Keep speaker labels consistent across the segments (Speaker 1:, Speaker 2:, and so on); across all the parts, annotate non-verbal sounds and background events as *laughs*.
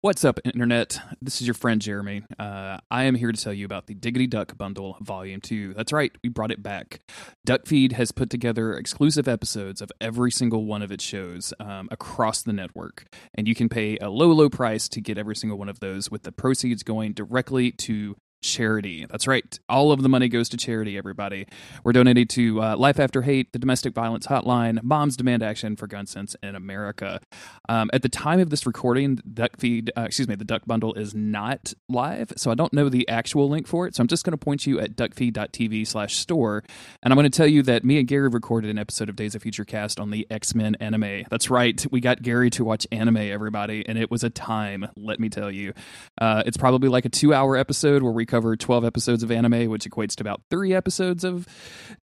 Speaker 1: What's up, Internet? This is your friend Jeremy. Uh, I am here to tell you about the Diggity Duck Bundle Volume 2. That's right, we brought it back. Duckfeed has put together exclusive episodes of every single one of its shows um, across the network, and you can pay a low, low price to get every single one of those with the proceeds going directly to charity. That's right. All of the money goes to charity, everybody. We're donating to uh, Life After Hate, the Domestic Violence Hotline, Moms Demand Action for Gun Sense in America. Um, at the time of this recording, Duck Feed, uh, excuse me, the Duck Bundle is not live, so I don't know the actual link for it. So I'm just going to point you at duckfeed.tv slash store. And I'm going to tell you that me and Gary recorded an episode of Days of Future Cast on the X-Men anime. That's right. We got Gary to watch anime, everybody, and it was a time, let me tell you. Uh, it's probably like a two hour episode where we cover 12 episodes of anime, which equates to about three episodes of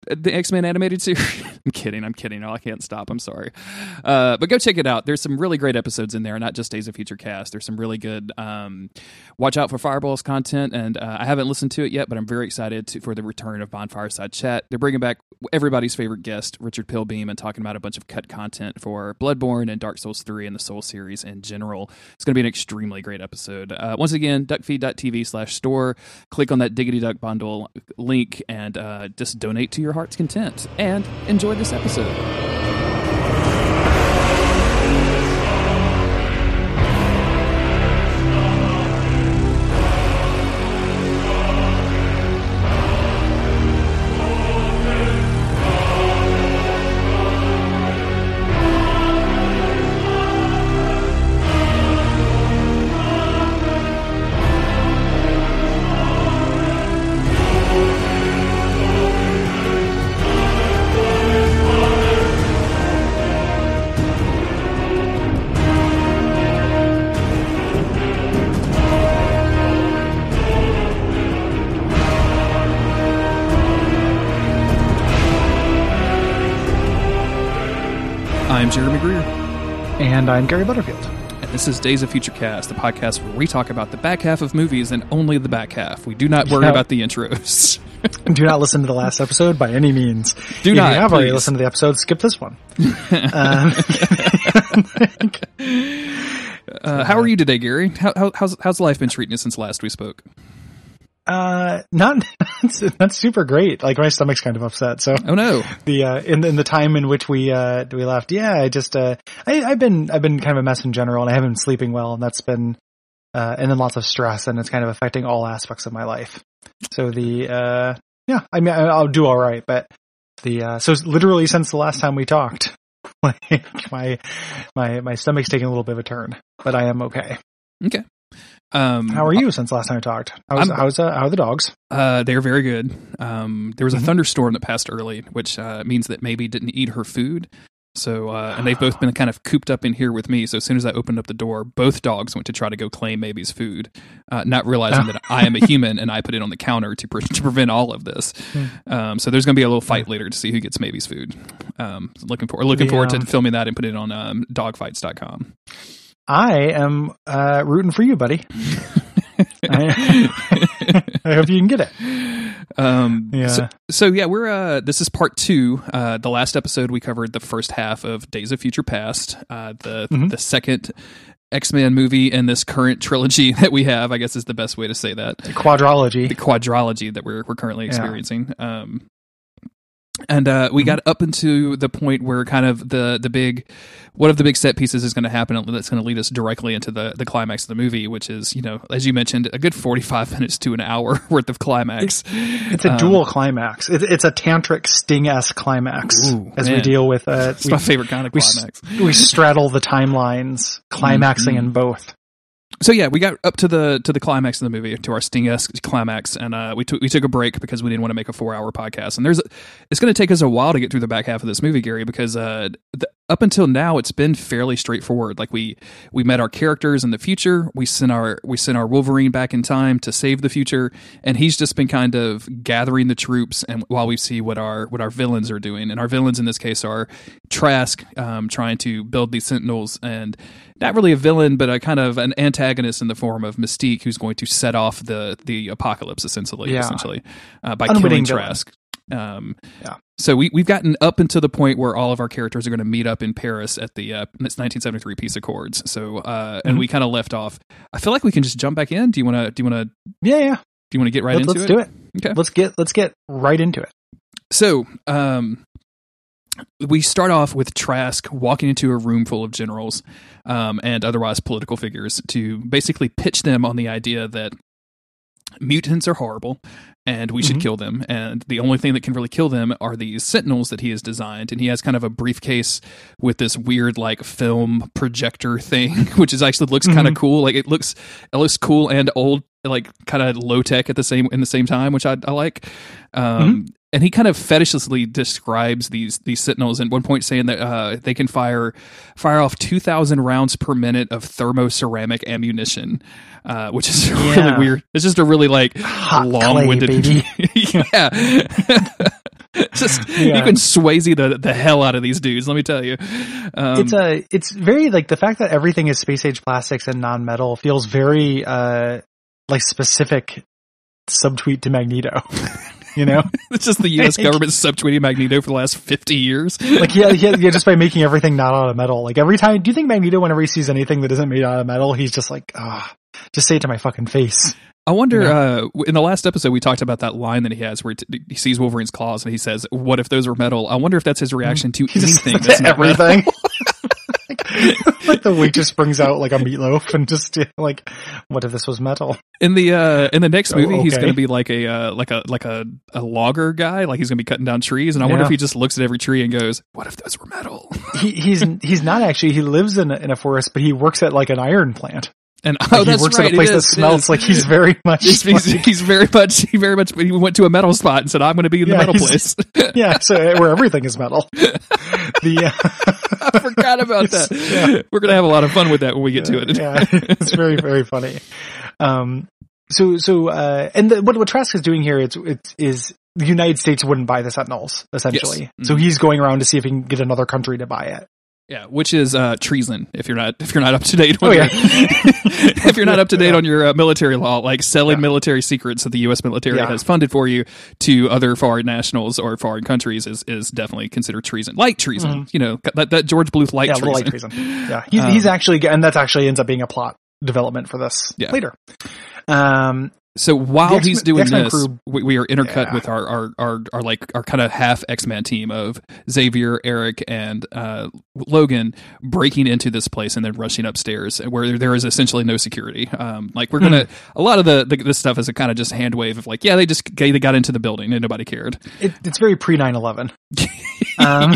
Speaker 1: the X Men animated series. *laughs* I'm kidding. I'm kidding. I can't stop. I'm sorry. Uh, but go check it out. There's some really great episodes in there, not just Days of Future Cast. There's some really good um, Watch Out for Fireballs content. And uh, I haven't listened to it yet, but I'm very excited to, for the return of Bonfireside Chat. They're bringing back everybody's favorite guest, Richard Pillbeam, and talking about a bunch of cut content for Bloodborne and Dark Souls 3 and the Soul series in general. It's going to be an extremely great episode. Uh, once again, duckfeed.tv slash store. Click on that Diggity Duck Bundle link and uh, just donate to your heart's content. And enjoy this episode.
Speaker 2: And I'm Gary Butterfield.
Speaker 1: and this is Days of Future Cast, the podcast where we talk about the back half of movies and only the back half. We do not worry
Speaker 2: Yeah.
Speaker 1: about the intros. *laughs*
Speaker 2: Do not listen to the last episode by any means.
Speaker 1: Do
Speaker 2: if
Speaker 1: not,
Speaker 2: you have already listened to the episode, skip this one. *laughs* um,
Speaker 1: Uh, how are you today, Gary? How, how, how's, how's life been treating you since last we spoke?
Speaker 2: Uh, not *laughs* that's super great. Like my stomach's kind of upset. So
Speaker 1: Oh no. *laughs*
Speaker 2: the uh, in in the time in which we uh we left, yeah, I just uh I, I've been I've been kind of a mess in general, and I haven't been sleeping well, and that's been uh and then lots of stress, and it's kind of affecting all aspects of my life. So the uh yeah, I mean I'll do all right, but the uh so it's literally since the last time we talked, *laughs* like my my my stomach's taking a little bit of a turn, but I am okay.
Speaker 1: Okay. Um,
Speaker 2: How are you since last time we talked? How's how's uh, how are the dogs?
Speaker 1: Uh, they're very good. Um, there was a
Speaker 2: Mhm.
Speaker 1: thunderstorm that passed early, which uh, means that maybe didn't eat her food. So, uh, and they've both been kind of cooped up in here with me. So as soon as I opened up the door, both dogs went to try to go claim Maybe's food, uh, not realizing that I am a *laughs* human and I put it on the counter to, pre- to prevent all of this. Um, so there's going to be a little fight later to see who gets Maybe's food. Um, looking for looking
Speaker 2: The,
Speaker 1: forward
Speaker 2: um,
Speaker 1: to filming that and put it on um, dogfights.com.
Speaker 2: I am uh rooting for you, buddy. *laughs* I, *laughs* I hope you can get it.
Speaker 1: Um,
Speaker 2: Yeah.
Speaker 1: So, so yeah, we're uh, this is part two. Uh, the last episode we covered the first half of Days of Future Past. Uh, the
Speaker 2: Mhm.
Speaker 1: the second X Men movie in this current trilogy *laughs* that we have, I guess, is the best way to say that. The
Speaker 2: Quadrology.
Speaker 1: The quadrology that we're we're currently
Speaker 2: Yeah.
Speaker 1: experiencing. Um, and uh, we
Speaker 2: Mhm.
Speaker 1: got up into the point where kind of the the big one of the big set pieces is going to happen that's going to lead us directly into the the climax of the movie, which is you know as you mentioned a good forty five *laughs* minutes to an hour *laughs* worth of climax.
Speaker 2: It's a
Speaker 1: Um,
Speaker 2: dual climax. It, it's a tantric sting esque climax
Speaker 1: Ooh,
Speaker 2: as we deal with uh,
Speaker 1: It's
Speaker 2: we,
Speaker 1: my favorite kind of
Speaker 2: we,
Speaker 1: climax.
Speaker 2: we straddle the timelines, climaxing
Speaker 1: Mhm.
Speaker 2: in both.
Speaker 1: So yeah, we got up to the to the climax of the movie, to our sting climax, and uh, we took we took a break because we didn't want to make a four hour podcast. And there's it's going to take us a while to get through the back half of this movie, Gary, because uh, the, up until now it's been fairly straightforward. Like we we met our characters in the future, we sent our we sent our Wolverine back in time to save the future, and he's just been kind of gathering the troops, and while we see what our what our villains are doing, and our villains in this case are Trask, um, trying to build these Sentinels, and not really a villain, but a kind of an antagonist in the form of Mystique, who's going to set off the the apocalypse essentially,
Speaker 2: Yeah.
Speaker 1: essentially uh, by
Speaker 2: Unwitting
Speaker 1: killing. Trask. Um,
Speaker 2: Yeah.
Speaker 1: So we we've gotten up until the point where all of our characters are going to meet up in Paris at the uh, 1973 Peace Accords. So uh, and
Speaker 2: Mhm.
Speaker 1: we kind of left off. I feel like we can just jump back in. Do you want to? Do you want to?
Speaker 2: Yeah, yeah.
Speaker 1: Do you want to get right
Speaker 2: Let's,
Speaker 1: into
Speaker 2: let's
Speaker 1: it?
Speaker 2: do it.
Speaker 1: Okay.
Speaker 2: Let's get let's get right into it.
Speaker 1: So, um, we start off with Trask walking into a room full of generals um, and otherwise political figures to basically pitch them on the idea that mutants are horrible and we should
Speaker 2: Mhm.
Speaker 1: kill them. And the only thing that can really kill them are these sentinels that he has designed. And he has kind of a briefcase with this weird like film projector thing, *laughs* which is actually looks kind of cool. Like it looks it looks cool and old, like kind of low tech at the same in the same time, which I, I like. Um, and he kind of fetishishly describes these these sentinels at one point saying that uh, they can fire fire off 2000 rounds per minute of thermoceramic ammunition uh, which is *laughs* really weird. It's just a really like
Speaker 2: Hot
Speaker 1: long-winded
Speaker 2: clay, *laughs*
Speaker 1: yeah. *laughs* Just
Speaker 2: Yeah.
Speaker 1: you can Swayze the the hell out of these dudes let me tell you. Um,
Speaker 2: it's a it's very like the fact that everything is space age plastics and non metal feels very uh like specific subtweet to Magneto. You know? *laughs*
Speaker 1: it's just the U.S. government subtweeting Magneto for the last 50 years
Speaker 2: Like yeah, yeah, yeah, just by *laughs* making everything not out of metal. Like every time do you think Magneto whenever he sees anything that isn't made out of metal, he's just like, ah, just say it to my fucking face.
Speaker 1: I wonder. Uh, in the last episode, we talked about that line that he has where he, t- he sees Wolverine's claws and he says, "What if those were metal?" I wonder if that's his reaction to anything. That's
Speaker 2: everything. *laughs* *laughs* like the waitress brings out like a meatloaf and just like, what if this was metal?
Speaker 1: In the uh, in the next
Speaker 2: Oh,
Speaker 1: movie, he's going to be like a uh, like a like a, a logger guy. Like he's going to be cutting down trees, and I wonder if he just looks at every tree and goes, "What if those were metal?"
Speaker 2: He, he's he's not actually. He lives in a, in a forest, but he works at like an iron plant.
Speaker 1: And
Speaker 2: Like,
Speaker 1: oh,
Speaker 2: he
Speaker 1: that's
Speaker 2: works
Speaker 1: right.
Speaker 2: at a place that smells like he's very *laughs* much.
Speaker 1: He's, he's,
Speaker 2: like-
Speaker 1: he's very much he very much he went to a metal spot and said, "I'm going to be in the metal place." *laughs*
Speaker 2: yeah, so where everything is metal. *laughs* The uh,
Speaker 1: I forgot about that.
Speaker 2: Yeah.
Speaker 1: We're going to have a lot of fun with that when we get to it.
Speaker 2: yeah, it's very very funny. Um, so so uh, and the, what what Trask is doing here it's it's is the United States wouldn't buy the Sentinels essentially.
Speaker 1: Yes.
Speaker 2: So
Speaker 1: Mhm.
Speaker 2: he's going around to see if he can get another country to buy it.
Speaker 1: Yeah, which is uh, treason if you're not if you're not up to date.
Speaker 2: Oh, yeah. *laughs*
Speaker 1: if you're not up to date
Speaker 2: Yeah.
Speaker 1: on your uh, military law, like selling
Speaker 2: Yeah.
Speaker 1: military secrets that the U.S. military has funded for you to other foreign nationals or foreign countries is is definitely considered treason, light treason. You know that that George Bluth light
Speaker 2: yeah,
Speaker 1: treason.
Speaker 2: treason. Yeah, he's *laughs*
Speaker 1: Um,
Speaker 2: he's actually and that's actually ends up being a plot development for this later. Um,
Speaker 1: So while
Speaker 2: X-Men-
Speaker 1: he's doing
Speaker 2: X-Men
Speaker 1: this,
Speaker 2: crew-
Speaker 1: we, we are intercut
Speaker 2: Yeah.
Speaker 1: with our, our, our, our like our kind of half X Men team of Xavier, Eric, and uh, Logan breaking into this place and then rushing upstairs where there is essentially no security. Um, like we're gonna a lot of the, the this stuff is a kind of just hand wave of like yeah they just they got into the building and nobody cared.
Speaker 2: it, it's very pre 9-11. *laughs* Um,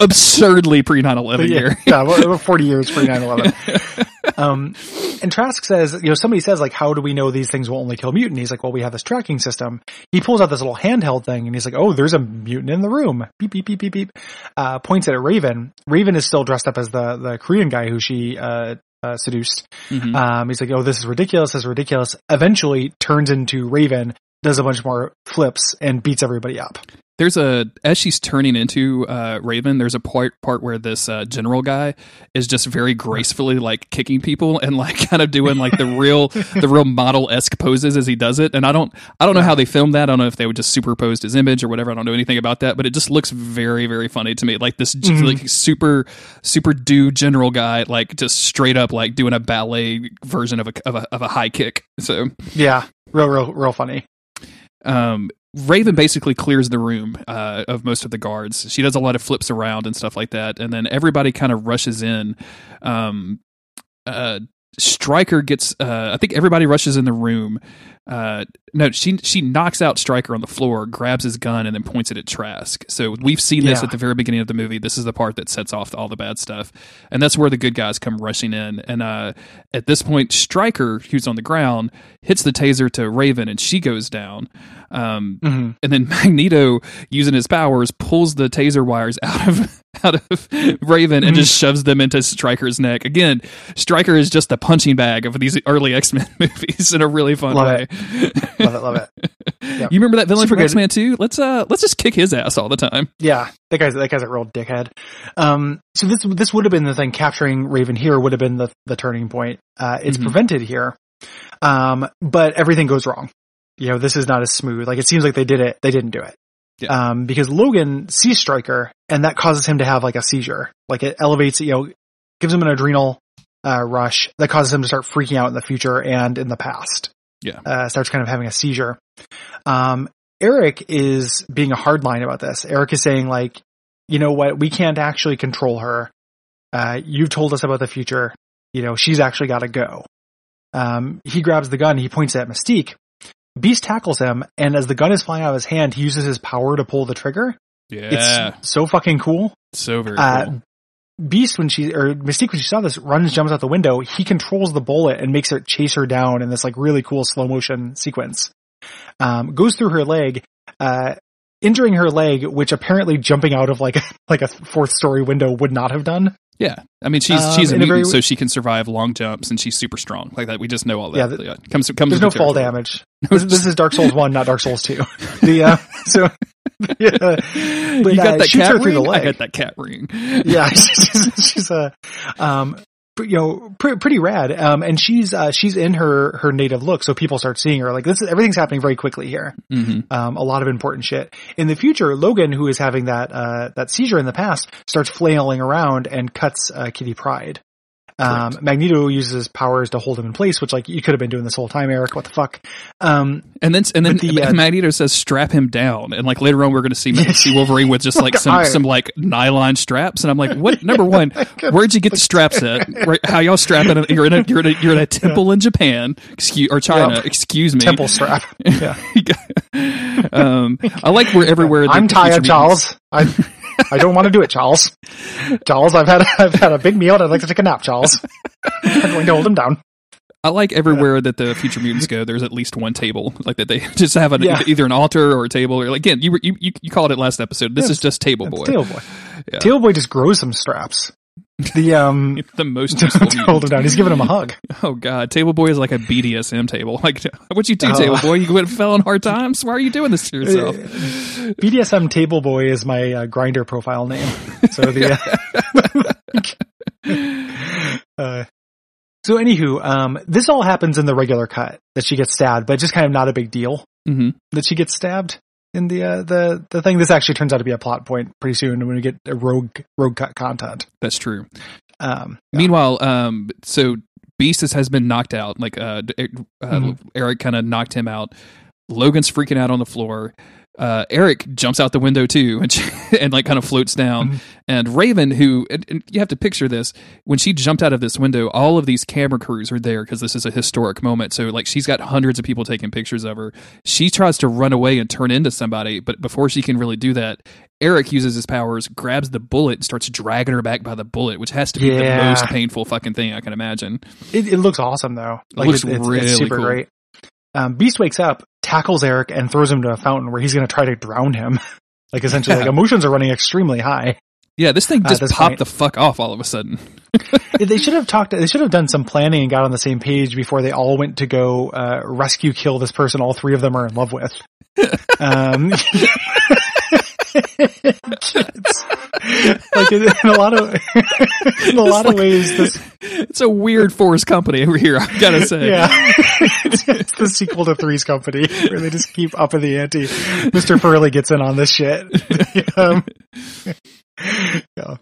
Speaker 1: Absurdly pre 9/11
Speaker 2: But yeah,
Speaker 1: here.
Speaker 2: yeah, we're 40 years pre 9-11. *laughs* Um, and Trask says, you know, somebody says like, how do we know these things will only kill mutant? He's like, well, we have this tracking system. He pulls out this little handheld thing and he's like, oh, there's a mutant in the room. Beep, beep, beep, beep, beep. Uh, points it at Raven. Raven is still dressed up as the, the Korean guy who she, uh, uh, seduced.
Speaker 1: Mhm.
Speaker 2: Um, he's like, oh, this is ridiculous. This is ridiculous. Eventually turns into Raven, does a bunch more flips and beats everybody up.
Speaker 1: There's a as she's turning into uh, Raven. There's a part part where this uh, general guy is just very gracefully like kicking people and like *laughs* kind of doing like the real the real model esque poses as he does it. And I don't I don't know how they filmed that. I don't know if they would just superposed his image or whatever. I don't know anything about that, but it just looks very very funny to me. Like this
Speaker 2: Mhm.
Speaker 1: like super super dude general guy like just straight up like doing a ballet version of a of a, of a high kick. So
Speaker 2: Yeah. Real, real, real funny.
Speaker 1: um, Raven basically clears the room uh, of most of the guards. She does a lot of flips around and stuff like that, and then everybody kind of rushes in. Um, uh, Stryker gets. Uh, I think everybody rushes in the room. Uh, no, she she knocks out Stryker on the floor, grabs his gun, and then points it at Trask. So we've seen this at the very beginning of the movie. This is the part that sets off all the bad stuff, and that's where the good guys come rushing in. And uh, at this point, Stryker, who's on the ground, hits the taser to Raven, and she goes down. Um,
Speaker 2: hmm
Speaker 1: and then *laughs* Magneto, using his powers, pulls the taser wires out of *laughs* out of Raven and
Speaker 2: Mhm.
Speaker 1: just shoves them into Stryker's neck. Again, Striker is just the punching bag of these early X Men *laughs* movies in a really fun
Speaker 2: Love
Speaker 1: way. *laughs*
Speaker 2: Love it, love it. *laughs* Yep.
Speaker 1: You remember that villain
Speaker 2: Super
Speaker 1: from. X Men Two? Let's uh let's just kick his ass all the time.
Speaker 2: Yeah, that guy's that guy's a real dickhead. Um, so this this would have been the thing. Capturing Raven here would have been the the turning point. Uh, it's
Speaker 1: Mhm.
Speaker 2: prevented here, um, but everything goes wrong. You know, this is not as smooth. Like it seems like they did it, they didn't do it.
Speaker 1: Yeah.
Speaker 2: Um, because Logan sees Stryker, and that causes him to have like a seizure. Like it elevates, you know, gives him an adrenal, uh, rush that causes him to start freaking out in the future and in the past.
Speaker 1: Yeah.
Speaker 2: Uh, starts kind of having a seizure. Um, Eric is being a hardline about this. Eric is saying like, you know what? We can't actually control her. Uh, you've told us about the future. You know, she's actually got to go. Um, he grabs the gun. He points it at Mystique. Beast tackles him, and as the gun is flying out of his hand, he uses his power to pull the trigger.
Speaker 1: Yeah.
Speaker 2: It's so fucking cool.
Speaker 1: so very
Speaker 2: Uh,
Speaker 1: cool.
Speaker 2: Beast, when she or Mystique, when she saw this, runs, jumps out the window. He controls the bullet and makes it chase her down in this like really cool slow motion sequence. Um, goes through her leg, uh, injuring her leg, which apparently jumping out of like *laughs* like a fourth story window would not have done.
Speaker 1: Yeah. I mean, she's
Speaker 2: Um,
Speaker 1: she's a
Speaker 2: in a
Speaker 1: mutant,
Speaker 2: very-
Speaker 1: so she can survive long jumps, and she's super strong. Like that, we just know all that.
Speaker 2: Yeah, the-
Speaker 1: Yeah, comes comes.
Speaker 2: There's no fall damage. *laughs* This, this is Dark Souls one, not Dark Souls two. The uh, *laughs* so *laughs* yeah, But,
Speaker 1: you got
Speaker 2: uh,
Speaker 1: that cat
Speaker 2: her through the
Speaker 1: ring? I got that cat ring. *laughs*
Speaker 2: yeah, *laughs* she's, she's a, um, you know, pre- pretty rad. Um, and she's, uh, she's in her, her native look. So people start seeing her like this is, everything's happening very quickly here.
Speaker 1: hmm
Speaker 2: Um, a lot of important shit. In the future, Logan, who is having that, uh, that seizure in the past, starts flailing around and cuts, uh, Kitty Pryde. Um, Magneto uses powers to hold him in place, which like you could have been doing this whole time, Eric. What the fuck? Um,
Speaker 1: And then and then
Speaker 2: the, uh,
Speaker 1: Magneto says strap him down, and like later on we're going to see *laughs* see Wolverine with just like some some like nylon straps, and I'm like, what? *laughs* Number one, *laughs* where'd you get the straps at? How y'all strapping? it? You're in a you're in a you're in a temple in Japan, excuse or China,
Speaker 2: Yep.
Speaker 1: excuse me.
Speaker 2: temple strap. Yeah.
Speaker 1: um, I like where everywhere.
Speaker 2: I'm
Speaker 1: the
Speaker 2: tired, Charles. I I don't want to do it, Charles. Charles, I've had *laughs* I've had a big meal. and I'd like to take a nap, Charles. I'm going to hold him down.
Speaker 1: I like everywhere that the future mutants go. There's at least one table, like that they *laughs* just have an,
Speaker 2: Yeah.
Speaker 1: either an altar or a table. Or like, again, you were you, you called it last episode. This
Speaker 2: Yeah,
Speaker 1: is just Table Boy,
Speaker 2: Table Boy.
Speaker 1: Yeah.
Speaker 2: Tail Boy just grows some straps. The um *laughs*
Speaker 1: the most *laughs*
Speaker 2: to hold him down. He's giving him a hug. *laughs*
Speaker 1: Oh god, Table Boy is like a BDSM table. Like, what you do,
Speaker 2: Oh.
Speaker 1: Table Boy? You went fell on hard times. Why are you doing this to yourself?
Speaker 2: BDSM Table Boy is my uh, Grindr profile name. So the uh, uh, so anywho, um, this all happens in the regular cut that she gets stabbed, but just kind of not a big deal.
Speaker 1: hmm
Speaker 2: that she gets stabbed in the uh, the the thing. This actually turns out to be a plot point pretty soon when we get a rogue rogue cut content.
Speaker 1: That's true.
Speaker 2: Um, yeah.
Speaker 1: Meanwhile, um, so Beastus has been knocked out. Like, uh, uh
Speaker 2: Mhm.
Speaker 1: Eric kind of knocked him out. Logan's freaking out on the floor. Uh, Eric jumps out the window too, and she, *laughs* and like kind of floats down.
Speaker 2: Mhm.
Speaker 1: And Raven, who and, and you have to picture this, when she jumped out of this window, all of these camera crews are there because this is a historic moment. So like she's got hundreds of people taking pictures of her. She tries to run away and turn into somebody, but before she can really do that, Eric uses his powers, grabs the bullet, and starts dragging her back by the bullet, which has to be the most painful fucking thing I can imagine.
Speaker 2: it, it looks awesome though. Like
Speaker 1: looks
Speaker 2: it's, it's,
Speaker 1: really
Speaker 2: it's super
Speaker 1: cool.
Speaker 2: great. Um, Beast wakes up, tackles Eric, and throws him to a fountain where he's going to try to drown him. *laughs* like essentially, like emotions are running extremely high.
Speaker 1: Yeah, this thing just
Speaker 2: this
Speaker 1: popped
Speaker 2: point.
Speaker 1: the fuck off all of a sudden. *laughs*
Speaker 2: they should have talked. They should have done some planning and got on the same page before they all went to go uh, rescue, kill this person. All three of them are in love with. *laughs* Um, like in, in a lot of in a lot of ways, this
Speaker 1: It's a weird force company over here, I've gotta say.
Speaker 2: yeah, it's the sequel to Three's Company where they just keep up upping the ante. Mister Furley gets in on this shit. *laughs* um, yeah.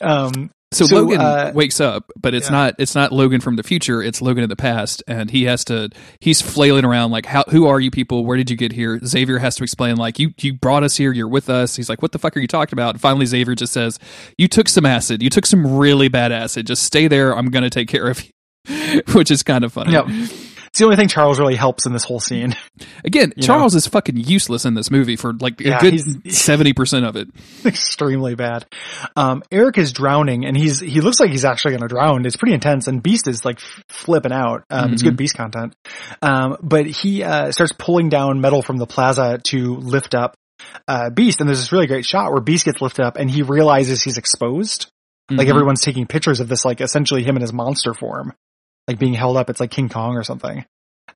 Speaker 2: Um,
Speaker 1: So,
Speaker 2: So,
Speaker 1: Logan
Speaker 2: uh,
Speaker 1: wakes up, but it's
Speaker 2: yeah.
Speaker 1: not it's not Logan from the future, it's Logan in the past, and he has to he's flailing around like how who are you people? Where did you get here? Xavier has to explain like you you brought us here, you're with us. He's like, What the fuck are you talking about? And finally Xavier just says, You took some acid. You took some really bad acid. Just stay there, I'm gonna take care of you. *laughs* Which is kind of funny.
Speaker 2: Yep. It's the only thing Charles really helps in this whole scene. *laughs*
Speaker 1: Again,
Speaker 2: You
Speaker 1: Charles is fucking useless in this movie for like
Speaker 2: Yeah,
Speaker 1: a good *laughs* seventy percent of it.
Speaker 2: extremely bad. Um, Eric is drowning and he's, he looks like he's actually going to drown. It's pretty intense and Beast is like flipping out. Um, it's
Speaker 1: Mhm.
Speaker 2: good Beast content. Um, but he, uh, starts pulling down metal from the plaza to lift up, uh, Beast. And there's this really great shot where Beast gets lifted up and he realizes he's exposed. Like
Speaker 1: Mhm.
Speaker 2: everyone's taking pictures of this, like essentially him in his monster form, like being held up. It's like King Kong or something.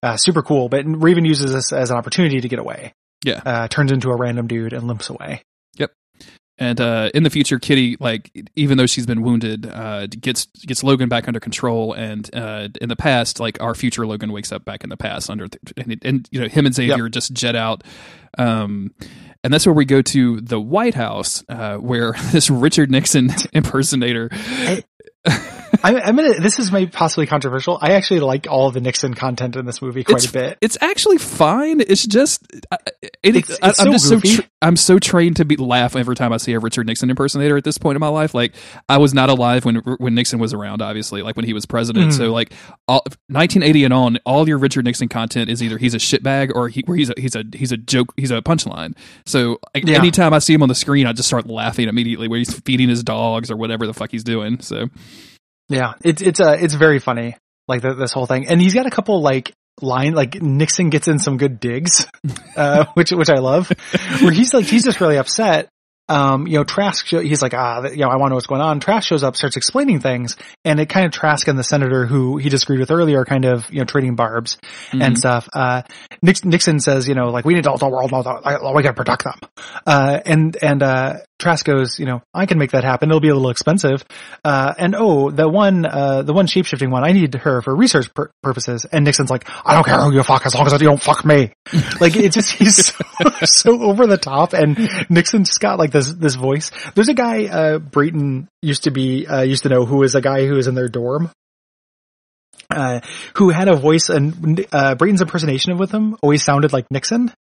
Speaker 2: Uh, super cool. But Raven uses this as an opportunity to get away.
Speaker 1: Yeah.
Speaker 2: Uh, turns into a random dude and limps away. Yep.
Speaker 1: And uh, in the future, Kitty, like even though she's been wounded, uh, gets gets Logan back under control. And uh, in the past, like our future Logan wakes up back in the past under, and, and you know him and Xavier yep. just jet out. Um, and that's where we go to the White House, uh, where *laughs* this Richard Nixon *laughs* impersonator.
Speaker 2: I, I'm gonna. This is maybe possibly controversial. I actually like all the Nixon content in this movie quite
Speaker 1: it's,
Speaker 2: a bit.
Speaker 1: It's actually fine. It's just it,
Speaker 2: it's, it's
Speaker 1: I, am
Speaker 2: so
Speaker 1: just so tra- I'm so trained to be laugh every time I see a Richard Nixon impersonator at this point in my life. Like I was not alive when when Nixon was around, obviously, like when he was president. Mm. So like all, 1980 and on, all your Richard Nixon content is either he's a shitbag or he, he's a he's a he's a joke, he's a punchline. So yeah. anytime I see him on the screen, I just start laughing immediately Where he's feeding his dogs or whatever the fuck he's doing. So
Speaker 2: yeah, it's it's uh it's very funny like the, this whole thing, and he's got a couple like line like Nixon gets in some good digs, *laughs* uh, which which I love, where he's like he's just really upset um, you know, Trask, he's like, ah, you know, I want to know what's going on. Trask shows up, starts explaining things, and it kind of Trask and the senator who he disagreed with earlier kind of, you know, trading barbs mm-hmm. and stuff. Uh, Nixon says, you know, like, we need to all the world know that we gotta protect them. Uh, and, and, uh, Trask goes, you know, I can make that happen. It'll be a little expensive. Uh, and oh, the one, uh, the one shapeshifting one, I need her for research pur- purposes. And Nixon's like, I don't care who you fuck as long as you don't fuck me. *laughs* like, it's just, he's so, *laughs* so over the top. And Nixon just got like this, this voice. There's a guy, uh, Brayton used to be, uh, used to know who is a guy who is in their dorm. Uh, who had a voice and, uh, Brayton's impersonation of with him always sounded like Nixon.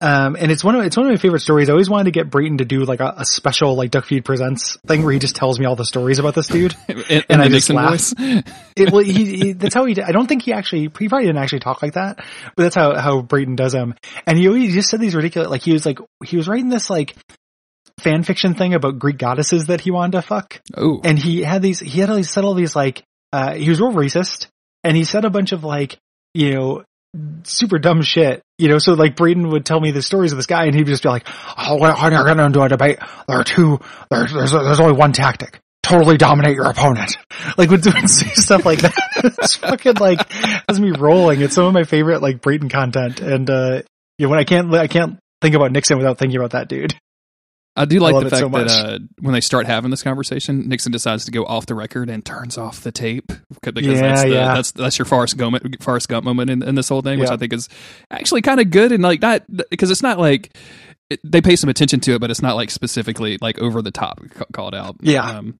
Speaker 2: Um, and it's one of it's one of my favorite stories. I always wanted to get Brayton to do like a, a special like Duck Feed presents thing where he just tells me all the stories about this dude, *laughs*
Speaker 1: in, and I just laugh. *laughs*
Speaker 2: it, well, he, he, that's how he. Did. I don't think he actually he probably didn't actually talk like that, but that's how how Brayton does him. And he always just said these ridiculous like he was like he was writing this like fan fiction thing about Greek goddesses that he wanted to fuck.
Speaker 1: Oh,
Speaker 2: and he had these he had all these said all these like uh he was real racist, and he said a bunch of like you know super dumb shit, you know, so like Brayton would tell me the stories of this guy and he'd just be like, oh, we're not going to do a debate. There are two, there's, there's, there's only one tactic. Totally dominate your opponent. *laughs* Like would do stuff like that. *laughs* it's fucking like, has me rolling. It's some of my favorite like Brayton content. And, uh, you know, when I can't, I can't think about Nixon without thinking about that dude.
Speaker 1: I do like I the fact so that uh, when they start having this conversation, Nixon decides to go off the record and turns off the tape because yeah, that's, the, yeah. that's that's your Forrest Gump, Forrest Gump moment in, in this whole thing, which yeah. I think is actually kind of good and like not because it's not like it, they pay some attention to it, but it's not like specifically like over the top called out.
Speaker 2: Yeah. Um,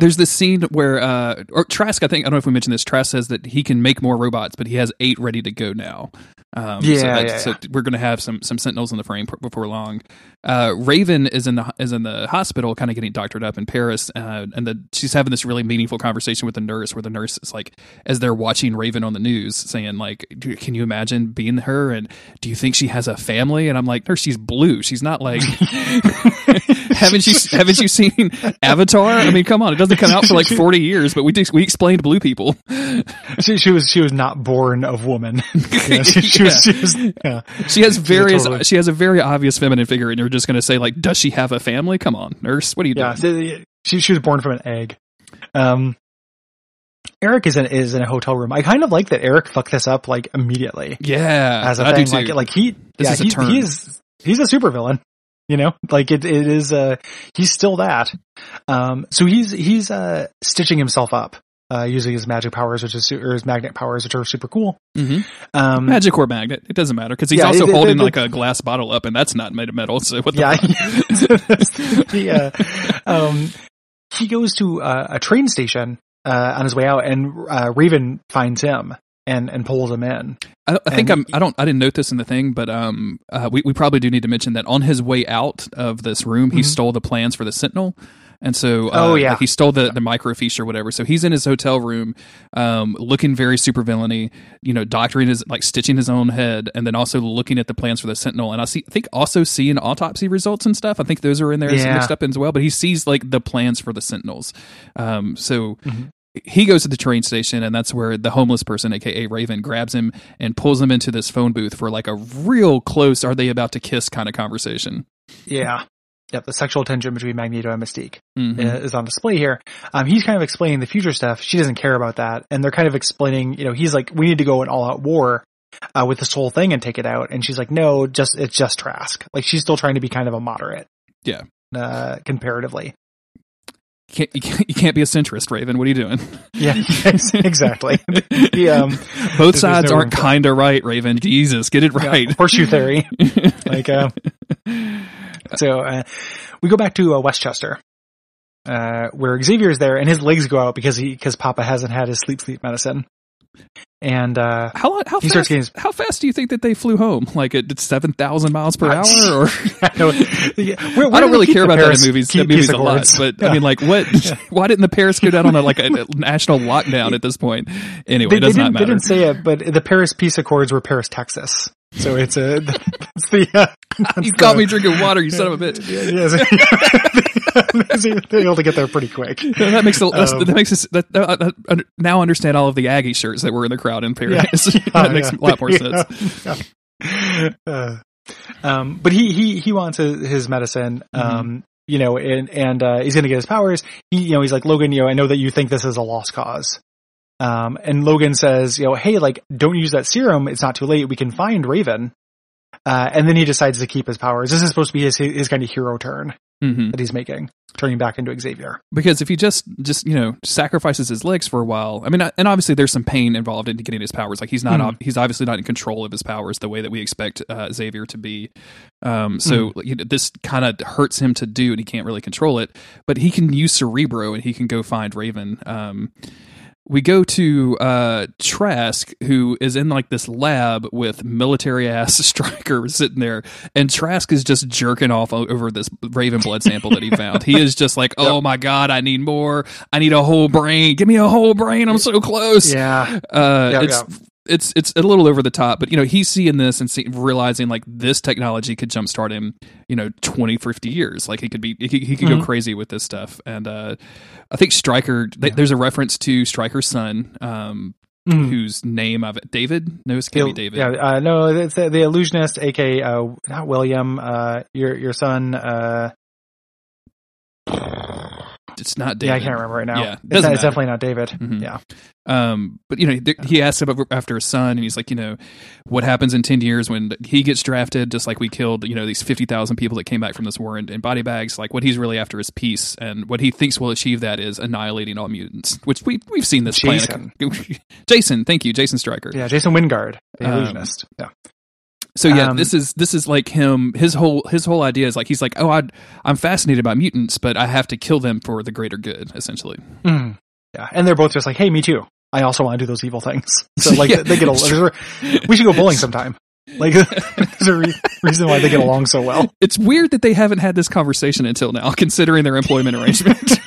Speaker 1: there's this scene where, uh, or Trask, I think, I don't know if we mentioned this. Trask says that he can make more robots, but he has eight ready to go now.
Speaker 2: Um, yeah, so, yeah,
Speaker 1: so we're going to have some some sentinels in the frame before long. Uh, Raven is in the is in the hospital, kind of getting doctored up in Paris, uh, and the, she's having this really meaningful conversation with the nurse, where the nurse is like, as they're watching Raven on the news, saying like, "Can you imagine being her? And do you think she has a family?" And I'm like, "Nurse, she's blue. She's not like." *laughs* *laughs* *laughs* haven't you haven't you seen Avatar? I mean, come on, it doesn't come out for like 40 years, but we we explained blue people. *laughs*
Speaker 2: She, she was she was not born of woman. *laughs* She, she, was, she, was, yeah.
Speaker 1: she has various totally... she has a very obvious feminine figure, and you're just going to say like, does she have a family? Come on, nurse, what are you yeah,
Speaker 2: doing? She she was born from an egg. Um, Eric is in is in a hotel room. I kind of like that Eric fucked this up like immediately.
Speaker 1: Yeah,
Speaker 2: as a I thing. Like like he this yeah, is he, he's he's a supervillain. You know, like it, it is, uh, he's still that. Um, so he's, he's, uh, stitching himself up, uh, using his magic powers, which is, or his magnet powers, which are super cool.
Speaker 1: Mm-hmm. Um, magic or magnet, it doesn't matter because he's yeah, also it, holding it, like a glass bottle up and that's not made of metal. So what the
Speaker 2: yeah, yeah. *laughs* um, he goes to uh, a train station, uh, on his way out and, uh, Raven finds him and and pulls him in.
Speaker 1: I, I think I'm. I don't. I didn't note this in the thing, but um, uh, we we probably do need to mention that on his way out of this room, he mm-hmm. stole the plans for the Sentinel. And so, uh,
Speaker 2: oh yeah,
Speaker 1: like he stole the the microfiche or whatever. So he's in his hotel room, um, looking very super villainy, you know, doctoring his like stitching his own head, and then also looking at the plans for the Sentinel. And I see, I think also seeing autopsy results and stuff. I think those are in there yeah. mixed up as well. But he sees like the plans for the Sentinels. Um, so mm-hmm he goes to the train station and that's where the homeless person aka raven grabs him and pulls him into this phone booth for like a real close are they about to kiss kind of conversation
Speaker 2: yeah Yep, the sexual tension between Magneto and Mystique mm-hmm. is on display here. Um, he's kind of explaining the future stuff. She doesn't care about that, and they're kind of explaining. You know, he's like, "We need to go an all-out war uh, with this whole thing and take it out," and she's like, "No, just it's just Trask." Like she's still trying to be kind of a moderate.
Speaker 1: Yeah.
Speaker 2: Uh, comparatively.
Speaker 1: Can't, you, can't, you can't be a centrist, Raven. What are you doing?
Speaker 2: Yeah, yes, exactly. *laughs* The, um,
Speaker 1: Both sides
Speaker 2: no
Speaker 1: aren't kind of right, Raven. Jesus, get it
Speaker 2: yeah,
Speaker 1: right.
Speaker 2: horseshoe theory. *laughs* Like, uh, so uh, we go back to uh, Westchester, uh, where Xavier's there, and his legs go out because he because Papa hasn't had his sleep sleep medicine, and uh,
Speaker 1: How how
Speaker 2: He starts
Speaker 1: fast,
Speaker 2: getting
Speaker 1: how fast do you think that they flew home? Like at seven thousand miles per hour? Or *laughs*
Speaker 2: yeah, where- where
Speaker 1: I
Speaker 2: do *laughs*
Speaker 1: don't really care about that
Speaker 2: Paris
Speaker 1: in movies. That movies a lot, but
Speaker 2: Yeah.
Speaker 1: I mean, like, what? *laughs* Why didn't the Paris go down on a, like a, a national lockdown at this point? Anyway,
Speaker 2: they,
Speaker 1: it does not
Speaker 2: they
Speaker 1: matter.
Speaker 2: didn't say it, but the Paris Peace Accords were Paris, Texas. So it's a it's the uh, that's
Speaker 1: you caught me drinking water, you son of a bitch.
Speaker 2: Yes, they're able to get there pretty quick. *laughs*
Speaker 1: that makes that's,
Speaker 2: Um,
Speaker 1: that makes us that, that, that- now understand all of the Aggie shirts that were in the crowd in Paris.
Speaker 2: Yeah. *laughs*
Speaker 1: that makes
Speaker 2: Yeah.
Speaker 1: a lot more *laughs* sense.
Speaker 2: Uh, um, but he he he wants his, his medicine.
Speaker 1: Mm-hmm.
Speaker 2: Um, you know, and and uh, he's going to get his powers. He, you know, he's like Logan. You know, I know that you think this is a lost cause. Um, and Logan says, you know, hey, like, don't use that serum. It's not too late. We can find Raven. Uh, and then he decides to keep his powers. This is supposed to be his his kind of hero turn
Speaker 1: hmm
Speaker 2: that he's making, turning back into Xavier.
Speaker 1: because if he just just you know sacrifices his legs for a while i mean and obviously there's some pain involved in getting his powers. Like he's not ob- he's obviously not in control of his powers the way that we expect uh, xavier to be. Um, so you know, this kind of hurts him to do and he can't really control it but he can use cerebro and he can go find raven. Um, we go to uh, Trask, who is in like this lab with military ass *laughs* Stryker sitting there, and Trask is just jerking off over this Raven blood sample that he *laughs* found. He is just like, "Oh my god, I need more! I need a whole brain! Give me a whole brain! I'm so close!"
Speaker 2: Yeah.
Speaker 1: Uh,
Speaker 2: Yeah,
Speaker 1: it's it's it's a little over the top, but you know he's seeing this and see, realizing like this technology could jumpstart him, you know, 20, 50 years. Like he could be he, he could
Speaker 2: Mhm.
Speaker 1: go crazy with this stuff. And uh, I think Stryker, th-
Speaker 2: Yeah.
Speaker 1: there's a reference to Stryker's son, um,
Speaker 2: Mhm.
Speaker 1: whose name I've David. No, it's can't be David.
Speaker 2: Yeah, uh, no, it's uh, the illusionist, aka uh, not William, uh, your your son.
Speaker 1: It's not David.
Speaker 2: yeah, I can't remember right now.
Speaker 1: Yeah,
Speaker 2: it's,
Speaker 1: doesn't
Speaker 2: it's definitely not David.
Speaker 1: Mhm.
Speaker 2: Yeah,
Speaker 1: Um, but you know, th- he asks about after his son, and he's like, you know, what happens in ten years when he gets drafted, just like we killed, you know, these fifty thousand people that came back from this war in, in body bags. Like, what he's really after is peace, and what he thinks will achieve that is annihilating all mutants. Which we we've seen this
Speaker 2: Jason.
Speaker 1: plan. *laughs* Jason, thank you, Jason Stryker.
Speaker 2: yeah, Jason Wyngarde, the
Speaker 1: Um,
Speaker 2: illusionist. Yeah,
Speaker 1: So yeah,
Speaker 2: Um,
Speaker 1: this is this is like him. His whole his whole idea is like he's like, oh, I I'm fascinated by mutants, but I have to kill them for the greater good, essentially.
Speaker 2: Mhm. yeah, and they're both just like, hey, me too. I also want to do those evil things. *laughs* So like, *laughs*
Speaker 1: Yeah,
Speaker 2: they get.
Speaker 1: it's
Speaker 2: A, we should go bowling *laughs* sometime. Like, there's a re- reason why they get along so well.
Speaker 1: It's weird that they haven't had this conversation until now, considering their employment arrangement.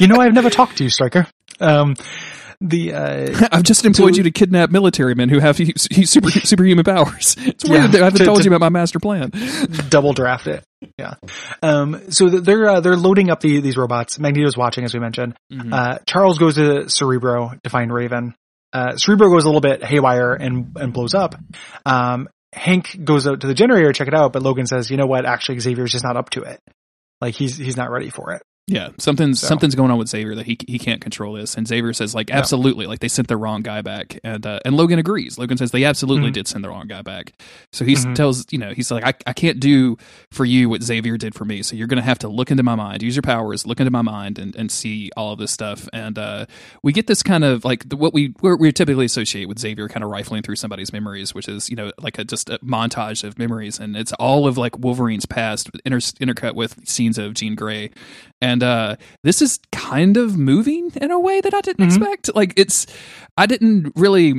Speaker 2: you know, I've never talked to you, Stryker. Um, the uh, *laughs*
Speaker 1: I've just employed
Speaker 2: So-
Speaker 1: you to kidnap military men who have he, *laughs* he super superhuman powers. It's weird
Speaker 2: Yeah,
Speaker 1: that I haven't
Speaker 2: to-
Speaker 1: told
Speaker 2: to-
Speaker 1: you about my master plan.
Speaker 2: double draft it. Yeah. Um, so they're, uh, they're loading up the, these robots. Magneto's watching, as we mentioned.
Speaker 1: Mhm.
Speaker 2: Uh, Charles goes to Cerebro to find Raven. Uh, Cerebro goes a little bit haywire and, and blows up. Um, Hank goes out to the generator to check it out, but Logan says, you know what? Actually, Xavier's just not up to it. Like he's, he's not ready for it.
Speaker 1: Yeah, something's
Speaker 2: So-
Speaker 1: something's going on with Xavier that he he can't control this, and Xavier says like absolutely, like they sent the wrong guy back, and uh, and Logan agrees. Logan says they absolutely
Speaker 2: Mhm.
Speaker 1: did send the wrong guy back. So he
Speaker 2: Mhm.
Speaker 1: tells you know he's like I I can't do for you what Xavier did for me. So you're gonna have to look into my mind, use your powers, look into my mind, and and see all of this stuff. And uh, we get this kind of like what we what we typically associate with Xavier kind of rifling through somebody's memories, which is you know like a just a montage of memories, and it's all of like Wolverine's past inter- intercut with scenes of Jean Grey. And uh, this is kind of moving in a way that I didn't
Speaker 2: Mhm.
Speaker 1: expect. Like it's, I didn't really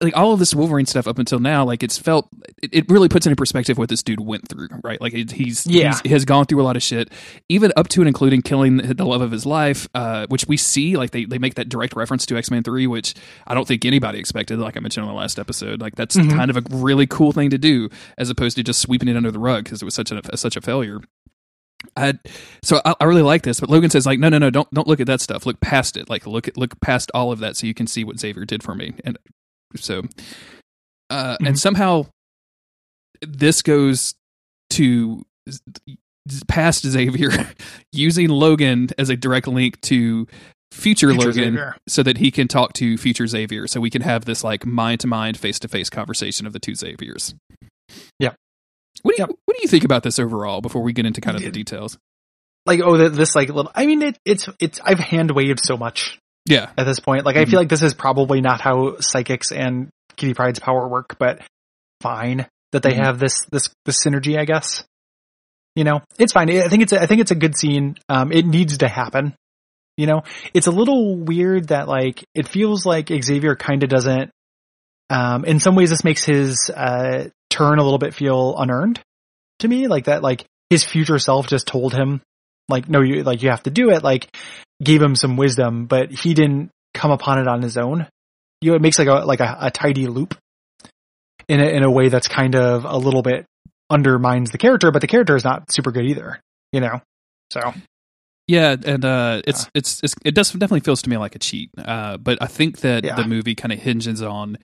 Speaker 1: like all of this Wolverine stuff up until now. Like it's felt, it, it really puts into perspective what this dude went through, right? Like it, he's,
Speaker 2: Yeah.
Speaker 1: he's he has gone through a lot of shit, even up to and including killing the love of his life, uh, which we see. Like they they make that direct reference to X Men Three, which I don't think anybody expected. Like I mentioned on the last episode, like that's
Speaker 2: Mhm.
Speaker 1: kind of a really cool thing to do, as opposed to just sweeping it under the rug because it was such a such a failure. I so I, I really like this, but Logan says like, no, no, no, don't don't look at that stuff. Look past it. Like look at look past all of that, so you can see what Xavier did for me. And so, uh, and
Speaker 2: Mhm.
Speaker 1: somehow this goes to past Xavier *laughs* using Logan as a direct link to future,
Speaker 2: Future
Speaker 1: Logan
Speaker 2: Xavier.
Speaker 1: so that he can talk to future Xavier so we can have this like mind to mind face to face conversation of the two Xaviers.
Speaker 2: Yeah.
Speaker 1: What do you
Speaker 2: Yep.
Speaker 1: What do you think about this overall? Before we get into kind of the details.
Speaker 2: Like, oh, this like little. I mean, it, it's it's. I've hand waved so much
Speaker 1: Yeah,
Speaker 2: at this point. Like, I feel like this is probably not how psychics and Kitty Pryde's power work, but fine that they
Speaker 1: Mhm.
Speaker 2: have this this this synergy. I guess. You know, it's fine. I think it's a, I think it's a good scene. Um, it needs to happen. You know, it's a little weird that like it feels like Xavier kind of doesn't. Um, in some ways, this makes his uh turn a little bit feel unearned to me. Like that, like his future self just told him, like, no, you like you have to do it. Like, gave him some wisdom, but he didn't come upon it on his own. You know, it makes like a like a, a tidy loop in a, in a way that's kind of a little bit undermines the character, but the character is not super good either. You know, so
Speaker 1: yeah, and uh, it's, it's it's it does definitely feels to me like a cheat. Uh, but I think that
Speaker 2: Yeah.
Speaker 1: the movie kind of hinges on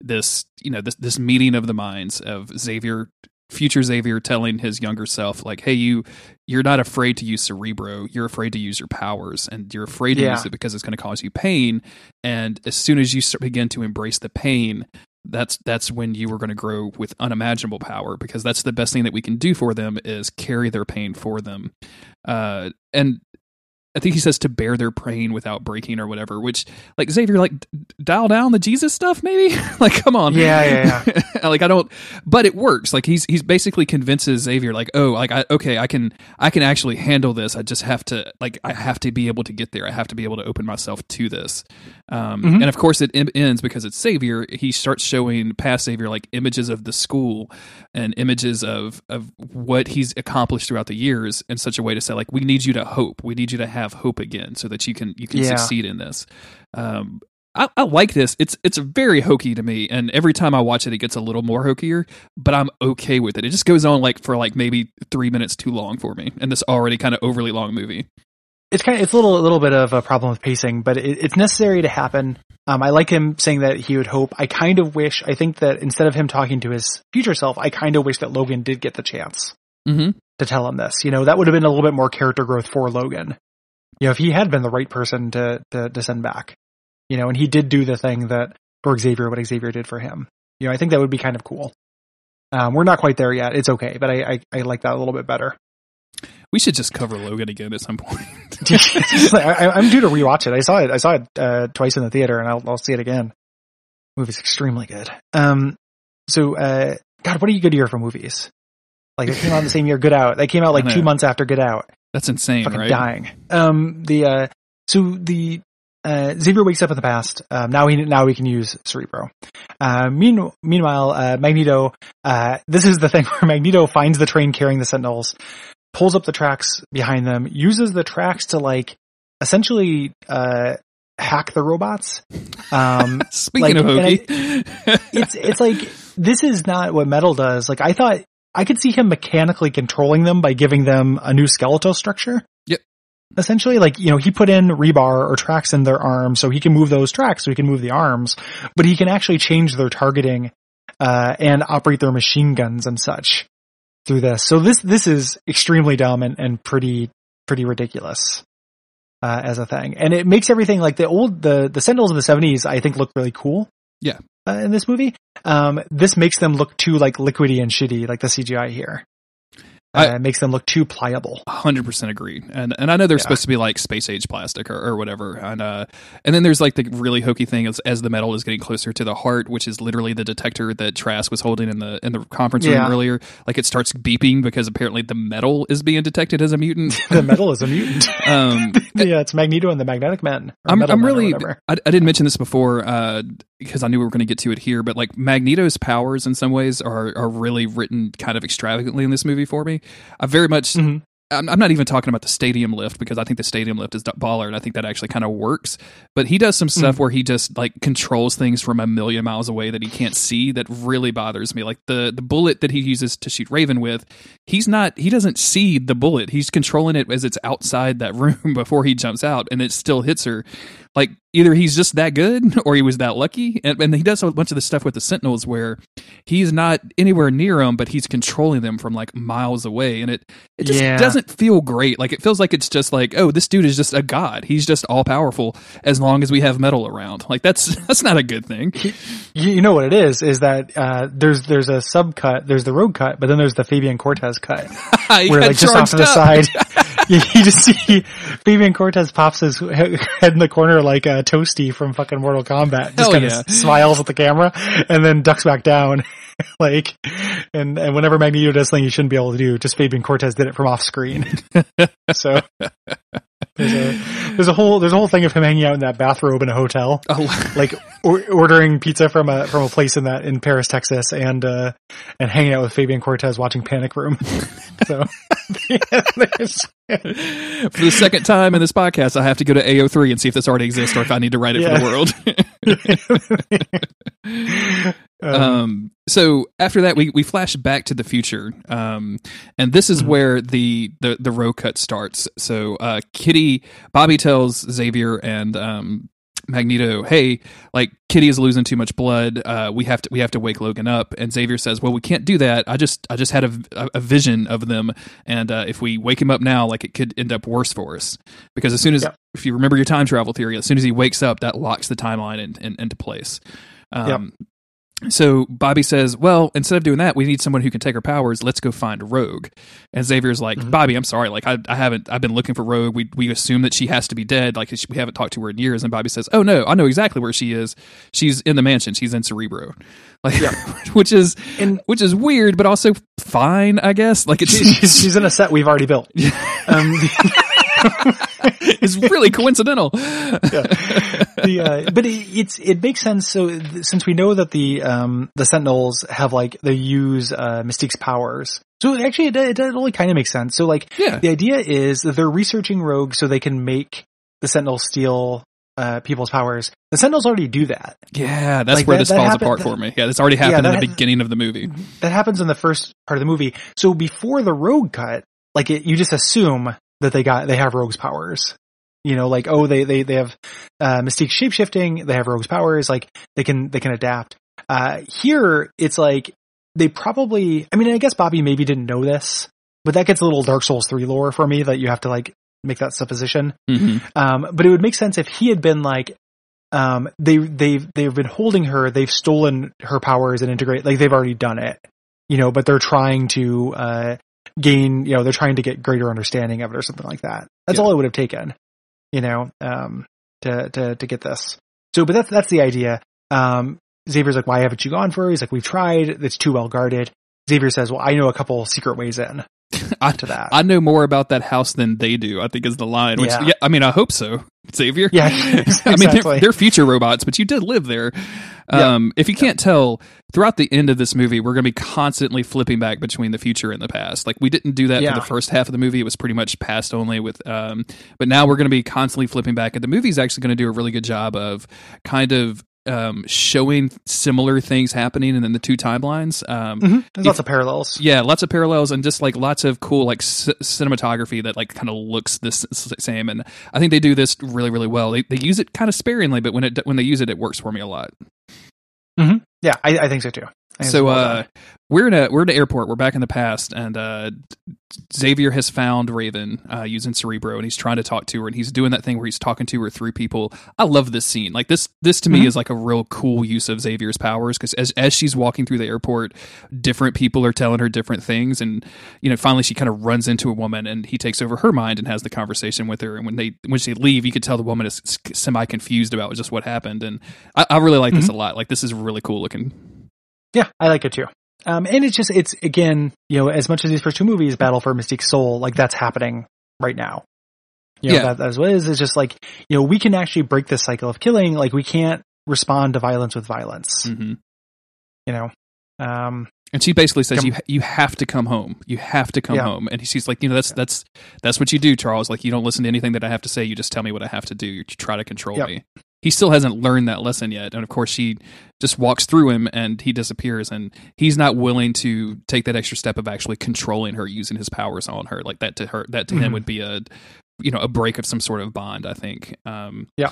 Speaker 1: this, you know, this this meeting of the minds of Xavier, future Xavier, telling his younger self, like, "Hey, you, you're not afraid to use Cerebro. You're afraid to use your powers, and you're afraid to
Speaker 2: Yeah.
Speaker 1: use it because it's going to cause you pain. And as soon as you start, begin to embrace the pain." That's that's when you are going to grow with unimaginable power because that's the best thing that we can do for them is carry their pain for them, uh, and I think he says to bear their pain without breaking or whatever. Which, like Xavier, like d- dial down the Jesus stuff, maybe. *laughs* like, come on,
Speaker 2: Yeah,
Speaker 1: yeah. *laughs* like I don't, but it works. Like he's he's basically convinces Xavier, like, oh, like I okay, I can I can actually handle this. I just have to like I have to be able to get there. I have to be able to open myself to this. Um,
Speaker 2: Mhm.
Speaker 1: And of course, it ends because it's Xavier. He starts showing past Xavier like images of the school and images of of what he's accomplished throughout the years in such a way to say like we need you to hope. We need you to have hope again so that you can you can
Speaker 2: Yeah.
Speaker 1: succeed in this. Um I, I like this. It's it's very hokey to me and every time i watch it it gets a little more hokier but i'm okay with it. It just goes on like for like maybe three minutes too long for me and this already kind of overly long movie
Speaker 2: it's kind of it's a little a little bit of a problem with pacing, but it, it's necessary to happen. Um, I like him saying that he would hope. I kind of wish. I think that instead of him talking to his future self, I kind of wish that Logan did get the chance
Speaker 1: mm-hmm
Speaker 2: to tell him this. You know, that would have been a little bit more character growth for Logan. You know, if he had been the right person to to, to send back, you know, and he did do the thing that for Xavier, what Xavier did for him. You know, I think that would be kind of cool. Um, we're not quite there yet. It's okay, but I, I, I like that a little bit better.
Speaker 1: We should just cover logan again at some point *laughs*
Speaker 2: I, I'm due to rewatch it. I saw it. I saw it uh, twice in the theater, and I'll, I'll see it again. movie's extremely good. Um, so, uh, God, what are you good year for movies? Like they came out the same year. Get Out. They came out like two months after Get Out.
Speaker 1: that's insane
Speaker 2: Fucking
Speaker 1: right
Speaker 2: dying. Um, the uh, so the uh, Xavier wakes up in the past. Um, now we now we can use Cerebro. Uh, mean, meanwhile, uh, Magneto. Uh, this is the thing *laughs* where Magneto finds the train carrying the Sentinels, pulls up the tracks behind them, uses the tracks to like essentially uh, hack the robots. Um, *laughs*
Speaker 1: speaking
Speaker 2: Like,
Speaker 1: of hokey *laughs*
Speaker 2: it's it's like this is not what metal does. Like I thought I could see him mechanically controlling them by giving them a new skeletal structure.
Speaker 1: Yep.
Speaker 2: Essentially, like, you know, he put in rebar or tracks in their arms so he can move those tracks so he can move the arms, but he can actually change their targeting, uh, and operate their machine guns and such through this. So this, this is extremely dumb and, and pretty, pretty ridiculous. Uh, as a thing. And it makes everything like the old, the, the Sentinels of the 70s, I think look really cool.
Speaker 1: Yeah.
Speaker 2: Uh, in this movie. Um, this makes them look too like liquidy and shitty, like the CGI here. Uh,
Speaker 1: I-
Speaker 2: it makes them look too pliable.
Speaker 1: hundred percent agree, and and I know they're
Speaker 2: Yeah.
Speaker 1: supposed to be like space age plastic or, or whatever, and uh, and then there's like the really hokey thing as as the metal is getting closer to the heart, which is literally the detector that Trask was holding in the in the conference room
Speaker 2: Yeah.
Speaker 1: earlier. Like it starts beeping because apparently the metal is being detected as a mutant. *laughs*
Speaker 2: the metal is a mutant. *laughs*
Speaker 1: um, *laughs*
Speaker 2: yeah, it's Magneto and the Magnetic Men.
Speaker 1: I'm, I'm really. I, I didn't mention this before uh, because I knew we were going to get to it here, but like Magneto's powers in some ways are are really written kind of extravagantly in this movie for me. I very much
Speaker 2: Mhm.
Speaker 1: I'm, I'm not even talking about the stadium lift because I think the stadium lift is baller and I think that actually kind of works. But he does some stuff where he just like controls things from a million miles away that he can't see that really bothers me. Like the the bullet that he uses to shoot Raven with, he's not he doesn't see the bullet. He's controlling it as it's outside that *laughs* room before he jumps out and it still hits her. Like either he's just that good *laughs* or he was that lucky. And, and he does a bunch of the stuff with the Sentinels where he's not anywhere near them, but he's controlling them from like miles away, and it it just
Speaker 2: Yeah.
Speaker 1: doesn't feel great. Like it feels like it's just like, oh, this dude is just a god. He's just all powerful as long as we have metal around. Like that's *laughs* that's not a good thing.
Speaker 2: You, you know what it is? Is that uh, there's there's a sub cut, there's the rogue cut, but then there's the Fabian Cortez cut, *laughs*
Speaker 1: He
Speaker 2: where like just off to the
Speaker 1: up.
Speaker 2: side, *laughs* you, you just see Fabian Cortez pops his head in the corner like uh, Toasty from fucking Mortal Kombat, just kind
Speaker 1: yeah.
Speaker 2: of smiles at the camera and then ducks back down. *laughs* like, and and whenever Magneto does something he shouldn't be able to do, just Fabian Cortez did it from off screen. *laughs* so. There's a, there's a whole there's a whole thing of him hanging out in that bathrobe in a hotel
Speaker 1: Oh,
Speaker 2: like or, ordering pizza from a from a place in that in Paris, Texas, and uh and hanging out with Fabian Cortez watching Panic Room. so *laughs*
Speaker 1: for the second time in this podcast, I have to go to AO3 and see if this already exists or if I need to write it for the world. *laughs*
Speaker 2: um,
Speaker 1: um so after that we we flash back to the future um and this is
Speaker 2: Mhm.
Speaker 1: where the the the rogue cut starts so uh kitty bobby tells xavier and um magneto hey like kitty is losing too much blood uh we have to we have to wake logan up. And xavier says well we can't do that. I just i just had a, a, vision of them. And uh if we wake him up now like it could end up worse for us. Because as soon as
Speaker 2: Yep.
Speaker 1: if you remember your time travel theory as soon as he wakes up that locks the timeline in, in, into place. Um so Bobby says, "Well, instead of doing that, we need someone who can take her powers. Let's go find Rogue." And Xavier's like,
Speaker 2: Mhm.
Speaker 1: "Bobby, I'm sorry. Like, I, I haven't. I've been looking for Rogue. We we assume that she has to be dead. Like, we haven't talked to her in years." And Bobby says, "Oh no, I know exactly where she is. She's in the mansion. She's in Cerebro." *laughs* Like,
Speaker 2: Yeah. *laughs*
Speaker 1: which is
Speaker 2: and
Speaker 1: which is weird, but also fine, I guess. Like, it's
Speaker 2: she's, she's, she's in a set we've already built. *laughs* Um, *laughs*
Speaker 1: it's really coincidental.
Speaker 2: the, uh, but it, it's it makes sense. So th- since we know that the um the Sentinels have like they use uh Mystique's powers, so actually it, it, it only kind of makes sense. So like
Speaker 1: yeah,
Speaker 2: the idea is that they're researching Rogue so they can make the Sentinels steal uh people's powers. The Sentinels already do that.
Speaker 1: yeah. That's
Speaker 2: Like,
Speaker 1: where
Speaker 2: that-
Speaker 1: this
Speaker 2: that
Speaker 1: falls
Speaker 2: happened-
Speaker 1: apart
Speaker 2: that-
Speaker 1: for me. Yeah, this already happened
Speaker 2: that
Speaker 1: in the
Speaker 2: ha-
Speaker 1: beginning of the movie.
Speaker 2: That happens in the first part of the movie. So before the Rogue cut, like it, you just assume that they got they have Rogue's powers. You know, like oh they they they have uh, Mystique shapeshifting. They have Rogue's powers. Like they can they can adapt. Uh, here it's like they probably. I mean, I guess Bobby maybe didn't know this, but that gets a little Dark Souls three lore for me that you have to like make that supposition.
Speaker 1: hmm
Speaker 2: Um, but it would make sense if he had been like, um, they they've they've been holding her, they've stolen her powers and integrate, like they've already done it, you know. But they're trying to uh, gain, you know, they're trying to get greater understanding of it or something like that. That's
Speaker 1: Yeah.
Speaker 2: all it would have taken, you know, um, to to to get this. So, but that's that's the idea. Um, Xavier's like, why haven't you gone for her? He's like, we've tried. It's too well guarded. Xavier says, well, I know a couple secret ways in *laughs*
Speaker 1: I,
Speaker 2: to that.
Speaker 1: I know more about that house than they do. I think is the line. Which,
Speaker 2: Yeah.
Speaker 1: yeah, I mean, I hope so, Xavier.
Speaker 2: Yeah, *laughs*
Speaker 1: I mean, they're, they're future robots, but you did live there.
Speaker 2: Yeah.
Speaker 1: Um, if you can't tell, throughout the end of this movie, we're going to be constantly flipping back between the future and the past. Like we didn't do that
Speaker 2: Yeah.
Speaker 1: for the first half of the movie; it was pretty much past only. With, um, but now we're going to be constantly flipping back, and the movie's actually going to do a really good job of kind of um, showing similar things happening and then the two timelines. Um,
Speaker 2: Mhm. There's
Speaker 1: if-
Speaker 2: lots of parallels.
Speaker 1: yeah, lots of parallels and just like lots of cool like c- cinematography that like kind of looks this same. And I think they do this really really well. They they use it kind of sparingly, but when it when they use it, it works for me a lot.
Speaker 2: Yeah, I, I think so too.
Speaker 1: So
Speaker 2: well
Speaker 1: uh, we're in a we're in an airport. We're back in the past, and uh, Xavier has found Raven uh, using Cerebro, and he's trying to talk to her, and he's doing that thing where he's talking to her through people. I love this scene. Like this this to me
Speaker 2: Mhm.
Speaker 1: is like a real cool use of Xavier's powers because as as she's walking through the airport, different people are telling her different things, and you know finally she kind of runs into a woman, and he takes over her mind and has the conversation with her. And when they when she leave, you could tell the woman is semi confused about just what happened, and I, I really like this a lot. Like this is really cool looking.
Speaker 2: Yeah, I like it too. Um, and it's just, it's again, you know, as much as these first two movies, Battle for Mystique's Soul, like that's happening right now. You know,
Speaker 1: Yeah.
Speaker 2: that, that's what it is. It's just like, you know, we can actually break this cycle of killing. Like we can't respond to violence with violence,
Speaker 1: hmm
Speaker 2: you know? Um,
Speaker 1: And she basically says,
Speaker 2: Come-
Speaker 1: "You you have to come home. You have to come
Speaker 2: Yeah.
Speaker 1: home." And she's like, "You know, that's that's that's what you do, Charles. Like, you don't listen to anything that I have to say. You just tell me what I have to do. You try to control
Speaker 2: Yep.
Speaker 1: me." He still hasn't learned that lesson yet, and of course, she just walks through him, and he disappears, and he's not willing to take that extra step of actually controlling her, using his powers on her. Like that to her, that to him
Speaker 2: Mhm.
Speaker 1: would be a you know a break of some sort of bond. I think. Um,
Speaker 2: Yeah.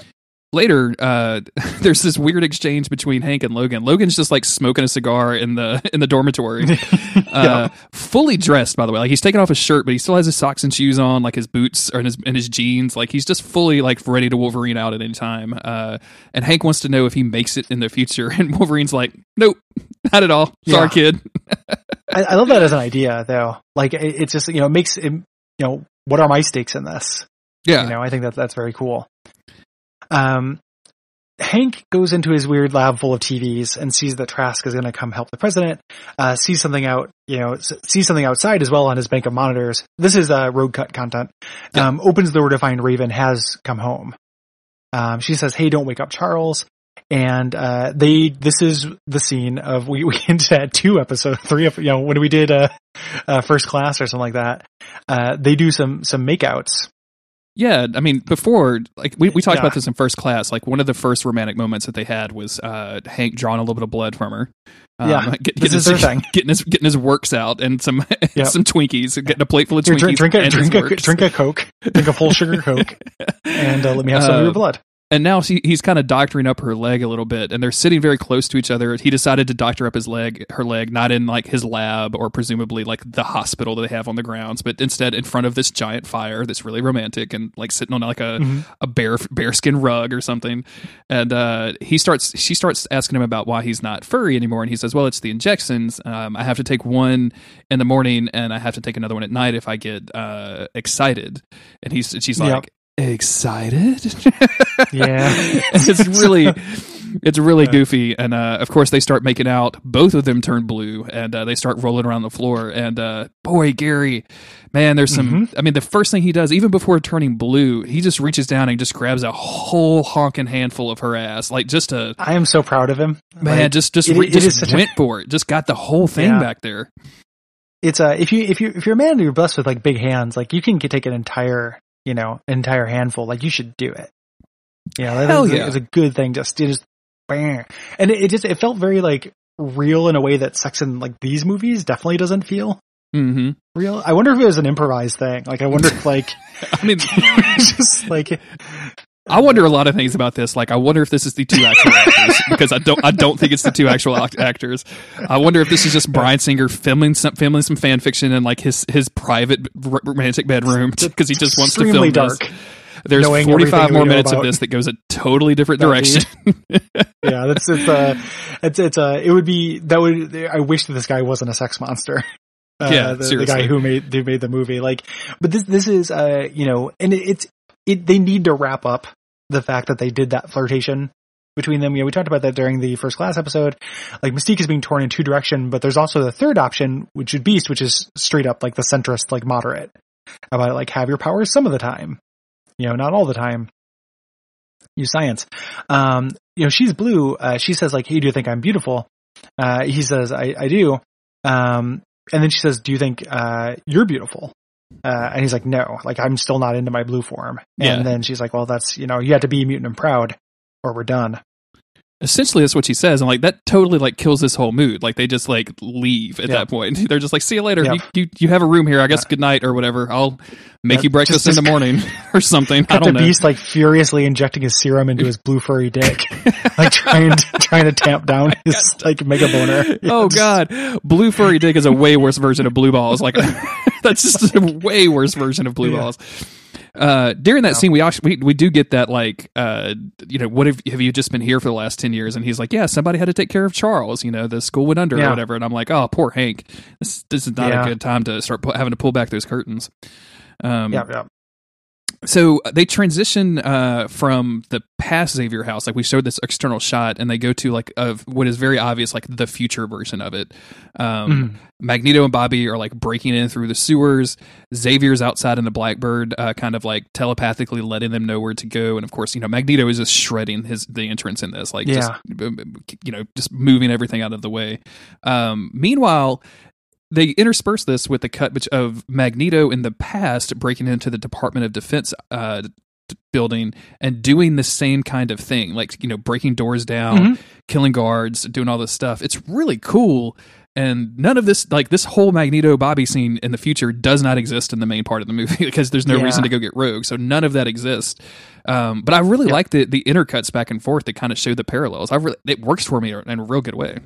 Speaker 1: Later, uh, *laughs* there's this weird exchange between Hank and Logan. Logan's just like smoking a cigar in the *laughs* in the dormitory, *laughs* uh, fully dressed. By the way, like he's taken off his shirt, but he still has his socks and shoes on, like his boots or in his, in his jeans. Like he's just fully like ready to Wolverine out at any time. Uh, and Hank wants to know if he makes it in the future, and Wolverine's like, "Nope, not at all. Sorry,
Speaker 2: Yeah.
Speaker 1: kid."
Speaker 2: I, I love that as an idea, though. Like it, it's just you know it makes it, you know what are my stakes in this?
Speaker 1: Yeah,
Speaker 2: You know, I think that that's very cool. Um, Hank goes into his weird lab full of TVs and sees that Trask is going to come help the president. Uh, sees something out, you know, sees something outside as well on his bank of monitors. This is uh, rogue cut content.
Speaker 1: Yeah.
Speaker 2: Um, opens the door to find Raven has come home. Um, she says, "Hey, don't wake up Charles." And uh, they, this is the scene of we we *laughs* hinted at two episodes, three, of you know, when we did uh, uh, first class or something like that. Uh, they do some some makeouts
Speaker 1: Yeah, I mean, before like we, we talked
Speaker 2: Yeah.
Speaker 1: about this in first class. Like one of the first romantic moments that they had was uh, Hank drawing a little bit of blood from her. Um,
Speaker 2: Yeah,
Speaker 1: get,
Speaker 2: this
Speaker 1: getting
Speaker 2: is
Speaker 1: his, *laughs*
Speaker 2: thing.
Speaker 1: getting his getting his works out and some *laughs*
Speaker 2: Yep.
Speaker 1: some Twinkies, getting a plate full of
Speaker 2: Here,
Speaker 1: Twinkies.
Speaker 2: drink, drink a drink a drink a Coke, drink a full sugar *laughs* Coke, and uh, let me have some of
Speaker 1: Uh,
Speaker 2: your blood.
Speaker 1: And now she, he's kind of doctoring up her leg a little bit, and they're sitting very close to each other. He decided to doctor up his leg, her leg, not in like his lab or presumably like the hospital that they have on the grounds, but instead in front of this giant fire that's really romantic and like sitting on like a
Speaker 2: Mhm.
Speaker 1: a bear bearskin rug or something. And uh, he starts, she starts asking him about why he's not furry anymore, and he says, "Well, it's the injections. Um, I have to take one in the morning, and I have to take another one at night if I get uh, excited." And he's, she's
Speaker 2: Yep.
Speaker 1: Like, "Excited." *laughs*
Speaker 2: Yeah. *laughs*
Speaker 1: it's really it's really
Speaker 2: Yeah.
Speaker 1: goofy and uh, of course they start making out both of them turn blue and uh, they start rolling around the floor and uh, boy gary man there's some
Speaker 2: Mm-hmm.
Speaker 1: i mean the first thing he does even before turning blue he just reaches down and just grabs a whole honking handful of her ass like just a
Speaker 2: I am so proud of him.
Speaker 1: man
Speaker 2: Like,
Speaker 1: just just,
Speaker 2: it-
Speaker 1: re-
Speaker 2: it
Speaker 1: just
Speaker 2: is such a-
Speaker 1: went for it just got the whole thing
Speaker 2: Yeah.
Speaker 1: back there
Speaker 2: it's uh if you if you if you're a man and you're blessed with like big hands, like you can get, take an entire you know entire handful. Like you should do it. You know, that is a-
Speaker 1: yeah.
Speaker 2: a good thing. Just it just bam. and it, it just it felt very like real in a way that sex in like these movies definitely doesn't feel
Speaker 1: Mm-hmm.
Speaker 2: real. I wonder if it was an improvised thing. Like I wonder if like *laughs*
Speaker 1: i mean *laughs*
Speaker 2: just like
Speaker 1: I wonder a lot of things about this. Like, I wonder if this is the two actual *laughs* actors because I don't. I don't think it's the two actual act- actors. I wonder if this is just Bryan Singer filming some filming some fan fiction in like his his private romantic bedroom because he just wants to film
Speaker 2: dark.
Speaker 1: this. There's 45 more minutes of this that goes a totally different direction.
Speaker 2: yeah, that's it's uh it's it's uh it would be that would I wish that this guy wasn't a sex monster. Uh,
Speaker 1: Yeah,
Speaker 2: the, the guy who made who made the movie like but this this is uh you know and it, it's it they need to wrap up the fact that they did that flirtation between them. You know, we talked about that during the first class episode. Like Mystique is being torn in two direction, but there's also the third option, which is Beast, which is straight up like the centrist, like moderate about like have your powers some of the time, you know, not all the time. Use science. Um, you know, she's blue. Uh, she says like, "Hey, do you think I'm beautiful?" Uh, he says, "I, I do." Um, and then she says, "Do you think uh, you're beautiful?" Uh, and he's like, "No, like I'm still not into my blue form."
Speaker 1: Yeah.
Speaker 2: And then she's like, "Well, that's you know, you have to be mutant and proud, or we're done."
Speaker 1: Essentially, that's what she says, and like that totally like kills this whole mood. Like they just like leave at
Speaker 2: Yeah.
Speaker 1: that point. *laughs* They're just like, "See you later.
Speaker 2: Yep.
Speaker 1: You, you you have a room here. I guess good night or whatever. I'll make
Speaker 2: Yeah,
Speaker 1: you breakfast
Speaker 2: just-
Speaker 1: in the morning *laughs* or something. I don't
Speaker 2: to
Speaker 1: know."
Speaker 2: Beast like furiously injecting his serum into his blue furry dick, *laughs* like trying to trying to tamp down his like mega boner.
Speaker 1: Oh God, blue furry dick is a way worse version of blue balls. Like that's just a way worse version of blue
Speaker 2: Yeah.
Speaker 1: balls. Uh, during that scene, we actually we, we do get that like uh, you know what have, have you just been here for the last ten years? And he's like, yeah, somebody had to take care of Charles. You know, the school went under or whatever. And I'm like, oh, poor Hank. This this is not
Speaker 2: Yeah.
Speaker 1: a good time to start pu- having to pull back those curtains. Um,
Speaker 2: Yeah, yeah.
Speaker 1: So uh, they transition uh, from the past Xavier house, like we showed this external shot, and they go to like of what is very obvious, like the future version of it. Um,
Speaker 2: Mm.
Speaker 1: Magneto and Bobby are like breaking in through the sewers. Xavier's outside in the Blackbird, uh, kind of like telepathically letting them know where to go. And of course, you know Magneto is just shredding his the entrance in this, like just you know just moving everything out of the way. Um, meanwhile, they intersperse this with the cut of Magneto in the past breaking into the Department of Defense uh, building and doing the same kind of thing, like you know breaking doors down,
Speaker 2: Mhm.
Speaker 1: killing guards, doing all this stuff. It's really cool. And none of this, like this whole Magneto Bobby scene in the future, does not exist in the main part of the movie *laughs* because there's no
Speaker 2: Yeah.
Speaker 1: reason to go get Rogue. So none of that exists. Um, but I really like the the intercuts back and forth that kind of show the parallels. I really, it works for me in a real good way.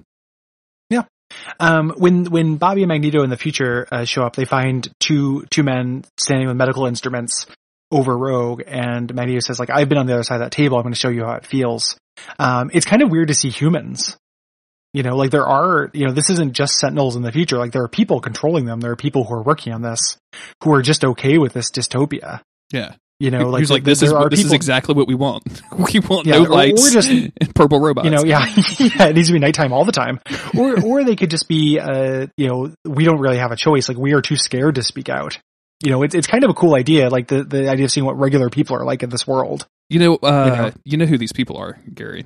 Speaker 2: Um, when when Bobby and Magneto in the future uh, show up, they find two two men standing with medical instruments over Rogue, and Magneto says, "Like I've been on the other side of that table. I'm going to show you how it feels." Um, it's kind of weird to see humans. You know, like there are, you know, this isn't just Sentinels in the future. Like there are people controlling them. There are people who are working on this who are just okay with this dystopia.
Speaker 1: Yeah.
Speaker 2: You know, like
Speaker 1: Who's like this is
Speaker 2: there are
Speaker 1: what- this is exactly what we want. *laughs* we want
Speaker 2: Yeah,
Speaker 1: no
Speaker 2: or
Speaker 1: lights
Speaker 2: just- *laughs*
Speaker 1: and purple robots.
Speaker 2: you know, yeah, *laughs* yeah, it needs to be nighttime all the time. Or, or they could just be, uh, you know, we don't really have a choice. Like we are too scared to speak out. You know, it's, it's kind of a cool idea. Like the, the idea of seeing what regular people are like in this world.
Speaker 1: You know, uh,
Speaker 2: You know?
Speaker 1: you know who these people are, Gary.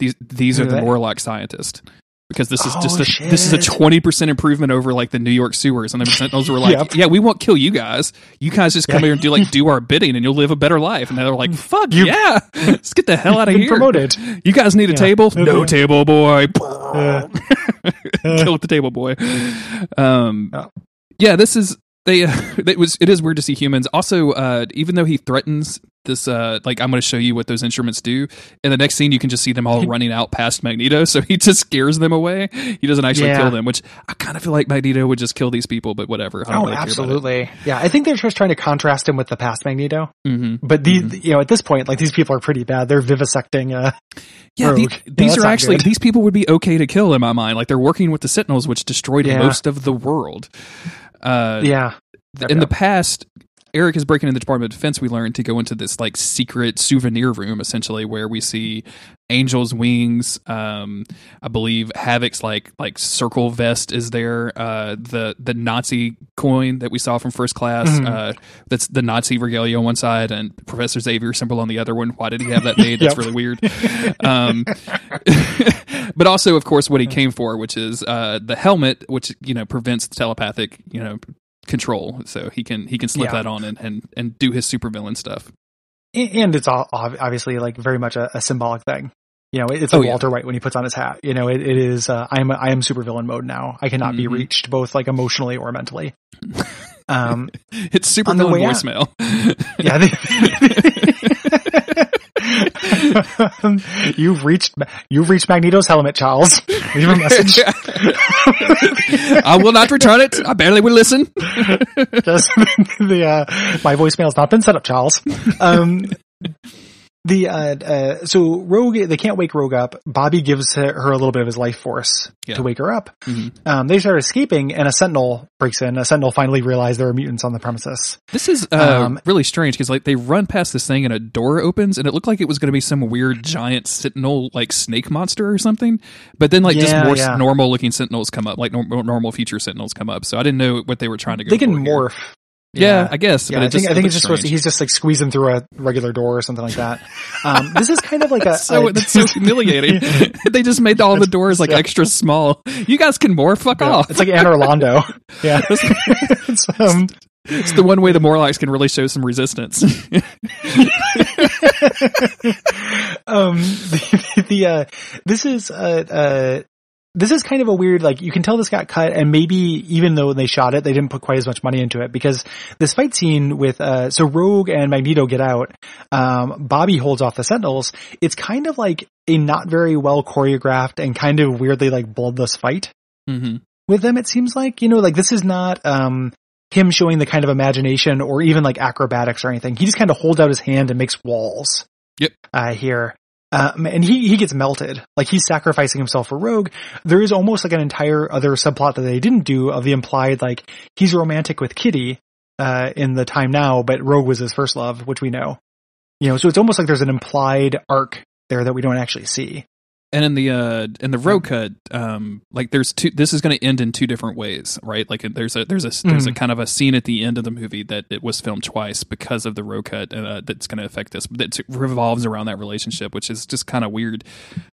Speaker 1: These these
Speaker 2: Who
Speaker 1: are the? Morlock scientists. Because this is
Speaker 2: Oh,
Speaker 1: just a, this is a twenty percent improvement over like the New York sewers, and the Sentinels were like,
Speaker 2: Yep.
Speaker 1: "Yeah, we won't kill you guys. You guys just come
Speaker 2: Yeah.
Speaker 1: here and do like *laughs* do our bidding, and you'll live a better life." And they're like, "Fuck
Speaker 2: You-
Speaker 1: yeah, *laughs* let's get the hell *laughs* out of here."
Speaker 2: promoted.
Speaker 1: You guys need a
Speaker 2: Yeah.
Speaker 1: table?
Speaker 2: No,
Speaker 1: table, boy.
Speaker 2: Uh,
Speaker 1: Kill with the table, boy. Um,
Speaker 2: Oh.
Speaker 1: yeah, this is they. Uh, *laughs* it was. It is weird to see humans. Also, uh, even though he threatens this, uh, like I'm going to show you what those instruments do. In the next scene, you can just see them all *laughs* running out past Magneto. So he just scares them away. He doesn't actually
Speaker 2: Yeah.
Speaker 1: kill them, which I kind of feel like Magneto would just kill these people. But whatever.
Speaker 2: Oh,
Speaker 1: really
Speaker 2: absolutely. Yeah. I think they're just trying to contrast him with the past Magneto.
Speaker 1: hmm
Speaker 2: But the,
Speaker 1: Mhm.
Speaker 2: you know, at this point, like these people are pretty bad. They're vivisecting, uh,
Speaker 1: Yeah, the- these are actually
Speaker 2: good.
Speaker 1: these people would be okay to kill in my mind. Like they're working with the Sentinels, which destroyed
Speaker 2: Yeah.
Speaker 1: most of the world. Uh,
Speaker 2: yeah.
Speaker 1: in the past, Eric is breaking in the Department of Defense. We learned to go into this like secret souvenir room, essentially, where we see Angel's wings. Um, I believe Havoc's like like circle vest is there. Uh, the the Nazi coin that we saw from First Class.
Speaker 2: Mhm.
Speaker 1: Uh, that's the Nazi regalia on one side and Professor Xavier symbol on the other one. Why did he have that made? *laughs* That's really weird. *laughs* Um, *laughs* but also, of course, what he came for, which is uh, the helmet, which you know prevents telepathic, you know, control. So he can he can slip
Speaker 2: Yeah.
Speaker 1: that on and, and and do his supervillain stuff.
Speaker 2: and it's all obviously like very much a, a symbolic thing. You know, it's
Speaker 1: Oh,
Speaker 2: like
Speaker 1: yeah.
Speaker 2: Walter White when he puts on his hat. You know, it, it is. Uh, I'm I am supervillain mode now. I cannot be
Speaker 1: Mhm.
Speaker 2: reached both like emotionally or mentally. *laughs* Um,
Speaker 1: It's
Speaker 2: super
Speaker 1: supervillain
Speaker 2: way out.
Speaker 1: voicemail. *laughs*
Speaker 2: yeah. they- *laughs* you've reached you've reached Magneto's helmet, Charles. Leave a message.
Speaker 1: I will not return it. I barely would listen. *laughs*
Speaker 2: Just *laughs* the uh, my voicemail's not been set up, Charles. Um, the uh, uh, so Rogue they can't wake Rogue up. Bobby gives her, her a little bit of his life force
Speaker 1: Yeah.
Speaker 2: to wake her up.
Speaker 1: Mhm.
Speaker 2: Um, they start escaping, and a Sentinel breaks in. A Sentinel finally realizes there are mutants on the premises.
Speaker 1: This is uh,
Speaker 2: Um,
Speaker 1: really strange because like they run past this thing and a door opens and it looked like it was going to be some weird giant sentinel like snake monster or something, but then like just more
Speaker 2: yeah.
Speaker 1: normal looking sentinels come up, like normal normal future sentinels come up. So I didn't know what they were trying to go.
Speaker 2: They can
Speaker 1: morph. here.
Speaker 2: Morph.
Speaker 1: Yeah, I guess.
Speaker 2: Yeah,
Speaker 1: but
Speaker 2: I think
Speaker 1: just,
Speaker 2: I think
Speaker 1: it
Speaker 2: it's just supposed to, he's just like squeezing through a regular door or something like that. *laughs* Um, this is kind of like a,
Speaker 1: so
Speaker 2: a-
Speaker 1: that's so humiliating. *laughs* they just made all the doors like
Speaker 2: yeah.
Speaker 1: extra small. You guys can more Fuck
Speaker 2: yeah,
Speaker 1: off.
Speaker 2: it's like Anne Orlando. *laughs* Yeah, it's, um,
Speaker 1: It's the one way the Morlocks can really show some resistance.
Speaker 2: um, the, the uh, this is uh, uh, this is kind of a weird like you can tell this got cut and maybe even though they shot it they didn't put quite as much money into it because this fight scene with uh so Rogue and Magneto get out um Bobby holds off the Sentinels it's kind of like a not very well choreographed and kind of weirdly like bloodless fight
Speaker 1: hmm
Speaker 2: with them it seems like you know like this is not um him showing the kind of imagination or even like acrobatics or anything. He just kind of holds out his hand and makes walls
Speaker 1: Yep.
Speaker 2: uh here um, and he, he gets melted. Like he's sacrificing himself for Rogue. There is almost like an entire other subplot that they didn't do of the implied like he's romantic with Kitty, uh, in the time now, but Rogue was his first love, which we know. You know, so it's almost like there's an implied arc there that we don't actually see.
Speaker 1: And in the uh in the rogue cut, um, like there's two. This is going to end in two different ways, right? Like there's a there's a there's a kind of a scene at the end of the movie that it was filmed twice because of the rogue cut, uh, that's going to affect this. That revolves around that relationship, which is just kind of weird.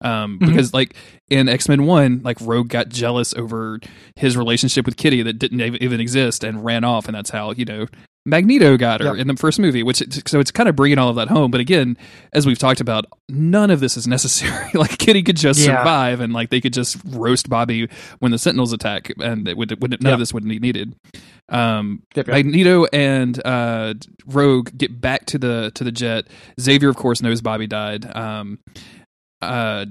Speaker 1: Um,
Speaker 2: Mhm.
Speaker 1: because like in X Men One, like Rogue got jealous over his relationship with Kitty that didn't even exist and ran off, and that's how you know Magneto got her
Speaker 2: Yep.
Speaker 1: in the first movie, which it, so it's kind of bringing all of that home. But again, as we've talked about, none of this is necessary. *laughs* like Kitty could just
Speaker 2: Yeah.
Speaker 1: survive, and like they could just roast Bobby when the Sentinels attack, and it would, would none
Speaker 2: Yep.
Speaker 1: of this would be needed. Um,
Speaker 2: Yep, yep.
Speaker 1: Magneto and uh, Rogue get back to the to the jet. Xavier, of course, knows Bobby died. Um, uh,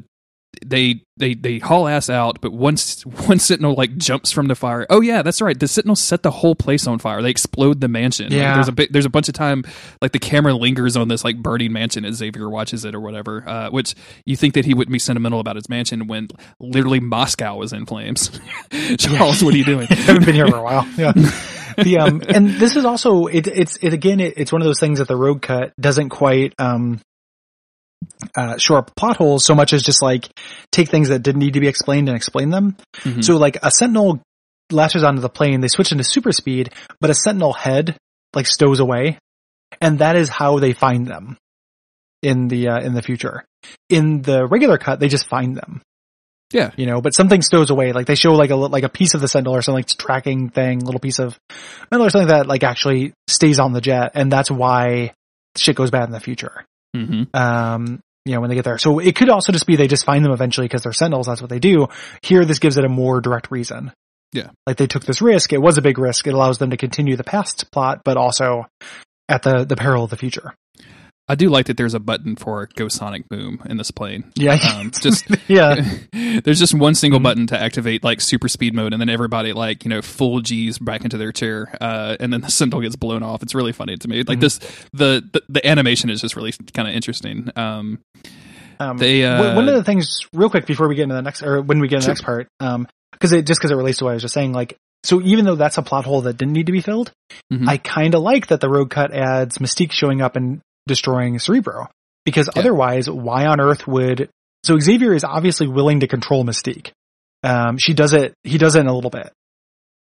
Speaker 1: they they they haul ass out, but once *laughs* one Sentinel like jumps from the fire. Oh yeah, that's right. The Sentinels set the whole place on fire. They explode the mansion. Like,
Speaker 2: Yeah.
Speaker 1: there's a bit. There's a bunch of time like the camera lingers on this like burning mansion as Xavier watches it or whatever. Uh, which you think that he wouldn't be sentimental about his mansion when literally Moscow was in flames. *laughs* Charles, what are you doing? *laughs*
Speaker 2: haven't been here for a while. Yeah. The um and this is also it it's it again it, it's one of those things that the rogue cut doesn't quite um uh shore up plot holes so much as just like take things that didn't need to be explained and explain them.
Speaker 1: Mhm.
Speaker 2: So like a sentinel latches onto the plane, they switch into super speed, but a sentinel head like stows away. And that is how they find them in the uh, in the future. In the regular cut, they just find them
Speaker 1: yeah,
Speaker 2: you know, but something stows away. Like they show like a like a piece of the Sentinel or something like tracking thing, little piece of metal or something that like actually stays on the jet, and that's why shit goes bad in the future.
Speaker 1: Hmm
Speaker 2: Um, you know, when they get there. So it could also just be they just find them eventually because they're Sentinels. That's what they do. Here, this gives it a more direct reason.
Speaker 1: Yeah.
Speaker 2: like they took this risk. It was a big risk. It allows them to continue the past plot, but also at the the peril of the future.
Speaker 1: I do like that there's a button for Go Sonic Boom in this plane.
Speaker 2: Yeah,
Speaker 1: Um, *laughs* just
Speaker 2: yeah, *laughs*
Speaker 1: there's just one single
Speaker 2: Mhm.
Speaker 1: button to activate like super speed mode, and then everybody like you know full G's back into their chair, uh, and then *laughs* the Sentinel gets blown off. It's really funny to me. Like
Speaker 2: Mhm.
Speaker 1: this, the, the the animation is just really kind of interesting. Um,
Speaker 2: Um,
Speaker 1: They, uh,
Speaker 2: one- of the things, real quick, before we get into the next, or when we get into
Speaker 1: Sure.
Speaker 2: the next part, um, because it just because it relates to what I was just saying, like, so even though that's a plot hole that didn't need to be filled,
Speaker 1: Mhm.
Speaker 2: I kind of like that the rogue cut adds Mystique showing up and destroying Cerebro, because
Speaker 1: Yeah.
Speaker 2: otherwise, why on earth would? So Xavier is obviously willing to control Mystique. Um, she does it. He does it in a little bit,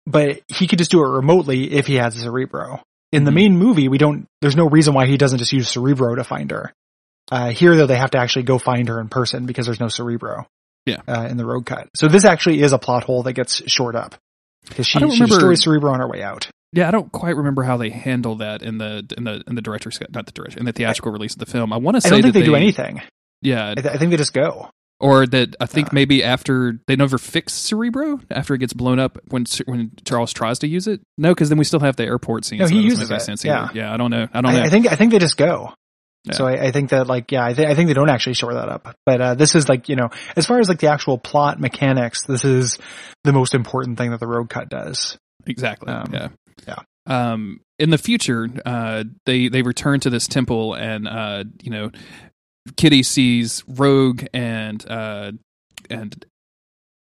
Speaker 2: but he could just do it remotely if he has Cerebro. In the
Speaker 1: Mhm.
Speaker 2: main movie, we don't. There's no reason why he doesn't just use Cerebro to find her. Uh, here, though, they have to actually go find her in person because there's no Cerebro.
Speaker 1: Yeah.
Speaker 2: Uh, in the rogue cut. So this actually is a plot hole that gets shored up because she, she
Speaker 1: remember-
Speaker 2: destroys Cerebro on her way out.
Speaker 1: Yeah, I don't quite remember how they handle that in the in the in the director's not the director in the theatrical release of the film. I want to say I
Speaker 2: don't think
Speaker 1: that
Speaker 2: they, do anything.
Speaker 1: Yeah,
Speaker 2: I, th- I think they just go.
Speaker 1: or that I think
Speaker 2: Uh.
Speaker 1: maybe after they never fix Cerebro after it gets blown up when when Charles tries to use it. No, because then we still have the airport scene.
Speaker 2: No,
Speaker 1: so
Speaker 2: he uses it,
Speaker 1: sense
Speaker 2: yeah.
Speaker 1: either. yeah. I don't know. I don't know.
Speaker 2: I, I think I think they just go.
Speaker 1: Yeah.
Speaker 2: So I, I think that like yeah, I think I think they don't actually shore that up. But uh, this is like you know, as far as like the actual plot mechanics, this is the most important thing that the rogue cut does.
Speaker 1: Exactly.
Speaker 2: Um,
Speaker 1: yeah. Um, in the future, uh, they they return to this temple, and uh, you know, Kitty sees Rogue and uh, and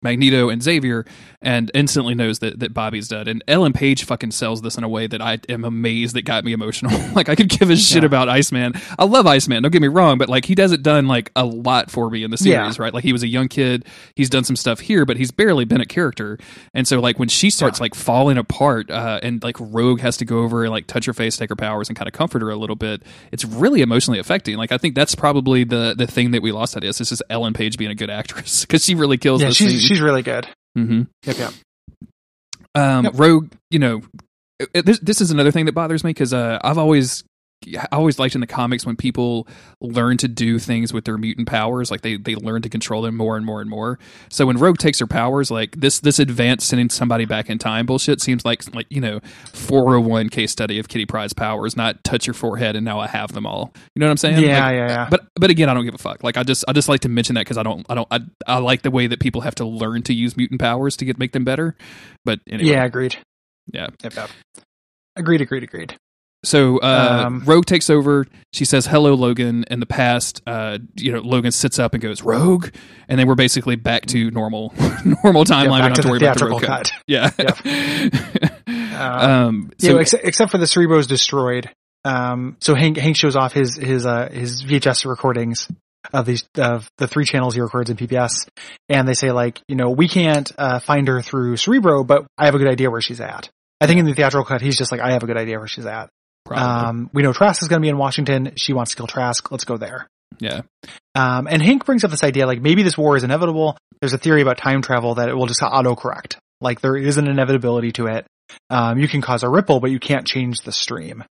Speaker 1: Magneto and Xavier, and instantly knows that that Bobby's dead. And Ellen Page fucking sells this in a way that I am amazed that got me emotional. *laughs* like I could give a shit
Speaker 2: Yeah.
Speaker 1: about Iceman. I love Iceman. Don't get me wrong, but like he doesn't done like a lot for me in the
Speaker 2: Yeah.
Speaker 1: series, right? Like he was a young kid. He's done some stuff here, but he's barely been a character. And so like when she starts
Speaker 2: Yeah.
Speaker 1: like falling apart, uh, and like Rogue has to go over and like touch her face, take her powers, and kind of comfort her a little bit, it's really emotionally affecting. Like I think that's probably the the thing that we lost at is this is Ellen Page being a good actress *laughs* because she really kills
Speaker 2: yeah,
Speaker 1: this
Speaker 2: she's really good.
Speaker 1: Mm-hmm.
Speaker 2: Yep, yep.
Speaker 1: Um,
Speaker 2: Yep.
Speaker 1: Rogue, you know, this this is another thing that bothers me because uh, I've always I always liked in the comics when people learn to do things with their mutant powers, like they they learn to control them more and more and more. So when Rogue takes her powers, like this this advanced sending somebody back in time bullshit seems like like you know 401 case study of Kitty Pryde's powers, not touch your forehead and now I have them all. You know what I'm saying?
Speaker 2: Yeah,
Speaker 1: Like,
Speaker 2: yeah, yeah.
Speaker 1: But but again, I don't give a fuck. Like I just I just like to mention that because I don't I don't I, I like the way that people have to learn to use mutant powers to get make them better. But anyway,
Speaker 2: Yeah, agreed.
Speaker 1: Yeah.
Speaker 2: Yep, yep. Agreed, agreed, agreed.
Speaker 1: So uh,
Speaker 2: Um,
Speaker 1: Rogue takes over. She says, "Hello, Logan." In the past, uh, you know, Logan sits up and goes, "Rogue," and then we're basically back to normal, *laughs* normal
Speaker 2: Yeah,
Speaker 1: timeline. we
Speaker 2: back
Speaker 1: don't
Speaker 2: to
Speaker 1: have to
Speaker 2: the
Speaker 1: worry about the
Speaker 2: theatrical
Speaker 1: rogue cut.
Speaker 2: cut.
Speaker 1: Yeah. *laughs*
Speaker 2: Um, *laughs*
Speaker 1: um.
Speaker 2: Yeah,
Speaker 1: So
Speaker 2: except, except for the Cerebro's destroyed. Um, so Hank Hank shows off his his uh his VHS recordings of these of the three channels he records in PPS, and they say like you know we can't uh, find her through Cerebro, but I have a good idea where she's at. I think in the theatrical cut he's just like I have a good idea where she's at. Um, we know Trask is going to be in Washington. She wants to kill Trask. Let's go there.
Speaker 1: yeah.
Speaker 2: Um, and Hank brings up this idea like maybe this war is inevitable. There's a theory about time travel that it will just autocorrect. Like there is an inevitability to it. Um, you can cause a ripple, but you can't change the stream.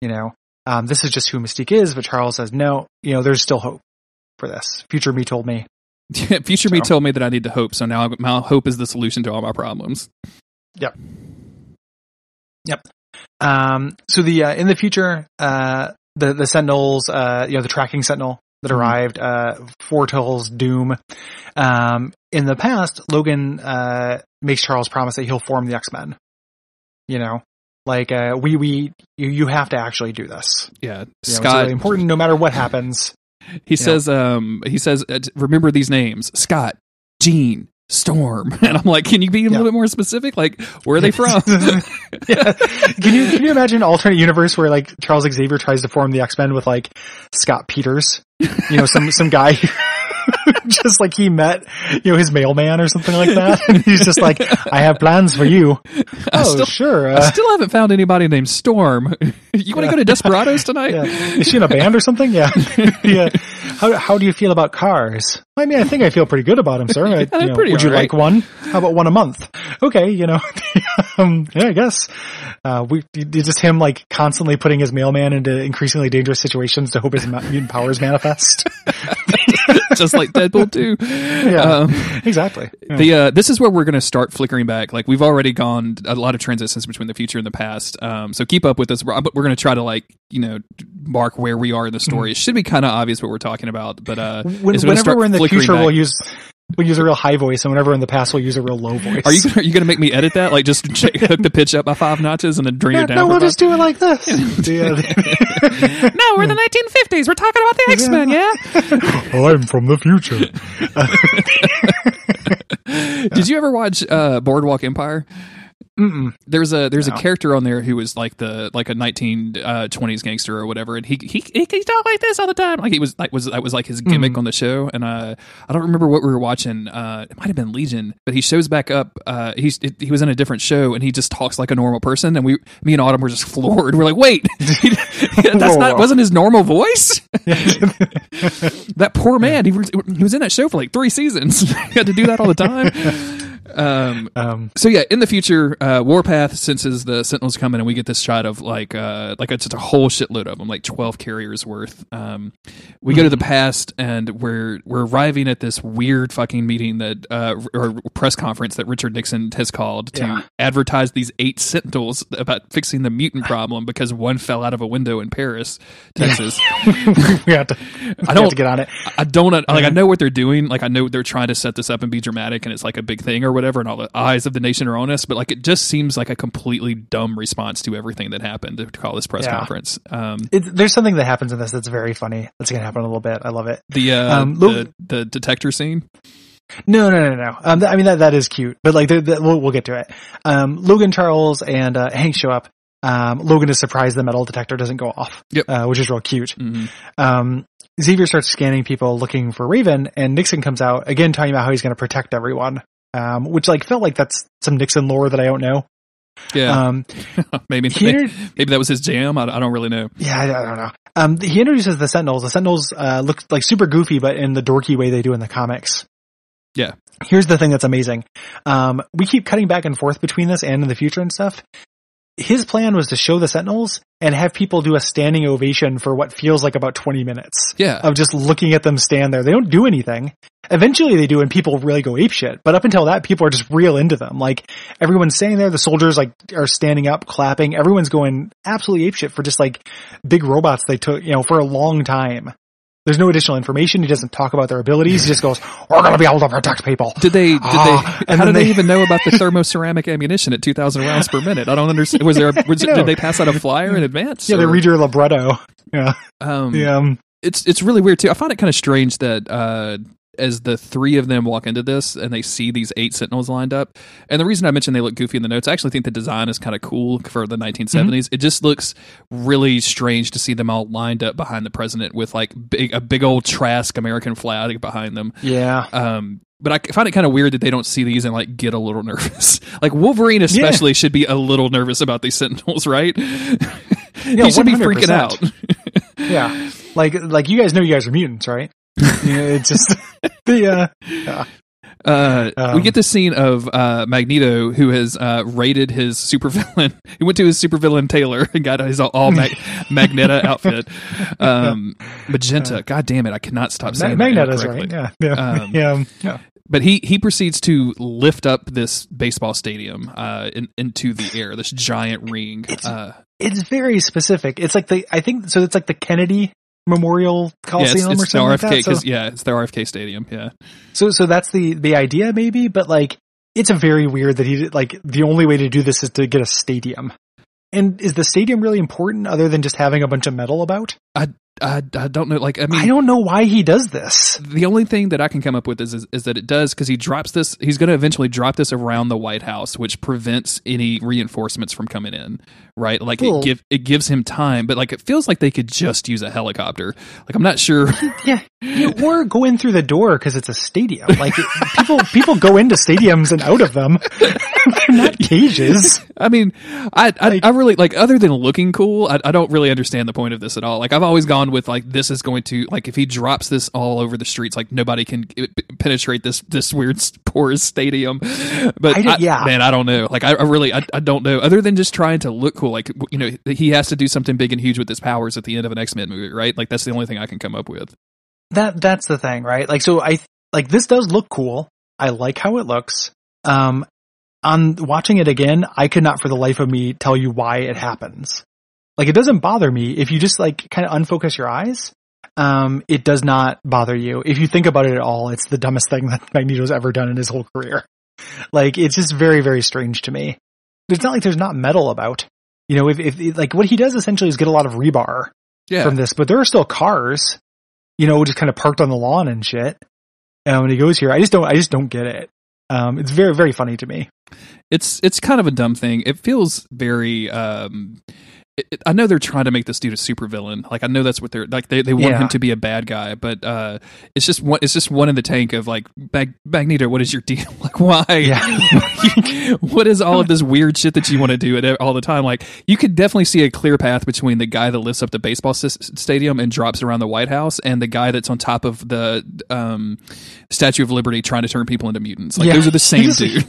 Speaker 2: You know, um, this is just who Mystique is, but Charles says, no, you know, there's still hope for this. Future me told me. *laughs*
Speaker 1: Future me told me that I need to hope, so now my hope is the solution to all my problems.
Speaker 2: Yep. Yep. Um, so the, uh, in the future, uh, the, the Sentinels, uh, you know, the tracking Sentinel that
Speaker 1: Mhm.
Speaker 2: arrived, uh, foretells doom. Um, in the past, Logan, uh, makes Charles promise that he'll form the X-Men. You know, like, uh, we, we, you, you have to actually do this.
Speaker 1: Yeah,
Speaker 2: You know, it's
Speaker 1: Scott.
Speaker 2: really important no matter what happens.
Speaker 1: He says, um, he says, uh, remember these names: Scott, Jean, Storm. *laughs* And I'm like, can you be a little bit more specific? Like, where are they from? *laughs*
Speaker 2: yeah. Can you can you imagine an alternate universe where like Charles Xavier tries to form the X Men with like Scott Peters, you know, some some guy *laughs* just like he met, you know, his mailman or something like that, and he's just like, I have plans for you.
Speaker 1: I
Speaker 2: Oh,
Speaker 1: still-
Speaker 2: sure.
Speaker 1: I
Speaker 2: Uh,
Speaker 1: still haven't found anybody named Storm. *laughs* you want to go to Desperados tonight?
Speaker 2: yeah. Is she in a band or something? Yeah. *laughs* yeah. How how do you feel about cars? I mean, I think I feel pretty good about them, sir. I, you know,
Speaker 1: pretty
Speaker 2: would you
Speaker 1: right.
Speaker 2: like one? How about one a month? Okay, you know, um, yeah, I guess. Uh, we it's just him like constantly putting his mailman into increasingly dangerous situations to hope his mutant powers manifest. *laughs*
Speaker 1: Just like Deadpool too.
Speaker 2: yeah,
Speaker 1: Um,
Speaker 2: exactly. Yeah.
Speaker 1: The uh, this is where we're going to start flickering back. Like we've already gone a lot of transitions between the future and the past. Um, so keep up with us. We're, but we're going to try to like you know mark where we are in the story. It should be kind of obvious what we're talking about. But uh,
Speaker 2: Mm-hmm. When, whenever we're in the future,
Speaker 1: back.
Speaker 2: we'll use we'll use a real high voice, and whenever in the past, we'll use a real low voice.
Speaker 1: Are you are you going to make me edit that? Like just *laughs* check, hook the pitch up by five notches and then bring
Speaker 2: Yeah,
Speaker 1: it down.
Speaker 2: no, we'll
Speaker 1: five-
Speaker 2: just do it like this. *laughs* *laughs* Yeah.
Speaker 1: no, we're in the 1950s. We're talking about the X Men. Yeah.
Speaker 2: I'm from the future.
Speaker 1: Did you ever watch uh, Boardwalk Empire?
Speaker 2: Mm-mm.
Speaker 1: There's a there's
Speaker 2: No.
Speaker 1: a character on there who was like the like a 1920s gangster or whatever, and he he he, he talked like this all the time. Like he was like was that was like his gimmick
Speaker 2: Mhm.
Speaker 1: on the show. And uh, I don't remember what we were watching. Uh, it might have been Legion, but he shows back up. Uh, he's he was in a different show, and he just talks like a normal person. And we me and Autumn were just floored. We're like, wait, *laughs* *laughs* that's not
Speaker 2: Whoa.
Speaker 1: wasn't his normal voice. *laughs* that poor man. He was, he was in that show for like three seasons. he had to do that all the time. Um,
Speaker 2: Um,
Speaker 1: so yeah, in the future, uh, Warpath senses the Sentinels coming, and we get this shot of like uh, like it's just a whole shitload of them, like twelve carriers worth. Um, we go to the past, and we're we're arriving at this weird fucking meeting that uh, or press conference that Richard Nixon has called to
Speaker 2: Yeah.
Speaker 1: advertise these eight Sentinels about fixing the mutant problem because one fell out of a window in Paris, *laughs* Texas. *laughs*
Speaker 2: we have to. *laughs*
Speaker 1: I
Speaker 2: I
Speaker 1: don't-
Speaker 2: have to get on it.
Speaker 1: I don't like. I know what they're doing. Like I know they're trying to set this up and be dramatic, and it's like a big thing or whatever, and all the eyes of the nation are on us. But like, it just seems like a completely dumb response to everything that happened to call this press
Speaker 2: Yeah.
Speaker 1: conference. Um,
Speaker 2: it. There's something that happens in this that's very funny. That's going to happen in a little bit. I love it.
Speaker 1: the uh,
Speaker 2: Um,
Speaker 1: the
Speaker 2: Logan-
Speaker 1: the detector scene.
Speaker 2: No, no, no, no. Um, th- I mean that that is cute, but like the, the, we'll, we'll get to it. Um, Logan, Charles, and uh, Hank show up. Um, Logan is surprised the metal detector doesn't go off.
Speaker 1: Yep.
Speaker 2: Uh, which is real cute.
Speaker 1: Mhm.
Speaker 2: Um, Xavier starts scanning people looking for Raven, and Nixon comes out again talking about how he's going to protect everyone. Um, which like felt like that's some Nixon lore that I don't know.
Speaker 1: Yeah,
Speaker 2: Um, *laughs*
Speaker 1: maybe
Speaker 2: he
Speaker 1: maybe, *laughs* maybe that was his jam. I, I don't really know.
Speaker 2: yeah, I, I don't know. Um, he introduces the Sentinels. The Sentinels uh, look like super goofy, but in the dorky way they do in the comics.
Speaker 1: Yeah.
Speaker 2: Here's the thing that's amazing. Um, we keep cutting back and forth between this and in the future and stuff. His plan was to show the Sentinels and have people do a standing ovation for what feels like about 20 minutes
Speaker 1: Yeah,
Speaker 2: of just looking at them stand there. They don't do anything. Eventually they do and people really go apeshit. But up until that, people are just real into them. Like everyone's standing there. The soldiers like are standing up, clapping. Everyone's going absolutely apeshit for just like big robots they took, you know, for a long time. There's no additional information. He doesn't talk about their abilities. He just goes, we're going to be able to protect people.
Speaker 1: Did they? Did
Speaker 2: Ah, *laughs*
Speaker 1: they?
Speaker 2: and
Speaker 1: How did they,
Speaker 2: they-
Speaker 1: even know about the *laughs* thermoceramic ammunition at two thousand rounds per minute? I don't understand. Was there? A, was, did they pass out a flyer in advance?
Speaker 2: Yeah, they read your libretto. Yeah.
Speaker 1: Um,
Speaker 2: Yeah. Um,
Speaker 1: it's it's really weird too. I find it kind of strange that uh, as the three of them walk into this and they see these eight Sentinels lined up, and the reason I mentioned they look goofy in the notes, I actually think the design is kind of cool for the 1970s.
Speaker 2: Mm-hmm.
Speaker 1: It just looks really strange to see them all lined up behind the president with like big a big old Trask American flag behind them.
Speaker 2: yeah.
Speaker 1: Um, but I find it kind of weird that they don't see these and like get a little *laughs* nervous. like Wolverine especially should be a little nervous about these Sentinels, right?
Speaker 2: Yeah,
Speaker 1: he should be
Speaker 2: 100%.
Speaker 1: freaking out. *laughs*
Speaker 2: Yeah. Like, like you guys know you guys are mutants, right? *laughs* yeah, it's just the, *laughs* uh,
Speaker 1: Uh,
Speaker 2: Um,
Speaker 1: we get the scene of uh, Magneto, who has uh, raided his supervillain. *laughs* He went to his supervillain tailor and got his all mag- *laughs* Magneta outfit. Um, Magenta. God damn it! I cannot stop
Speaker 2: Ma-
Speaker 1: saying that
Speaker 2: Magneta's right. Yeah. Yeah.
Speaker 1: Um,
Speaker 2: yeah. yeah.
Speaker 1: But he he proceeds to lift up this baseball stadium uh, in, into the air. This giant ring.
Speaker 2: It's-
Speaker 1: Uh,
Speaker 2: It's very specific. It's like the I think so. It's like the Kennedy Memorial
Speaker 1: yeah, it's,
Speaker 2: Coliseum
Speaker 1: it's
Speaker 2: or
Speaker 1: the
Speaker 2: something like that. So,
Speaker 1: yeah, it's the RFK stadium. Yeah.
Speaker 2: so so that's the the idea maybe, but like it's a very weird that he did, like the only way to do this is to get a stadium. And is the stadium really important other than just having a bunch of metal about?
Speaker 1: I, I don't know. Like I mean,
Speaker 2: I don't know why he does this.
Speaker 1: the only thing that I can come up with is is, is that it does because he drops this. He's going to eventually drop this around the White House, which prevents any reinforcements from coming in. Right? Like
Speaker 2: Well-
Speaker 1: it give it gives him time, but like it feels like they could just use a helicopter. Like I'm not sure. *laughs*
Speaker 2: Yeah, *laughs* or go in through the door because it's a stadium. Like it, people, people go into stadiums and out of them. *laughs* They're not cages.
Speaker 1: I mean, I, I
Speaker 2: Like-
Speaker 1: I really like other than looking cool. I, I don't really understand the point of this at all. Like I've always gone with like this is going to like if he drops this all over the streets, like nobody can p- penetrate this this weird porous stadium. But
Speaker 2: I
Speaker 1: I
Speaker 2: yeah.
Speaker 1: man, I don't know. Like I, I really I, I don't know. Other than just trying to look cool, like you know he has to do something big and huge with his powers at the end of an X Men movie, right? Like that's the only thing I can come up with.
Speaker 2: That that's the thing, right? Like, so I like this does look cool. I like how it looks. Um, on watching it again, I could not for the life of me tell you why it happens. Like, it doesn't bother me if you just like kind of unfocus your eyes. Um, it does not bother you if you think about it at all. It's the dumbest thing *laughs* that Magneto's ever done in his whole career. Like, it's just very very strange to me. It's not like there's not metal about. You know, if, if like what he does essentially is get a lot of rebar
Speaker 1: Yeah,
Speaker 2: from this, but there are still cars, you know, just kind of parked on the lawn and shit. And when he goes here, I just don't, I just don't get it. Um, it's very, very funny to me.
Speaker 1: it's it's kind of a dumb thing. It feels very. um it, it- I know they're trying to make this dude a supervillain. Like I know that's what they're like. They they want
Speaker 2: Yeah.
Speaker 1: him to be a bad guy, but uh it's just one. It's just one in the tank of like Mag- Magneto. What is your deal? *laughs* Like why?
Speaker 2: Yeah. *laughs*
Speaker 1: what is all of this weird shit that you want to do at all the time? Like you could definitely see a clear path between the guy that lifts up the baseball s- stadium and drops around the White House, and the guy that's on top of the um, Statue of Liberty trying to turn people into mutants. Like
Speaker 2: Yeah.
Speaker 1: those are the *laughs* same dude.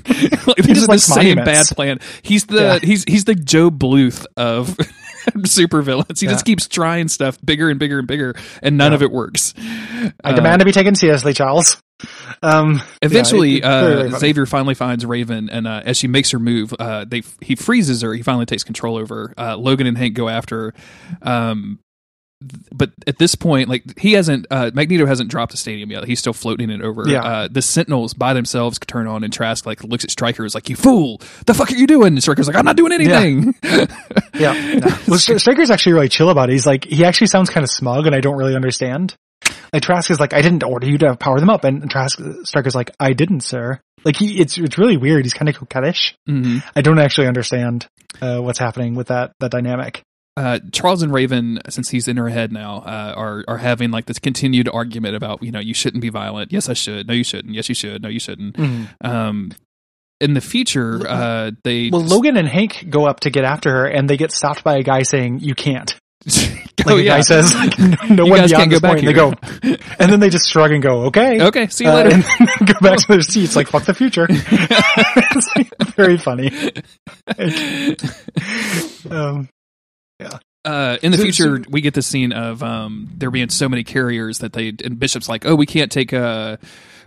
Speaker 1: like, *laughs*
Speaker 2: just
Speaker 1: are the same bad plan. He's the
Speaker 2: Yeah.
Speaker 1: he's he's the Gob Bluth of *laughs* supervillains. He just keeps trying stuff bigger and bigger and bigger, and none
Speaker 2: Yeah.
Speaker 1: of it works.
Speaker 2: I
Speaker 1: Uh,
Speaker 2: demand to be taken seriously, Charles. Um,
Speaker 1: Eventually,
Speaker 2: yeah, very, very
Speaker 1: uh. Xavier finally finds Raven, and uh, as she makes her move, uh, they he freezes her. He finally takes control over. Uh, Logan and Hank go after. her. Um, but at this point, like he hasn't, uh, Magneto hasn't dropped the stadium yet. He's still floating it over.
Speaker 2: Yeah.
Speaker 1: Uh, the Sentinels by themselves turn on, and Trask like looks at Stryker, is like, "You fool! The fuck are you doing?" And Stryker's like, "I'm not doing anything." *laughs*
Speaker 2: yeah. no. *laughs* Well, Stry- Stryker's actually really chill about it. He's like, he actually sounds kind of smug and I don't really understand. Like Trask is like, I didn't order you to power them up. And Trask, Stryker's like, I didn't, sir. Like he, it's, it's really weird. He's kind of coquettish.
Speaker 1: hmm
Speaker 2: I don't actually understand, uh, what's happening with that, that dynamic.
Speaker 1: Uh, Charles and Raven, since he's in her head now, uh, are are having like this continued argument about you know you shouldn't be violent. Yes, I should. No, you shouldn't. Yes, you should. No, you shouldn't. Um, in the future, uh, they
Speaker 2: Well, Logan and Hank go up to get after her, and they get stopped by a guy saying, "You can't." *laughs* Like
Speaker 1: oh
Speaker 2: a
Speaker 1: yeah,
Speaker 2: guy says, *laughs* like, "No,
Speaker 1: You
Speaker 2: one beyond this
Speaker 1: back
Speaker 2: point." They go, *laughs* and then they just shrug and go, "Okay,
Speaker 1: okay. See you
Speaker 2: Uh,
Speaker 1: later.
Speaker 2: and go back to their seats, like "Fuck the future." it's like, very funny. Um,
Speaker 1: uh, in the future, we get the scene of um, there being so many carriers that they and Bishop's like, oh, we can't take uh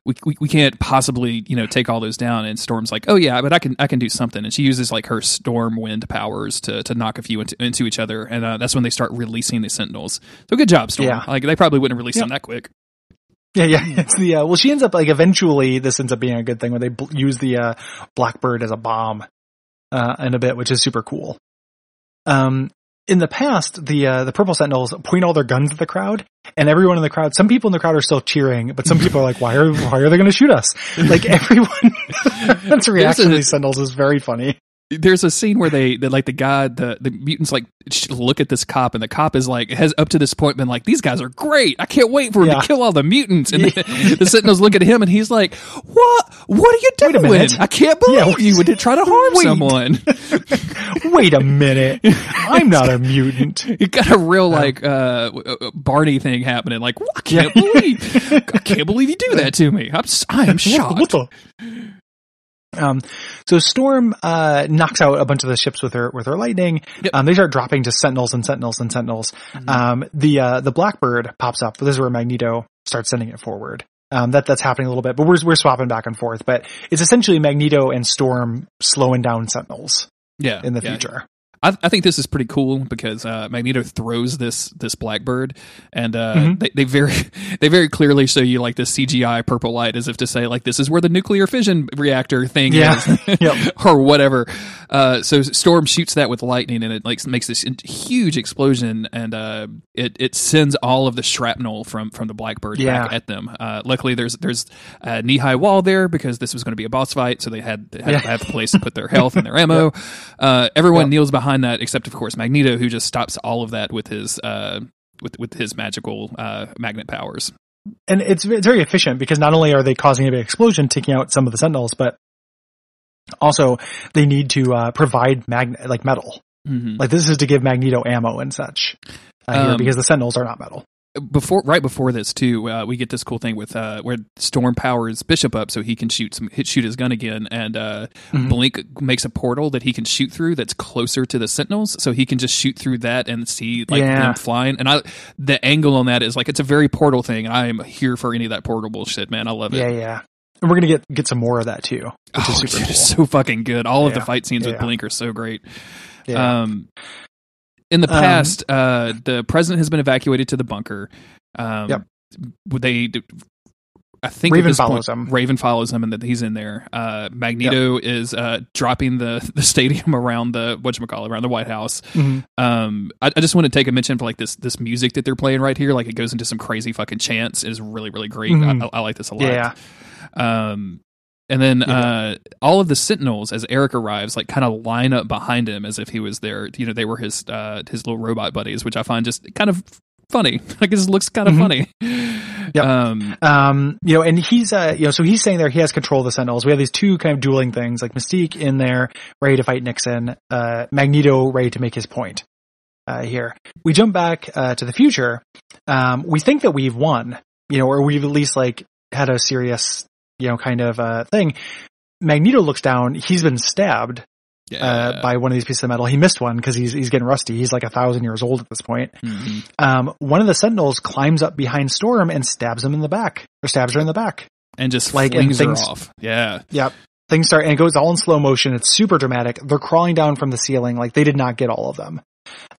Speaker 1: We, we we can't possibly you know take all those down and Storm's like oh yeah but I can I can do something and she uses like her storm wind powers to to knock a few into, into each other and uh, that's when they start releasing the Sentinels so good job Storm
Speaker 2: Yeah.
Speaker 1: like they probably wouldn't release
Speaker 2: Yeah.
Speaker 1: them that quick
Speaker 2: Yeah, yeah. It's the uh, well, she ends up like eventually this ends up being a good thing where they bl- use the uh, Blackbird as a bomb uh, in a bit, which is super cool. Um, in the past, the uh, the Purple Sentinels point all their guns at the crowd, and everyone in the crowd. Some people in the crowd are still cheering, but some people are like, "Why are why are they going to shoot us?" Like *laughs* everyone, *laughs* that's reaction to these Sentinels is very funny.
Speaker 1: There's a scene where they, they like the guy the the mutants like look at this cop and the cop is like has up to this point been like these guys are great. I can't wait for him
Speaker 2: Yeah.
Speaker 1: to kill all the mutants. And the, *laughs* the sentinels look at him and he's like what? What are you doing? i can't believe
Speaker 2: Yeah,
Speaker 1: you would try to harm
Speaker 2: wait.
Speaker 1: someone. *laughs*
Speaker 2: Wait a minute. I'm not a mutant. *laughs*
Speaker 1: you got a real like uh uh, barney thing happening like i can't believe i can't believe you do that to me. I'm i am shocked.
Speaker 2: What the? Um, so Storm uh, knocks out a bunch of the ships with her with her lightning.
Speaker 1: Yep.
Speaker 2: Um, they start dropping to sentinels and sentinels and sentinels.
Speaker 1: Mhm.
Speaker 2: Um, the uh, the Blackbird pops up. This is where Magneto starts sending it forward. Um, that that's happening a little bit, but we're we're swapping back and forth. But it's essentially Magneto and Storm slowing down sentinels
Speaker 1: yeah
Speaker 2: in the
Speaker 1: yeah.
Speaker 2: future.
Speaker 1: I, I think this is pretty cool because uh, Magneto throws this this blackbird, and uh,
Speaker 2: Mhm.
Speaker 1: they, they very *laughs* they very clearly show you like this CGI purple light as if to say like this is where the nuclear fission reactor thing
Speaker 2: Yeah.
Speaker 1: is, *laughs*
Speaker 2: Yep. *laughs*
Speaker 1: or whatever. Uh, so Storm shoots that with lightning, and it like makes this huge explosion, and uh, it it sends all of the shrapnel from from the blackbird back at them. Uh, luckily, there's there's a knee high wall there because this was going to be a boss fight, so they had they had
Speaker 2: Yeah.
Speaker 1: to have a place to put their health and their ammo. Uh, everyone
Speaker 2: Yep.
Speaker 1: kneels behind that, except of course Magneto, who just stops all of that with his uh, with with his magical uh, magnet powers.
Speaker 2: And it's it's very efficient because not only are they causing a big explosion, taking out some of the sentinels, but also they need to uh, provide magnet like metal.
Speaker 1: Mhm.
Speaker 2: Like this is to give Magneto ammo and such. Uh, here,
Speaker 1: Um,
Speaker 2: because the Sentinels are not metal.
Speaker 1: Before, right before this too, uh, we get this cool thing with uh, where Storm powers Bishop up so he can shoot some hit, shoot his gun again, and uh,
Speaker 2: Mhm.
Speaker 1: Blink makes a portal that he can shoot through that's closer to the Sentinels, so he can just shoot through that and see like
Speaker 2: Yeah.
Speaker 1: them flying. And I, the angle on that is like it's a very portal thing, and I am here for any of that portal bullshit, man. I love it.
Speaker 2: Yeah, yeah. And we're gonna get get some more of that too, which
Speaker 1: oh,
Speaker 2: is super
Speaker 1: dude,
Speaker 2: cool.
Speaker 1: so fucking good. All of the fight scenes with Blink are so great.
Speaker 2: yeah.
Speaker 1: Um, in the
Speaker 2: Um,
Speaker 1: past, uh, the president has been evacuated to the bunker. Um,
Speaker 2: Yep.
Speaker 1: They? I think
Speaker 2: Raven follows
Speaker 1: point,
Speaker 2: him.
Speaker 1: Raven follows him, and that he's in there. Uh, Magneto is uh, dropping the *laughs* the stadium around the what around the White House.
Speaker 2: Mhm.
Speaker 1: Um, I, I just want to take a mention for like this this music that they're playing right here. Like it goes into some crazy fucking chants. It is really really great.
Speaker 2: Mhm.
Speaker 1: I, I like this a lot.
Speaker 2: Yeah.
Speaker 1: Um, and then
Speaker 2: Yeah.
Speaker 1: uh, all of the Sentinels, as Eric arrives, like kind of line up behind him as if he was there. You know, they were his uh, his little robot buddies, which I find just kind of funny. *laughs* Like it just looks kind of
Speaker 2: Mhm.
Speaker 1: funny.
Speaker 2: Yep.
Speaker 1: Um,
Speaker 2: Um, you know, and he's, uh, you know, so he's saying there he has control of the Sentinels. We have these two kind of dueling things, like Mystique in there, ready to fight Nixon, uh, Magneto ready to make his point, uh, here. We jump back, uh, to the future. Um, we think that we've won, you know, or we've at least like had a serious, you know, kind of, uh, thing. Magneto looks down, he's been stabbed,
Speaker 1: yeah.
Speaker 2: uh, by one of these pieces of metal. He missed one because he's, he's getting rusty. He's like a thousand years old at this point.
Speaker 1: Mhm.
Speaker 2: Um, one of the Sentinels climbs up behind Storm and stabs him in the back, or stabs her in the back.
Speaker 1: and just
Speaker 2: like,
Speaker 1: flings
Speaker 2: things-
Speaker 1: her off. Yeah.
Speaker 2: Yep. Things start, and it goes all in slow motion. It's super dramatic. They're crawling down from the ceiling like they did not get all of them.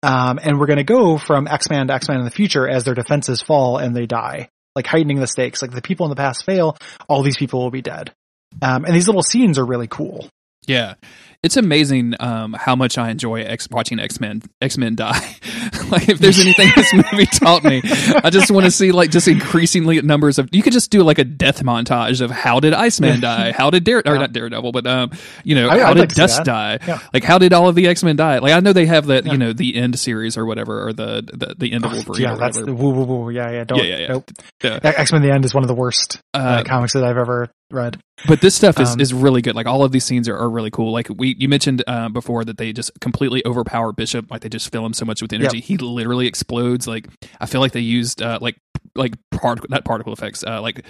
Speaker 2: Um, and we're going to go from X-Man to X-Man in the future as their defenses fall and they die, like heightening the stakes. Like the people in the past fail, all these people will be dead. Um, and these little scenes are really cool.
Speaker 1: Yeah. It's amazing um, how much I enjoy X watching X Men X Men die. *laughs* like if there's anything this *laughs* movie taught me, I just want to see like just increasingly numbers of. You could just do like a death montage of how did Iceman die, how did Dare or
Speaker 2: Yeah.
Speaker 1: not Daredevil, but um, you know,
Speaker 2: I-
Speaker 1: how
Speaker 2: I'd
Speaker 1: did
Speaker 2: like
Speaker 1: Dust die?
Speaker 2: Yeah.
Speaker 1: Like how did all of the X Men die? Like I know they have that
Speaker 2: Yeah.
Speaker 1: you know the end series or whatever or the the, the end of Wolverine
Speaker 2: yeah,
Speaker 1: or
Speaker 2: that's the woo woo woo. Yeah, yeah. Don't,
Speaker 1: Yeah, yeah, yeah.
Speaker 2: Nope.
Speaker 1: Yeah.
Speaker 2: X Men: The End is one of the worst uh,
Speaker 1: Uh,
Speaker 2: comics that I've ever read.
Speaker 1: But this stuff is,
Speaker 2: Um,
Speaker 1: is really good. Like all of these scenes are, are really cool. Like we you mentioned uh, before that they just completely overpower Bishop. Like they just fill him so much with energy. He literally explodes. Like I feel like they used uh, like like part not particle effects. Uh, like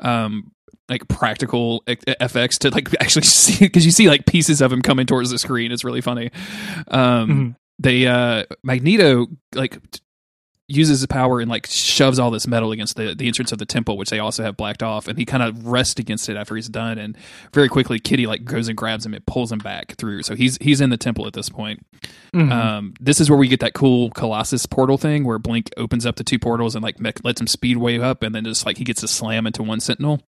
Speaker 1: um like practical e- FX to like *laughs* actually see because you see like pieces of him coming towards the screen. It's really funny. Um,
Speaker 2: Mhm.
Speaker 1: they uh Magneto like uses his power and like shoves all this metal against the the entrance of the temple which they also have blacked off and he kind of rests against it after he's done and very quickly Kitty like goes and grabs him it pulls him back through so he's he's in the temple at this point
Speaker 2: Mhm.
Speaker 1: um this is where we get that cool colossus portal thing where blink opens up the two portals and like mech- lets him speed way up and then just like he gets to slam into one sentinel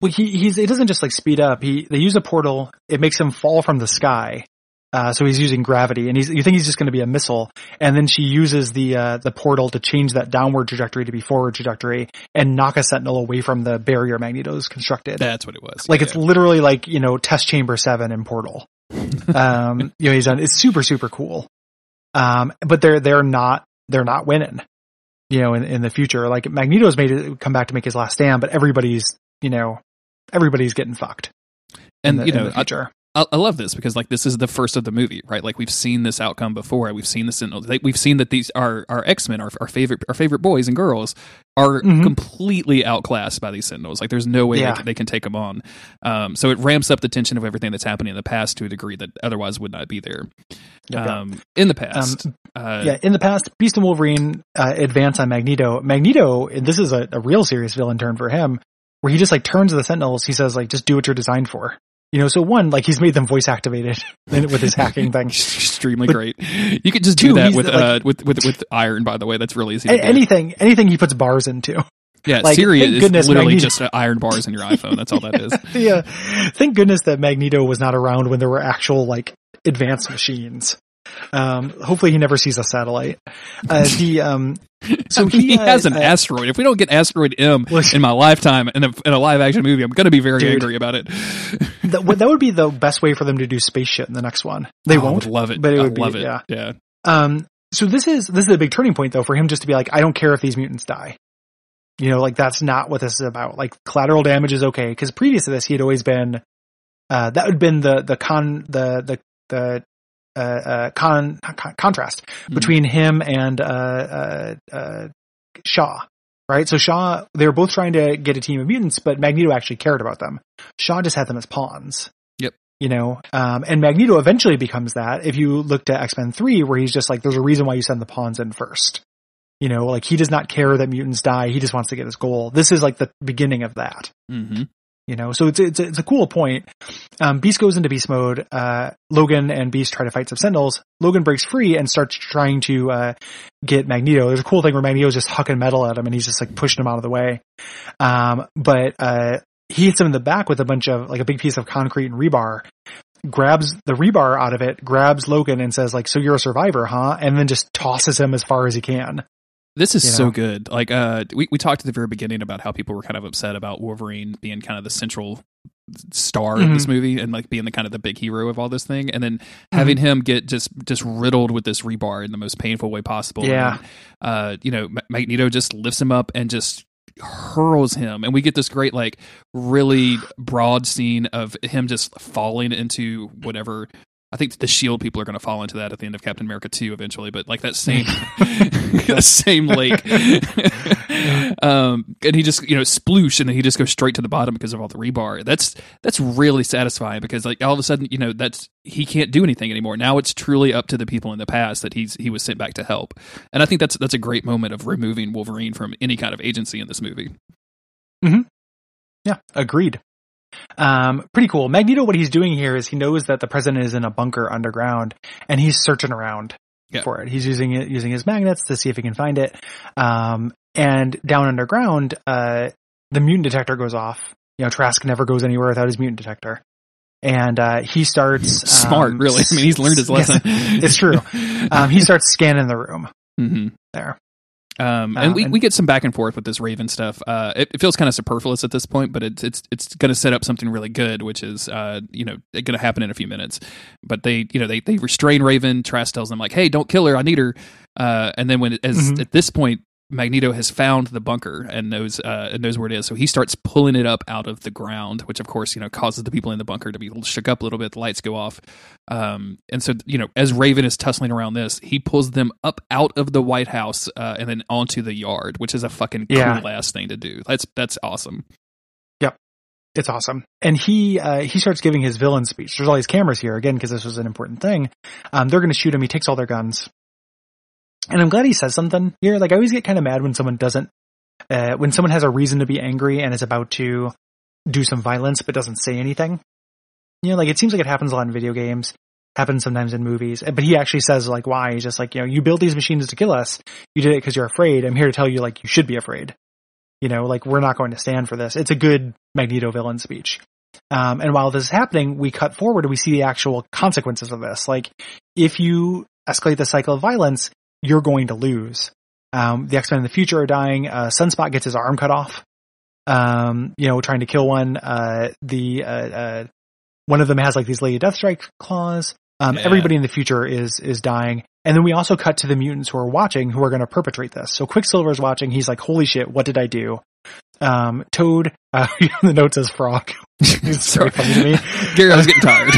Speaker 2: Well, he he's it doesn't just like speed up. He they use a portal. It makes him fall from the sky. Uh, so he's using gravity, and he's you think he's just going to be a missile, and then she uses the uh, the portal to change that downward trajectory to be forward trajectory, and knock a sentinel away from the barrier Magneto's constructed.
Speaker 1: that's what it was
Speaker 2: like
Speaker 1: Yeah,
Speaker 2: it's
Speaker 1: yeah.
Speaker 2: literally like you know test chamber seven in Portal. *laughs* um, you know, he's done. It's super super cool. Um, but they're they're not they're not winning. You know, in, in the future, like Magneto's made it come back to make his last stand, but everybody's you know everybody's getting fucked.
Speaker 1: And
Speaker 2: the,
Speaker 1: you know, I,
Speaker 2: future.
Speaker 1: I, I love this because like this is the first of the movie, right? Like we've seen this outcome before. We've seen the Sentinels. They, we've seen that these are our X Men, our, our favorite our favorite boys and girls, are
Speaker 2: Mhm.
Speaker 1: completely outclassed by these Sentinels. Like there's no way
Speaker 2: Yeah.
Speaker 1: they, can, they can take them on. Um, so it ramps up the tension of everything that's happening in the past to a degree that otherwise would not be there.
Speaker 2: Yep, yep.
Speaker 1: Um, in the past, uh,
Speaker 2: yeah, in the past, Beast and Wolverine uh, advance on Magneto. Magneto, and this is a, a real serious villain turn for him, where he just like turns to the Sentinels. He says like, just do what you're designed for. You know, so one, like he's made them voice activated *laughs* with his hacking thing. *laughs*
Speaker 1: extremely
Speaker 2: But-
Speaker 1: great. You could just
Speaker 2: Two,
Speaker 1: do that with
Speaker 2: like-
Speaker 1: uh, with with with iron. By the way, that's really easy. To
Speaker 2: A-
Speaker 1: do.
Speaker 2: anything, anything he puts bars into.
Speaker 1: yeah,
Speaker 2: like,
Speaker 1: Siri is
Speaker 2: goodness
Speaker 1: literally
Speaker 2: Magneto-
Speaker 1: just uh, iron bars in your iPhone. That's all that is. *laughs*
Speaker 2: yeah. Thank goodness that Magneto was not around when there were actual like advanced machines. Um, hopefully he never sees a satellite. Uh, the, um, *laughs* so he,
Speaker 1: he has
Speaker 2: uh,
Speaker 1: an
Speaker 2: uh,
Speaker 1: asteroid. If we don't get asteroid M
Speaker 2: Well,
Speaker 1: in my lifetime in a, in a live action movie, I'm going to be very
Speaker 2: Dude.
Speaker 1: angry about it. *laughs*
Speaker 2: that, would- that would be the best way for them to do space shit in the next one. They
Speaker 1: Oh,
Speaker 2: won't.
Speaker 1: would love it,
Speaker 2: but it
Speaker 1: I
Speaker 2: would be-
Speaker 1: love it.
Speaker 2: yeah.
Speaker 1: yeah.
Speaker 2: Um, so this is, this is a big turning point though for him just to be like, I don't care if these mutants die. You know, like that's not what this is about. Like collateral damage is okay. Cause previous to this, he had always been, uh, that would have been the, the con, the, the, the, uh, uh, con, con contrast
Speaker 1: Mhm.
Speaker 2: between him and, uh, uh, uh, Shaw. Right. So Shaw, they were both trying to get a team of mutants, but Magneto actually cared about them. Shaw just had them as pawns.
Speaker 1: Yep.
Speaker 2: You know, um, and Magneto eventually becomes that. If you looked at X-Men 3, where he's just like, there's a reason why you send the pawns in first. You know, like he does not care that mutants die. He just wants to get his goal. This is like the beginning of that.
Speaker 1: hmm
Speaker 2: You know, so it's it's it's a cool point. Um, Beast goes into beast mode. Uh, Logan and Beast try to fight some Sentinels. Logan breaks free and starts trying to uh, get Magneto. There's a cool thing where Magneto's just hucking metal at him and he's just like pushing him out of the way. Um, but uh, he hits him in the back with a bunch of like a big piece of concrete and rebar. Grabs the rebar out of it, grabs Logan and says like, "So you're a survivor, huh?" And then just tosses him as far as he can.
Speaker 1: This is
Speaker 2: You
Speaker 1: so good. Like, uh, we we talked at the very beginning about how people were kind of upset about Wolverine being kind of the central star of
Speaker 2: Mm-hmm.
Speaker 1: this movie and like being the kind of the big hero of all this thing, and then having
Speaker 2: Mm-hmm.
Speaker 1: him get just just riddled with this rebar in the most painful way possible.
Speaker 2: Yeah.
Speaker 1: Then, uh, you know, Magneto just lifts him up and just hurls him and we get this great like really broad scene of him just falling into whatever I think the shield people are going to fall into that at the end of Captain America 2 eventually, but like that same, *laughs* *laughs* that same lake. *laughs* um, and he just, you know, sploosh and then he just goes straight to the bottom because of all the rebar. That's, that's really satisfying because like all of a sudden, you know, that's, he can't do anything anymore. Now it's truly up to the people in the past that he's, he was sent back to help. And I think that's, that's a great moment of removing Wolverine from any kind of agency in this movie.
Speaker 2: Yeah, agreed. Um, pretty cool. Magneto, what he's doing here is he knows that the president is in a bunker underground and he's searching around
Speaker 1: Yeah.
Speaker 2: for it. He's using it, using his magnets to see if he can find it. Um, and down underground, uh, the mutant detector goes off. You know, Trask never goes anywhere without his mutant detector. And, uh, he starts, *laughs*
Speaker 1: Smart,
Speaker 2: um,
Speaker 1: really. I mean, he's learned his *laughs*
Speaker 2: yes,
Speaker 1: lesson.
Speaker 2: it's true. *laughs* Um, he starts scanning the room
Speaker 1: hmm
Speaker 2: there.
Speaker 1: Um,
Speaker 2: Um,
Speaker 1: and we,
Speaker 2: and-
Speaker 1: we get some back and forth with this Raven stuff. Uh, it, it feels kind of superfluous at this point, but it's it's it's going to set up something really good, which is uh, you know going to happen in a few minutes. But they you know they they restrain Raven. Trask tells them like, hey, don't kill her, I need her. Uh, and then when as
Speaker 2: Mhm.
Speaker 1: at this point. Magneto has found the bunker and knows uh, and knows where it is, so he starts pulling it up out of the ground, which of course you know causes the people in the bunker to be shook up a little bit. The lights go off, um, and so you know as Raven is tussling around this, he pulls them up out of the White House uh, and then onto the yard, which is a fucking
Speaker 2: Yeah.
Speaker 1: cool ass thing to do. That's that's awesome.
Speaker 2: Yep, it's awesome. And he, uh, he starts giving his villain speech. There's all these cameras here again, cause this was an important thing. Um, they're going to shoot him. He takes all their guns. And I'm glad he says something here. Like I always get kind of mad when someone doesn't, uh, when someone has a reason to be angry and is about to do some violence, but doesn't say anything. You know, like it seems like it happens a lot in video games, happens sometimes in movies, but he actually says like why. He's just like, you know, you build these machines to kill us. You did it because you're afraid. I'm here to tell you like you should be afraid. You know, like we're not going to stand for this. It's a good Magneto villain speech. Um, and while this is happening, we cut forward and we see the actual consequences of this. Like, if you escalate the cycle of violence, you're going to lose. Um, the X-Men in the future are dying. Uh, Sunspot gets his arm cut off. Um, you know, trying to kill one. Uh, the, uh, uh, one of them has like these Lady Deathstrike claws. Um,
Speaker 1: Yeah.
Speaker 2: everybody in the future is is dying, and then we also cut to the mutants who are watching, who are going to perpetrate this. So Quicksilver is watching. He's like, "Holy shit, what did I do?" Um, Toad, uh, *laughs* the note says frog. *laughs* *laughs*
Speaker 1: Sorry.
Speaker 2: very funny to me.
Speaker 1: Gary, I was getting tired.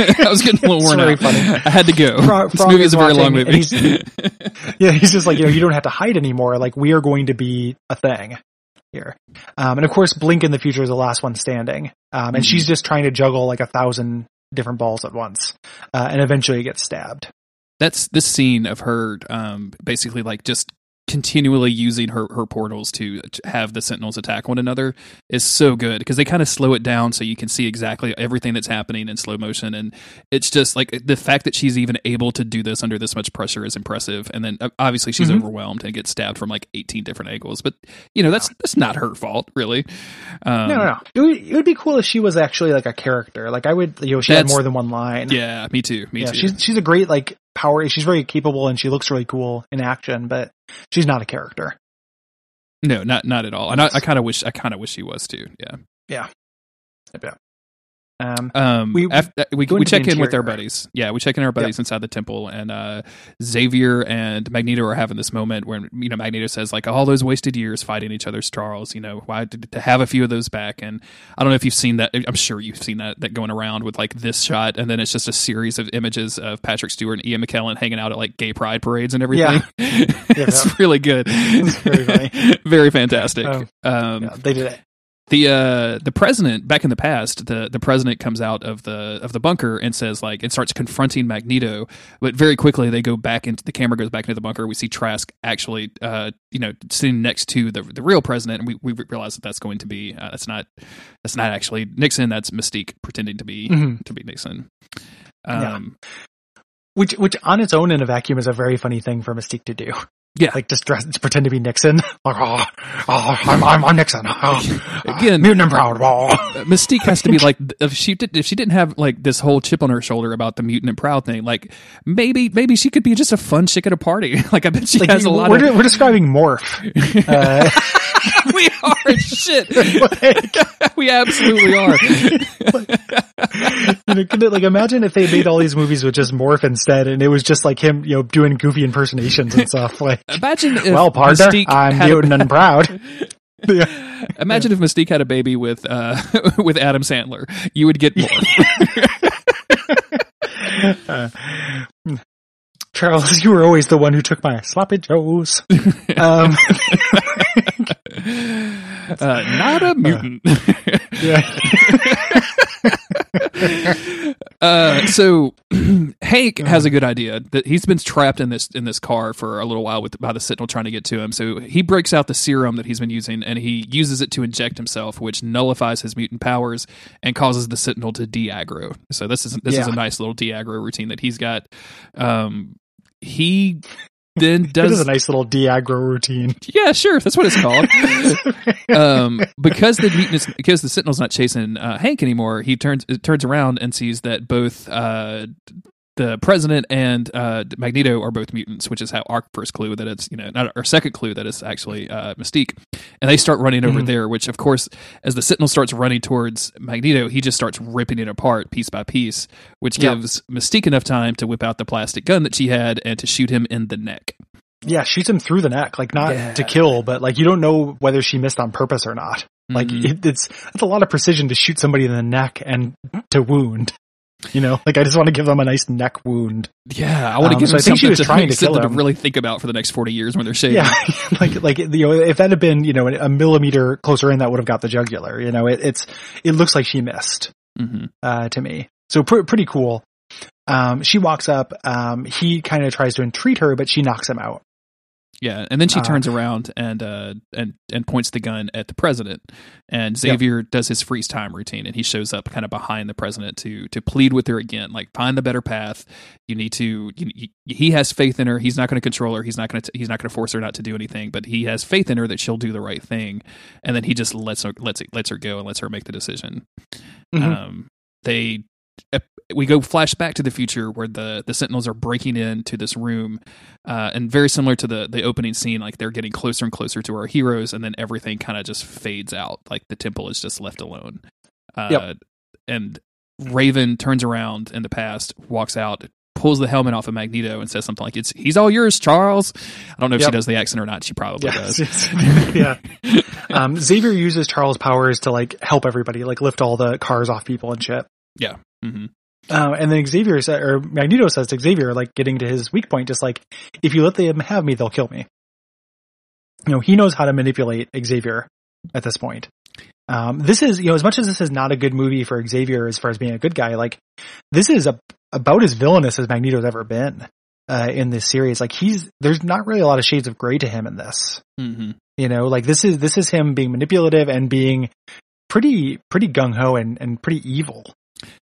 Speaker 1: *laughs* I was getting a little
Speaker 2: It's
Speaker 1: worn
Speaker 2: very
Speaker 1: out.
Speaker 2: funny. *laughs*
Speaker 1: I had to go.
Speaker 2: Frog-
Speaker 1: this
Speaker 2: Frog
Speaker 1: movie
Speaker 2: is
Speaker 1: is a very long movie.
Speaker 2: he's- *laughs* Yeah, he's just like, you know, you don't have to hide anymore. Like, we are going to be a thing here. Um, and of course, Blink in the future is the last one standing. Um, and
Speaker 1: Mhm.
Speaker 2: she's just trying to juggle like a thousand different balls at once. Uh, and eventually gets stabbed.
Speaker 1: That's this scene of her um, basically like just continually using her, her portals to have the sentinels attack one another is so good because they kind of slow it down so you can see exactly everything that's happening in slow motion and it's just like the fact that she's even able to do this under this much pressure is impressive and then uh, obviously she's
Speaker 2: Mhm.
Speaker 1: overwhelmed and gets stabbed from like 18 different angles but you know that's that's not her fault really um,
Speaker 2: no, no, no. It would, it would be cool if she was actually like a character. Like, I would, you know, she had more than one line.
Speaker 1: yeah me too me
Speaker 2: yeah,
Speaker 1: too
Speaker 2: she's she's a great like power. She's very capable and she looks really cool in action, but she's not a character.
Speaker 1: no not not at all and i, I kind of wish i kind of wish she was too Yeah. Yeah.
Speaker 2: yeah Um,
Speaker 1: Um,
Speaker 2: We-
Speaker 1: we af- we, we check in with our buddies. Yeah, we check in our buddies inside the temple, and uh, Xavier and Magneto are having this moment where you know Magneto says like all those wasted years fighting each other's Charles. You know why to, to have a few of those back? And I don't know if you've seen that. I'm sure you've seen that that going around with like this shot, and then it's just a series of images of Patrick Stewart and Ian McKellen hanging out at like gay pride parades and everything. *laughs* it's
Speaker 2: Yeah.
Speaker 1: really good.
Speaker 2: very funny. *laughs*
Speaker 1: very fantastic.
Speaker 2: Um,
Speaker 1: um,
Speaker 2: yeah, they did it.
Speaker 1: The uh the president back in the past the the president comes out of the of the bunker and says like and starts confronting magneto but very quickly they go back into the camera goes back into the bunker we see trask actually uh you know sitting next to the the real president and we, we realize that that's going to be uh, that's not that's not actually nixon that's mystique pretending to be
Speaker 2: Mhm.
Speaker 1: to be nixon
Speaker 2: Yeah.
Speaker 1: um
Speaker 2: Which, which on its own in a vacuum is a very funny thing for Mystique to do.
Speaker 1: Yeah.
Speaker 2: Like just dress, to pretend to be Nixon. Like, oh, oh, I'm, I'm, I'm Nixon. Oh,
Speaker 1: Again-
Speaker 2: mutant and proud. Oh.
Speaker 1: Mystique has to be like if she did if she didn't have like this whole chip on her shoulder about the mutant and proud thing, like maybe maybe she could be just a fun chick at a party. *laughs* Like I bet she
Speaker 2: Like,
Speaker 1: has a lot
Speaker 2: we're,
Speaker 1: of.
Speaker 2: we're describing Morph. *laughs* Uh, *laughs*
Speaker 1: we are shit. *laughs* *laughs* we absolutely are. *laughs*
Speaker 2: you know, like imagine if they made all these movies with just Morph instead, and it was just like him, you know, doing goofy impersonations and stuff. Like,
Speaker 1: Imagine if
Speaker 2: well, partner,
Speaker 1: Mystique
Speaker 2: I'm
Speaker 1: a-
Speaker 2: mutant and proud. Yeah.
Speaker 1: Imagine if Mystique had a baby with uh with Adam Sandler. You would get more.
Speaker 2: Uh, Charles, *laughs* you were always the one who took my sloppy joes. *laughs* Um, *laughs*
Speaker 1: uh, not a mutant.
Speaker 2: yeah.
Speaker 1: uh, so *clears throat* Hank has a good idea that he's been trapped in this in this car for a little while with by the Sentinel trying to get to him. So he breaks out the serum that he's been using and he uses it to inject himself, which nullifies his mutant powers and causes the Sentinel to de-aggro. So this is this is a nice little de-aggro routine that he's got. Um, he then *laughs* does
Speaker 2: a nice little Diagro routine.
Speaker 1: yeah, sure, that's what it's called. *laughs* um, because the mutant because the Sentinel's not chasing uh, Hank anymore, he turns it turns around and sees that both uh, the president and uh, Magneto are both mutants, which is how our first clue that it's you know not our second clue that it's actually uh, Mystique, and they start running over
Speaker 2: Mhm.
Speaker 1: there. Which of course, as the Sentinel starts running towards Magneto, he just starts ripping it apart piece by piece, which
Speaker 2: Yeah.
Speaker 1: gives Mystique enough time to whip out the plastic gun that she had and to shoot him in the neck.
Speaker 2: yeah, shoots him through the neck, like not
Speaker 1: Yeah.
Speaker 2: to kill, but like you don't know whether she missed on purpose or not. Like
Speaker 1: Mhm.
Speaker 2: it, it's that's a lot of precision to shoot somebody in the neck and to wound. You know, like I just want to give them a nice neck wound.
Speaker 1: Yeah, I want to
Speaker 2: Um,
Speaker 1: give
Speaker 2: so
Speaker 1: them
Speaker 2: I think she
Speaker 1: something
Speaker 2: was
Speaker 1: to,
Speaker 2: trying to kill
Speaker 1: to really think about for the next forty years when they're shaving.
Speaker 2: Yeah, *laughs* like like you know, if that had been you know a millimeter closer in, that would have got the jugular. You know, it, it's it looks like she missed
Speaker 1: hmm
Speaker 2: uh, to me. So pr- pretty cool. Um, she walks up. Um, he kind of tries to entreat her, but she knocks him out.
Speaker 1: Yeah, and then she
Speaker 2: Uh,
Speaker 1: turns around and uh and and points the gun at the president, and Xavier does his freeze time routine, and he shows up kind of behind the president to to plead with her again, like find the better path. You need to. You, you- he has faith in her. He's not going to control her. He's not going to. He's not going to force her not to do anything. But he has faith in her that she'll do the right thing, and then he just lets her lets lets her go and lets her make the decision.
Speaker 2: Mhm.
Speaker 1: um, they uh, we go flash back to the future where the the sentinels are breaking into this room uh, and very similar to the the opening scene like they're getting closer and closer to our heroes and then everything kind of just fades out like the temple is just left alone uh,
Speaker 2: Yep.
Speaker 1: and Raven turns around in the past, walks out, pulls the helmet off of Magneto, and says something like, "It's he's all yours, Charles." I don't know if
Speaker 2: Yep.
Speaker 1: she does the accent or not. She probably
Speaker 2: Yeah.
Speaker 1: does. *laughs* *laughs*
Speaker 2: yeah. Um, Xavier uses Charles' powers to like help everybody, like lift all the cars off people and shit.
Speaker 1: Yeah. hmm
Speaker 2: Uh, and then Xavier sa- or Magneto says to Xavier, like getting to his weak point, just like, if you let them have me, they'll kill me. You know, he knows how to manipulate Xavier at this point. Um, this is, you know, as much as this is not a good movie for Xavier as far as being a good guy, like, this is a, about as villainous as Magneto's ever been, uh, in this series. Like, he's, there's not really a lot of shades of gray to him in this.
Speaker 1: hmm
Speaker 2: You know, like this is, this is him being manipulative and being pretty, pretty gung ho and, and pretty evil,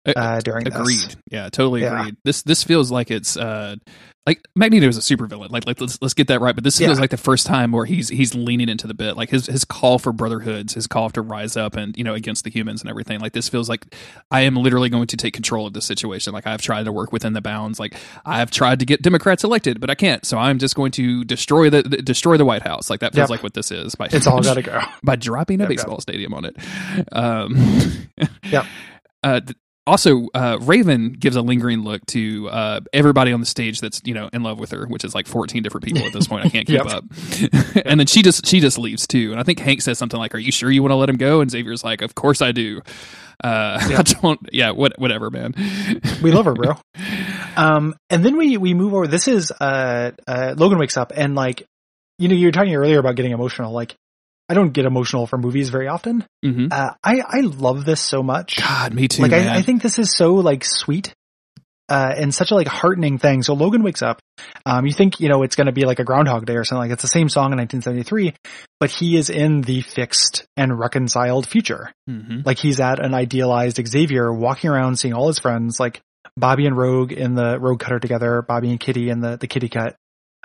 Speaker 2: uh, during this.
Speaker 1: Agreed. Yeah, totally
Speaker 2: Yeah.
Speaker 1: agreed. This this feels like it's uh like Magneto is a supervillain. Like, like let's let's get that right. But this
Speaker 2: Yeah.
Speaker 1: feels like the first time where he's he's leaning into the bit. Like his his call for brotherhoods, his call to rise up and you know against the humans and everything. Like this feels like I am literally going to take control of this situation. Like I've tried to work within the bounds. Like I've tried to get Democrats elected, but I can't. So I'm just going to destroy the, the- destroy the White House. Like that feels
Speaker 2: Yep.
Speaker 1: like what this is. By
Speaker 2: It's all *laughs* got to go.
Speaker 1: by dropping a
Speaker 2: Yep, yep.
Speaker 1: baseball stadium on it. Um, *laughs*
Speaker 2: Yep.
Speaker 1: Uh, also, uh, Raven gives a lingering look to uh, everybody on the stage that's you know in love with her, which is like fourteen different people at this point. I can't *laughs* keep
Speaker 2: Yep.
Speaker 1: up. *laughs* and then she just she just leaves too. And I think Hank says something like, "Are you sure you want to let him go?" And Xavier's like, "Of course I do." Uh, *laughs* I don't. Yeah, what, whatever, man.
Speaker 2: We love her, bro. Um, and then we, we move over. This is, uh, uh, Logan wakes up and like, you know, you were talking earlier about getting emotional. Like, I don't get emotional from movies very often.
Speaker 1: hmm
Speaker 2: Uh, I, I love this so much.
Speaker 1: God, me too.
Speaker 2: like. I, I think this is so like sweet. Uh, and such a like heartening thing. So Logan wakes up. Um, you think, you know, it's going to be like a Groundhog Day or something like it's the same song in 1973, but he is in the fixed and reconciled future.
Speaker 1: Mhm.
Speaker 2: Like he's at an idealized Xavier walking around seeing all his friends, like Bobby and Rogue in the Rogue Cutter together, Bobby and Kitty in the, the Kitty Cut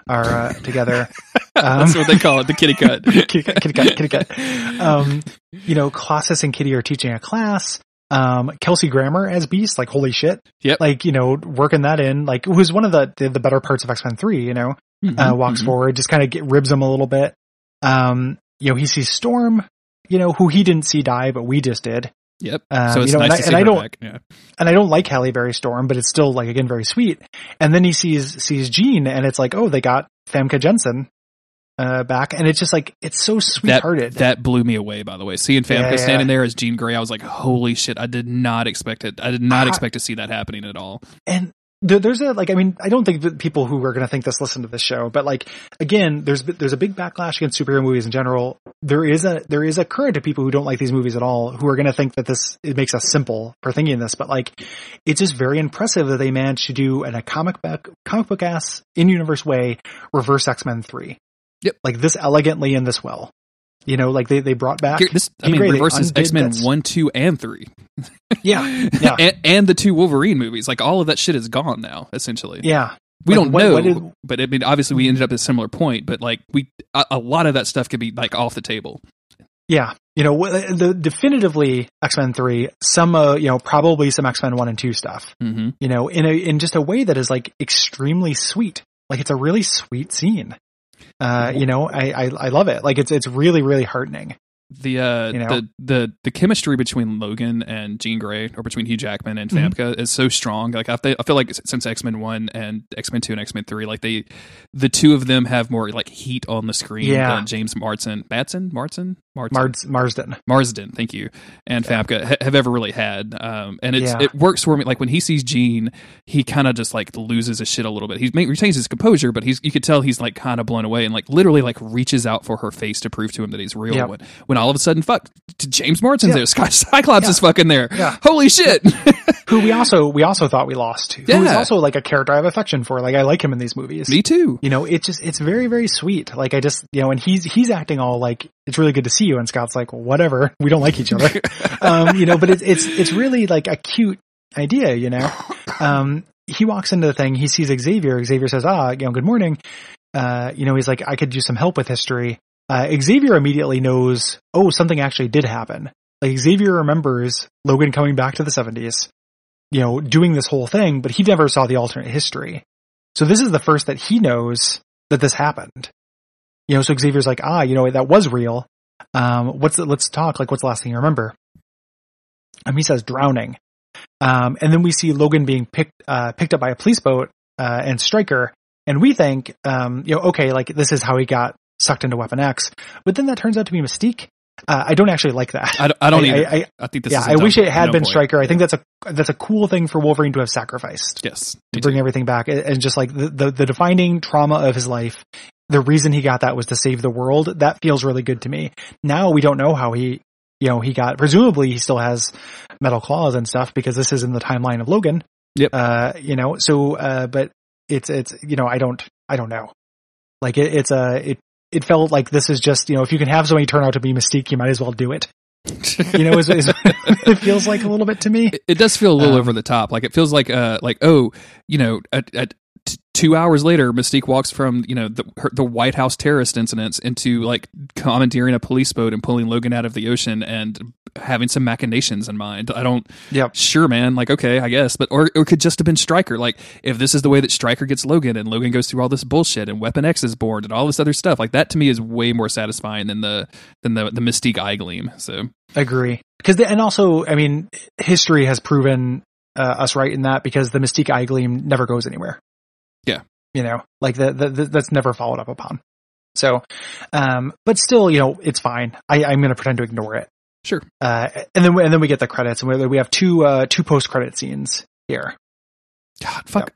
Speaker 2: are uh, together. Um, *laughs*
Speaker 1: That's what they call it, the kitty cut. *laughs*
Speaker 2: kitty Cut, Kitty Cut, Kitty Cut. Um, you know, Colossus and Kitty are teaching a class. Um, Kelsey Grammer as Beast, like holy shit.
Speaker 1: Yep.
Speaker 2: Like, you know, working that in, like, who's one of the, the, the better parts of X-Men 3, you know?
Speaker 1: Mhm,
Speaker 2: uh, walks
Speaker 1: mhm.
Speaker 2: forward, just kind of ribs him a little bit. Um, you know, he sees Storm, you know, who he didn't see die, but we just did.
Speaker 1: Yep.
Speaker 2: Um,
Speaker 1: so it's
Speaker 2: you know,
Speaker 1: nice
Speaker 2: and I,
Speaker 1: to see
Speaker 2: and I don't,
Speaker 1: back. Yeah.
Speaker 2: and I don't like Halle Berry Storm, but it's still like again very sweet. And then he sees sees Jean, and it's like, oh, they got Famke Janssen uh, back, and it's just like it's so
Speaker 1: that
Speaker 2: sweethearted.
Speaker 1: that blew me away. By the way, seeing Famke
Speaker 2: Yeah, yeah.
Speaker 1: standing there as Jean Grey, I was like, "Holy shit!" I did not expect it. I did not
Speaker 2: I-
Speaker 1: expect to see that happening at all.
Speaker 2: and there's a like, I mean, I don't think that people who are going to think this listen to this show, but like again, there's there's a big backlash against superhero movies in general. There is a there is a current of people who don't like these movies at all, who are going to think that this it makes us simple for thinking this, but like it's just very impressive that they managed to do in a comic book comic book ass in universe way reverse X Men three.
Speaker 1: Yep.
Speaker 2: like this elegantly and this well. You know, like they they brought back.
Speaker 1: Here, this, I mean, reverses X Men one, two, and three.
Speaker 2: Yeah, *laughs* yeah.
Speaker 1: and, and the two Wolverine movies. Like all of that shit is gone now. Essentially,
Speaker 2: yeah,
Speaker 1: we
Speaker 2: Like,
Speaker 1: don't
Speaker 2: what-
Speaker 1: know.
Speaker 2: what did-
Speaker 1: but I mean, obviously, we ended up at a similar point. But like, we a, a lot of that stuff could be like off the table.
Speaker 2: Yeah, you know, the definitively X Men three, some uh, you know probably some X Men one and two stuff.
Speaker 1: hmm
Speaker 2: You know, in a in just a way that is like extremely sweet. Like it's a really sweet scene. Uh, you know, I, I I love it. Like it's it's really really heartening.
Speaker 1: The uh
Speaker 2: You know?
Speaker 1: the the the chemistry between Logan and Jean Grey or between Hugh Jackman and
Speaker 2: Mhm.
Speaker 1: Is so strong. Like I feel, I feel like since X Men One and X Men Two and X Men Three, like they the two of them have more like heat on the screen
Speaker 2: Yeah.
Speaker 1: than James Marsden, Madsen, Marsden, Marsden,
Speaker 2: Mars Marsden.
Speaker 1: Marsden, thank you, and
Speaker 2: Yeah.
Speaker 1: Famke ha- have ever really had. Um, and it's
Speaker 2: Yeah.
Speaker 1: it works for me. Like when he sees Jean, he kind of just like loses his shit a little bit. He retains his composure, but he's you could tell he's like kind of blown away and like literally like reaches out for her face to prove to him that he's real.
Speaker 2: Yep.
Speaker 1: When when all of a sudden, fuck, James Marsden's
Speaker 2: Yeah.
Speaker 1: there, *laughs* Sky Cyclops
Speaker 2: Yeah.
Speaker 1: is fucking there.
Speaker 2: Yeah.
Speaker 1: Holy shit! *laughs*
Speaker 2: Who we also we also thought we lost. Who is
Speaker 1: Yeah.
Speaker 2: also like a character I have affection for. Like I like him in these movies.
Speaker 1: Me too.
Speaker 2: you know, it's just, it's very, very sweet. Like I just, you know, and he's, he's acting all like, it's really good to see you. And Scott's like, whatever, *laughs* we don't like each other. um, you know, but it's, it's, it's really like a cute idea, you know? Um, he walks into the thing, he sees Xavier. Xavier says, ah, you know, good morning. Uh, you know, he's like, I could use some help with history. Uh, Xavier immediately knows, oh, something actually did happen. Like Xavier remembers Logan coming back to the seventies, you know, doing this whole thing, but he never saw the alternate history. So this is the first that he knows that this happened. You know, so Xavier's like, ah, you know, that was real. Um, what's the, let's talk. Like, what's the last thing you remember? And he says drowning. Um, and then we see Logan being picked uh, picked up by a police boat uh, and Stryker. and we think, um, you know, okay, like this is how he got sucked into Weapon X, but then that turns out to be Mystique. Uh, I don't actually like that.
Speaker 1: I, don't- I don't
Speaker 2: I-. I-
Speaker 1: I, think this
Speaker 2: yeah, I wish it had
Speaker 1: no
Speaker 2: been
Speaker 1: point.
Speaker 2: Stryker. I think that's a that's a cool thing for Wolverine to have sacrificed
Speaker 1: Yes.
Speaker 2: to bring
Speaker 1: too.
Speaker 2: everything back, and and just like the, the the defining trauma of his life. The reason he got that was to save the world. That feels really good to me. Now we don't know how he, you know, he got. Presumably, he still has metal claws and stuff because this is in the timeline of Logan.
Speaker 1: Yep.
Speaker 2: Uh, you know, so uh, but it's it's you know I don't I don't know. Like it, it's a it it felt like this is just you know if you can have somebody turn out to be Mystique, you might as well do it. You know, is, is *laughs* it feels like a little bit to me.
Speaker 1: it, it does feel a little
Speaker 2: Um,
Speaker 1: over the top. Like it feels like uh like oh you know at, two hours later Mystique walks from you know the her, the White House terrorist incidents into like commandeering a police boat and pulling Logan out of the ocean and having some machinations in mind. I don't.
Speaker 2: Yeah.
Speaker 1: Sure, man. Like okay, I guess, but or or it could just have been Stryker. Like if this is the way that Stryker gets Logan and Logan goes through all this bullshit and Weapon X is born and all this other stuff like that to me is way more satisfying than the than the the Mystique eye gleam. So
Speaker 2: Agree. Because and also, I mean, history has proven uh, us right in that because the Mystique Eye Gleam never goes anywhere.
Speaker 1: Yeah.
Speaker 2: you know, like the, the, the that's never followed up upon. So, um, but still, you know, it's fine. I, I'm going to pretend to ignore it.
Speaker 1: sure.
Speaker 2: Uh, and then we- and then we get the credits, and we, we have two uh, two post credit scenes here.
Speaker 1: God, fuck.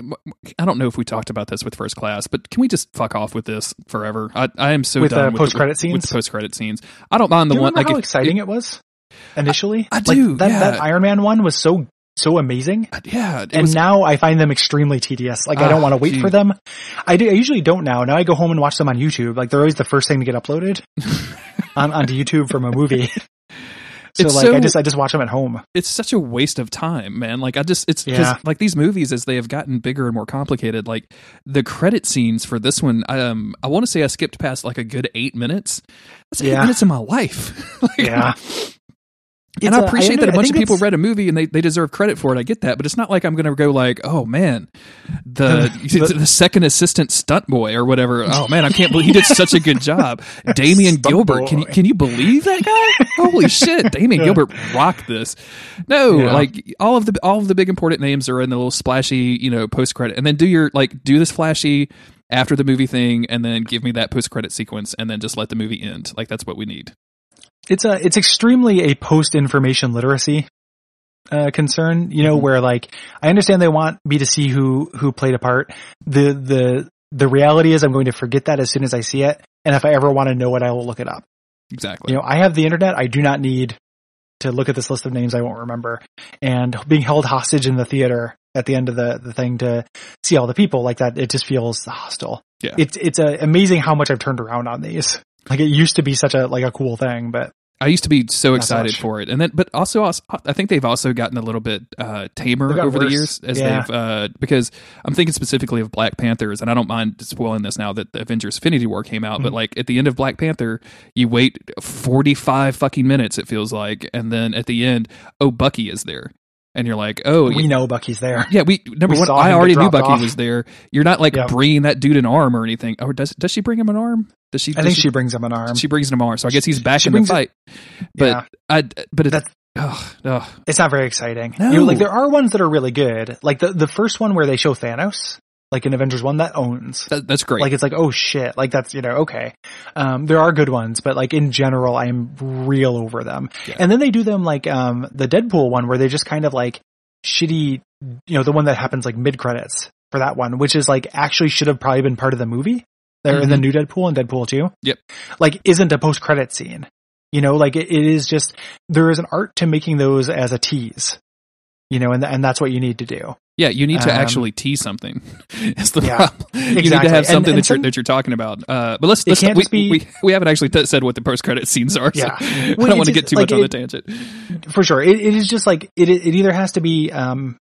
Speaker 1: I don't know if we talked about this with first class, but can we just fuck off with this forever? I, I am so
Speaker 2: With,
Speaker 1: done
Speaker 2: uh,
Speaker 1: with
Speaker 2: post-credit scenes?
Speaker 1: With the post credit scenes, I don't mind the
Speaker 2: Do you
Speaker 1: one.
Speaker 2: remember
Speaker 1: Like
Speaker 2: how
Speaker 1: if-
Speaker 2: exciting it was initially?
Speaker 1: I
Speaker 2: Like,
Speaker 1: do,
Speaker 2: that,
Speaker 1: yeah.
Speaker 2: that Iron Man one was so so amazing.
Speaker 1: yeah, it
Speaker 2: and
Speaker 1: was,
Speaker 2: now I find them extremely tedious. Like I don't
Speaker 1: Ah,
Speaker 2: want to wait
Speaker 1: gee.
Speaker 2: for them. I do. I usually don't now. Now I go home and watch them on YouTube. Like they're always the first thing to get uploaded *laughs* on onto YouTube from a movie. *laughs* so
Speaker 1: It's
Speaker 2: like
Speaker 1: so-
Speaker 2: I just I just watch them at home.
Speaker 1: it's such a waste of time, man. Like I just it's
Speaker 2: Yeah.
Speaker 1: like these movies as they have gotten bigger and more complicated. Like the credit scenes for this one, um, I want to say I skipped past like a good eight minutes. That's eight
Speaker 2: Yeah.
Speaker 1: minutes of my life. *laughs* Like,
Speaker 2: Yeah.
Speaker 1: And
Speaker 2: I
Speaker 1: I
Speaker 2: a-
Speaker 1: appreciate
Speaker 2: under-
Speaker 1: that a bunch of people read a movie and they, they deserve credit for it. I get that, but it's not like I'm going to go like, oh man, the, *laughs*
Speaker 2: The-
Speaker 1: the second assistant stunt boy or whatever. *laughs* Oh man, I can't believe he did such a good job. *laughs* Damian
Speaker 2: Stunt
Speaker 1: Gilbert, can you can you believe that guy? Holy shit, Damian
Speaker 2: Yeah.
Speaker 1: Gilbert rocked this. No,
Speaker 2: Yeah.
Speaker 1: like all of the all of the big important names are in the little splashy, you know, post credit, and then do your like do this flashy after the movie thing, and then give me that post credit sequence, and then just let the movie end. Like that's what we need.
Speaker 2: It's a it's extremely a post information literacy uh, concern. You know
Speaker 1: Mhm.
Speaker 2: where like I understand they want me to see who who played a part. The the the reality is I'm going to forget that as soon as I see it. And if I ever want to know it, I will look it up.
Speaker 1: Exactly.
Speaker 2: You know, I have the internet. I do not need to look at this list of names I won't remember. And being held hostage in the theater at the end of the, the thing to see all the people like that, it just feels hostile.
Speaker 1: Yeah.
Speaker 2: It's, it's uh, amazing how much I've turned around on these. Like it used to be such a, like a cool thing, but
Speaker 1: I used to be so excited for it, and then, but also, also, I think they've also gotten a little bit uh, tamer over the years as
Speaker 2: Yeah.
Speaker 1: they've uh, because I'm thinking specifically of Black Panthers, and I don't mind spoiling this now that the Avengers: Infinity War came out, but
Speaker 2: Mhm.
Speaker 1: like at the end of Black Panther, you wait 45 fucking minutes, it feels like, and then at the end, oh, Bucky is there, and you're like, oh,
Speaker 2: we
Speaker 1: yeah,
Speaker 2: know Bucky's there.
Speaker 1: yeah, we number
Speaker 2: we
Speaker 1: one, I already knew Bucky
Speaker 2: off.
Speaker 1: was there. You're not like
Speaker 2: Yep.
Speaker 1: bringing that dude an arm or anything. Or does does she bring him an arm? Does she?
Speaker 2: I
Speaker 1: does
Speaker 2: think she brings him an arm.
Speaker 1: she brings him an arm, so I guess he's back
Speaker 2: She
Speaker 1: in the
Speaker 2: it-
Speaker 1: fight. But
Speaker 2: yeah.
Speaker 1: I, but it's,
Speaker 2: That's-
Speaker 1: ugh, ugh.
Speaker 2: It's not very exciting.
Speaker 1: No.
Speaker 2: You know, like there are ones that are really good. Like the, the first one where they show Thanos, like an Avengers 1, that owns.
Speaker 1: That, that's great.
Speaker 2: Like it's like, oh shit, like that's, you know, okay. Um, there are good ones, but like in general, I'm real over them.
Speaker 1: Yeah.
Speaker 2: And then they do them like, um, the Deadpool one where they just kind of like shitty, you know, the one that happens like mid credits for that one, which is like actually should have probably been part of the movie. There in the new Deadpool and Deadpool 2.
Speaker 1: Mm-hmm. Yep.
Speaker 2: Like isn't a post credit scene. You know, like it, it is just, there is an art to making those as a tease. You know, and, and that's what you need to do.
Speaker 1: Yeah, you need to
Speaker 2: um,
Speaker 1: actually tease something. *laughs* It's the
Speaker 2: Yeah,
Speaker 1: problem. You need to have something
Speaker 2: and
Speaker 1: that you're
Speaker 2: some-
Speaker 1: that you're talking about. Uh, but let's,
Speaker 2: It
Speaker 1: let's we,
Speaker 2: be-
Speaker 1: we we haven't actually t- said what the post credit scenes are. So
Speaker 2: Yeah. *laughs*
Speaker 1: I don't want to get too
Speaker 2: like,
Speaker 1: much on the tangent.
Speaker 2: for sure. It, it is just like it. It either has to be um,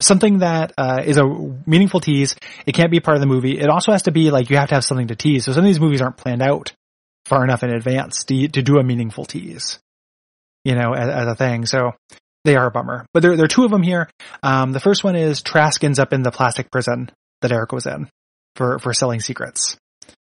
Speaker 2: something that uh, is a meaningful tease. It can't be part of the movie. It also has to be like you have to have something to tease. So some of these movies aren't planned out far enough in advance to to do a meaningful tease. You know, as, as a thing. So they are a bummer. But there there are two of them here. Um, the first one is Trask ends up in the plastic prison that Eric was in for for selling secrets.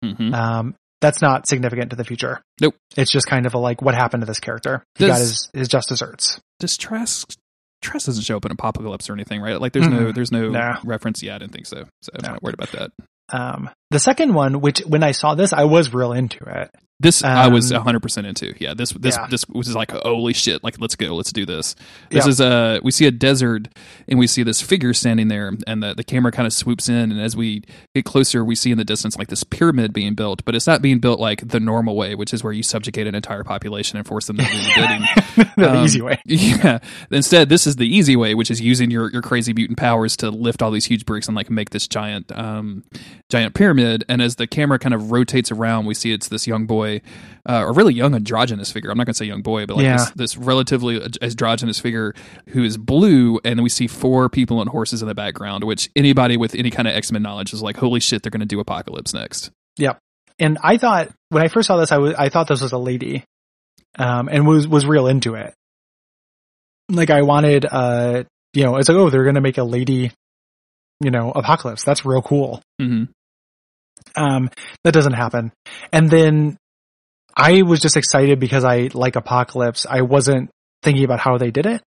Speaker 1: hmm
Speaker 2: Um, that's not significant to the future.
Speaker 1: Nope.
Speaker 2: It's just kind of a like what happened to this character. He
Speaker 1: Does-
Speaker 2: got his his just desserts.
Speaker 1: Does Trask Tress doesn't show up in Apocalypse or anything, right? Like there's no
Speaker 2: Mm-mm.
Speaker 1: there's no
Speaker 2: No.
Speaker 1: reference. Yeah, I didn't think so. So I'm
Speaker 2: No.
Speaker 1: not worried about that.
Speaker 2: Um, the second one, which when I saw this, I was real into it.
Speaker 1: This I was
Speaker 2: Um,
Speaker 1: 100% into. Yeah, this this
Speaker 2: Yeah.
Speaker 1: this was like holy shit, like let's go, let's do this. This
Speaker 2: Yeah.
Speaker 1: is uh we see a desert and we see this figure standing there and the the camera kind of swoops in and as we get closer we see in the distance like this pyramid being built, but it's not being built like the normal way, which is where you subjugate an entire population and force them to do the bidding. *laughs*
Speaker 2: the
Speaker 1: Um,
Speaker 2: easy way. *laughs*
Speaker 1: Yeah. Instead, this is the easy way, which is using your, your crazy mutant powers to lift all these huge bricks and like make this giant um giant pyramid. And as the camera kind of rotates around, we see it's this young boy, uh, a really young androgynous figure. I'm not gonna say young boy, but like
Speaker 2: Yeah.
Speaker 1: this, this relatively androgynous figure who is blue, and we see four people on horses in the background. Which anybody with any kind of X Men knowledge is like, holy shit, they're gonna do Apocalypse next. Yep.
Speaker 2: And I thought when I first saw this, I was I thought this was a lady, um, and was was real into it. Like I wanted, uh, you know, it's like oh, they're gonna make a lady, you know, apocalypse. That's real cool.
Speaker 1: hmm
Speaker 2: Um, that doesn't happen. And then I was just excited because I like Apocalypse. I wasn't thinking about how they did it.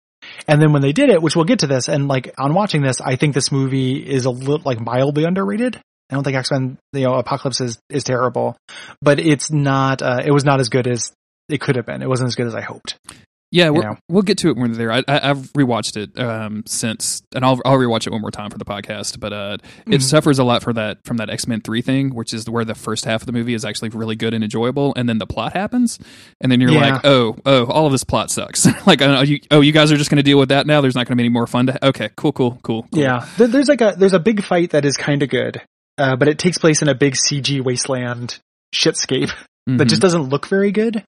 Speaker 2: And then when they did it, which we'll get to this, and like on watching this, I think this movie is a little like mildly underrated. I don't think X Men, you know, Apocalypse is is terrible, but it's not. Uh, it was not as good as it could have been. It wasn't as good as I hoped.
Speaker 1: Yeah, we're,
Speaker 2: know.
Speaker 1: we'll get to it when we're there. I, I, I've rewatched it um, since, and I'll I'll rewatch it one more time for the podcast. But uh, it
Speaker 2: Mhm.
Speaker 1: suffers a lot for that from that X Men three thing, which is where the first half of the movie is actually really good and enjoyable, and then the plot happens, and then you're
Speaker 2: Yeah.
Speaker 1: like, oh oh, all of this plot sucks. *laughs* like, oh you, oh, you guys are just going to deal with that now. There's not going to be any more fun to. Okay, cool, cool, cool. cool.
Speaker 2: Yeah, there, there's like a there's a big fight that is kind of good, uh, but it takes place in a big CG wasteland shitscape. *laughs* that
Speaker 1: Mhm.
Speaker 2: just doesn't look very good.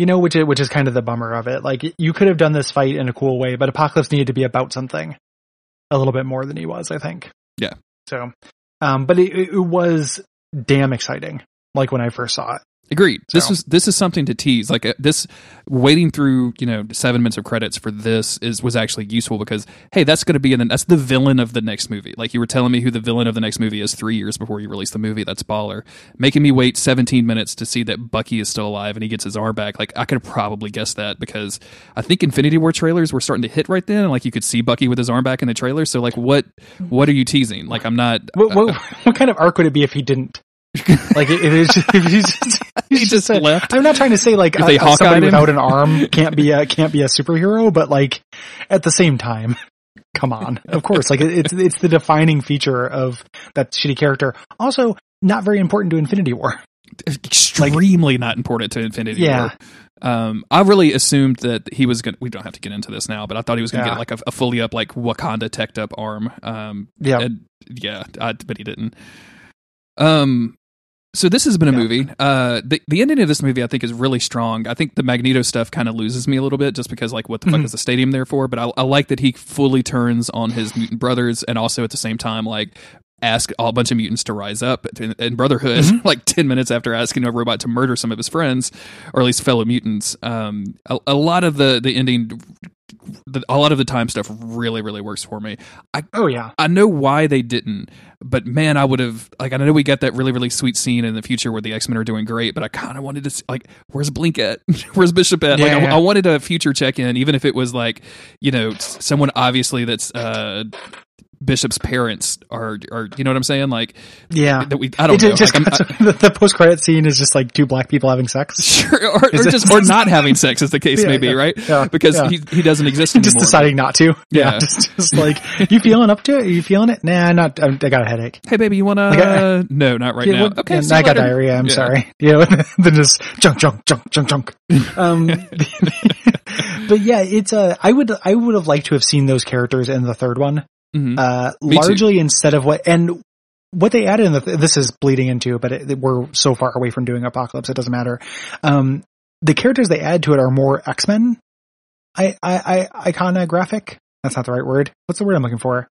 Speaker 2: You know, which is, which is kind of the bummer of it. Like you could have done this fight in a cool way, but Apocalypse needed to be about something a little bit more than he was, I think.
Speaker 1: Yeah.
Speaker 2: So, um, but it, it was damn exciting. Like when I first saw it.
Speaker 1: Agreed. This
Speaker 2: So-
Speaker 1: was this is something to tease. Like uh, this, waiting through you know seven minutes of credits for this is was actually useful because hey, that's going to be in the, that's the villain of the next movie. Like you were telling me who the villain of the next movie is three years before you release the movie. That's baller. Making me wait seventeen minutes to see that Bucky is still alive and he gets his arm back. Like I could probably guess that because I think Infinity War trailers were starting to hit right then. and Like you could see Bucky with his arm back in the trailer. So like what what are you teasing? Like I'm not.
Speaker 2: What, what, *laughs* what kind of arc would it be if he didn't? Like if, it's if he's just, *laughs* he's
Speaker 1: He just
Speaker 2: a-
Speaker 1: left.
Speaker 2: I'm not trying to say like
Speaker 1: If they
Speaker 2: uh, somebody without an arm can't be a can't be a superhero, but like at the same time, *laughs* come on, of course, like it's it's the defining feature of that shitty character. Also, not very important to Infinity War.
Speaker 1: extremely not important to Infinity
Speaker 2: Yeah.
Speaker 1: War. Um, I really assumed that he was going. to We don't have to get into this now, but I thought he was going to
Speaker 2: Yeah.
Speaker 1: get like a, a fully up, like Wakanda teched up arm. Um,
Speaker 2: Yeah,
Speaker 1: and yeah, I, but he didn't. Um, so this has been a
Speaker 2: Yeah.
Speaker 1: movie. Uh, the the ending of this movie I think is really strong. I think the Magneto stuff kind of loses me a little bit just because like what the fuck
Speaker 2: Mhm.
Speaker 1: is the stadium there for? But I, I like that he fully turns on his mutant brothers and also at the same time like ask a bunch of mutants to rise up in, in Brotherhood
Speaker 2: Mhm. *laughs*
Speaker 1: like ten minutes after asking a robot to murder some of his friends or at least fellow mutants. Um, a, a lot of the the ending. A lot of the time stuff really really works for me.
Speaker 2: I, oh yeah,
Speaker 1: I know why they didn't, but man, I would have like I know we got that really really sweet scene in the future where the X Men are doing great, but I kind of wanted to see, like where's Blink at, *laughs* where's Bishop at? Like I,
Speaker 2: Yeah.
Speaker 1: I wanted a future check in, even if it was like you know someone obviously that's uh Bishop's parents are are you know what I'm saying? Like
Speaker 2: yeah.
Speaker 1: that we I don't
Speaker 2: It
Speaker 1: know.
Speaker 2: just
Speaker 1: Like, I'm- *laughs*
Speaker 2: the, post credit scene is just like two black people having sex.
Speaker 1: Sure, or, or
Speaker 2: it-
Speaker 1: just or not having sex, as the case
Speaker 2: Yeah,
Speaker 1: may be,
Speaker 2: yeah,
Speaker 1: right?
Speaker 2: yeah,
Speaker 1: because he he doesn't exist anymore.
Speaker 2: just deciding not to. Yeah, *laughs* just, just like you feeling up to it? Are you feeling it? Nah, not. I, I got a headache.
Speaker 1: hey, baby, you wanna?
Speaker 2: Like, uh,
Speaker 1: no, not right now.
Speaker 2: what-
Speaker 1: okay,
Speaker 2: I got diarrhea. I'm sorry. *laughs* Yeah, then just junk, junk, junk, junk, junk. Um, but yeah, it's uh, I would, I would have liked to have seen those characters in the third one.
Speaker 1: Mhm.
Speaker 2: Uh,
Speaker 1: Me too.
Speaker 2: largely instead of what and what they added in the this is bleeding into, but it, we're so far away from doing Apocalypse, it doesn't matter. Um, the characters they add to it are more X Men. I, I, I, iconographic. That's not the right word. What's the word I'm looking for?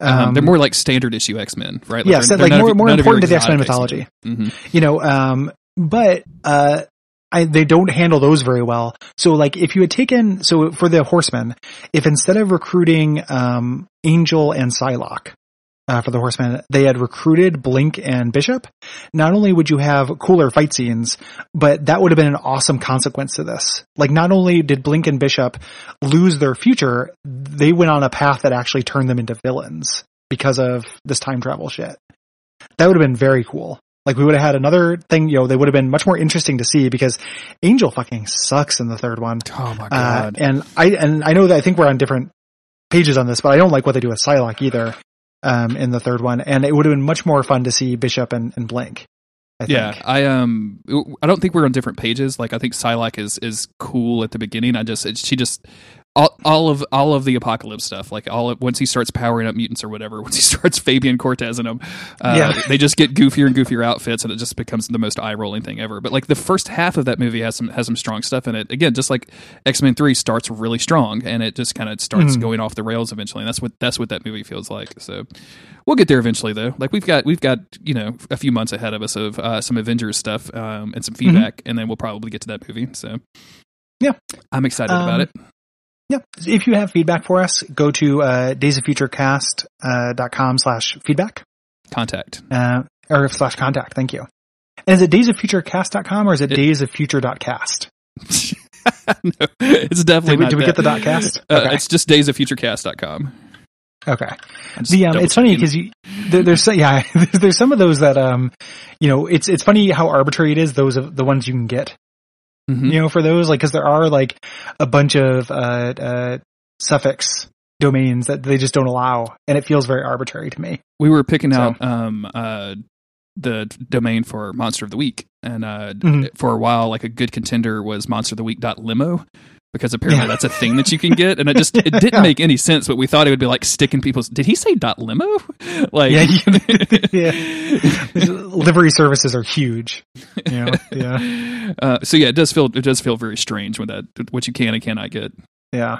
Speaker 1: Um, they're more like standard issue X Men, right? they're-
Speaker 2: so,
Speaker 1: they're
Speaker 2: like more
Speaker 1: of-
Speaker 2: more
Speaker 1: none of your
Speaker 2: important to the X Men mythology.
Speaker 1: X-Men. Mhm.
Speaker 2: you know um but uh I, they don't handle those very well. So like if you had taken, so for the horsemen, if instead of recruiting, um, Angel and Psylocke, uh, for the Horsemen, they had recruited Blink and Bishop. Not only would you have cooler fight scenes, but that would have been an awesome consequence to this. Like, not only did Blink and Bishop lose their future, they went on a path that actually turned them into villains because of this time travel shit. That would have been very cool. Like we would have had another thing, you know, they would have been much more interesting to see because Angel fucking sucks in the third one.
Speaker 1: Oh my
Speaker 2: Uh,
Speaker 1: god.
Speaker 2: and I and I know that I think we're on different pages on this, but I don't like what they do with Psylocke either. Um, in the third one, and it would have been much more fun to see Bishop and, and Blink. I think.
Speaker 1: yeah, I um, I don't think we're on different pages. Like, I think Psylocke is is cool at the beginning. I just it, she just all, all of all of the apocalypse stuff. Like all of, once he starts powering up mutants or whatever, *laughs* once he starts Fabian Cortez in them, uh,
Speaker 2: Yeah.
Speaker 1: they just get goofier and goofier outfits, and it just becomes the most eye rolling thing ever. But like the first half of that movie has some has some strong stuff in it. Again, just like X Men Three starts really strong, and it just kind of starts
Speaker 2: Mhm.
Speaker 1: going off the rails eventually. And that's what that's what that movie feels like. So we'll get there eventually, though. Like we've got we've got you know a few months ahead of us of uh, some Avengers stuff um, and some feedback, and then we'll probably get to that movie. So
Speaker 2: Mm-hmm. Yeah.
Speaker 1: I'm excited about
Speaker 2: Um,
Speaker 1: it.
Speaker 2: Yeah. If you have feedback for us, go to uh, daysoffuturecast uh, dot com slash feedback
Speaker 1: Contact.
Speaker 2: uh, or slash contact. Thank you. And is it daysoffuturecast.com or is it,
Speaker 1: It-
Speaker 2: daysoffuture.cast? *laughs*
Speaker 1: no, it's definitely
Speaker 2: Did we,
Speaker 1: not
Speaker 2: did we get the dot cast?
Speaker 1: Uh,
Speaker 2: Okay.
Speaker 1: It's just daysoffuturecast.com.
Speaker 2: okay. The um, it's funny because you there, there's yeah *laughs* there's, there's some of those that um you know it's it's funny how arbitrary it is those of the ones you can get
Speaker 1: Mhm.
Speaker 2: you know for those like because there are like a bunch of uh uh suffix domains that they just don't allow and it feels very arbitrary to me.
Speaker 1: we were picking
Speaker 2: So-
Speaker 1: out um uh the domain for monster of the week and uh
Speaker 2: Mhm.
Speaker 1: for a while like a good contender was monster of the week dot limo because apparently
Speaker 2: Yeah.
Speaker 1: that's a thing that you can get and it just it *laughs* didn't
Speaker 2: Yeah.
Speaker 1: make any sense but we thought it would be like sticking people's did he say dot limo *laughs* like
Speaker 2: Yeah, *laughs* yeah. Livery services are huge. You know? Yeah.
Speaker 1: uh, so yeah it does feel it does feel very strange when that what you can and cannot get
Speaker 2: Yeah.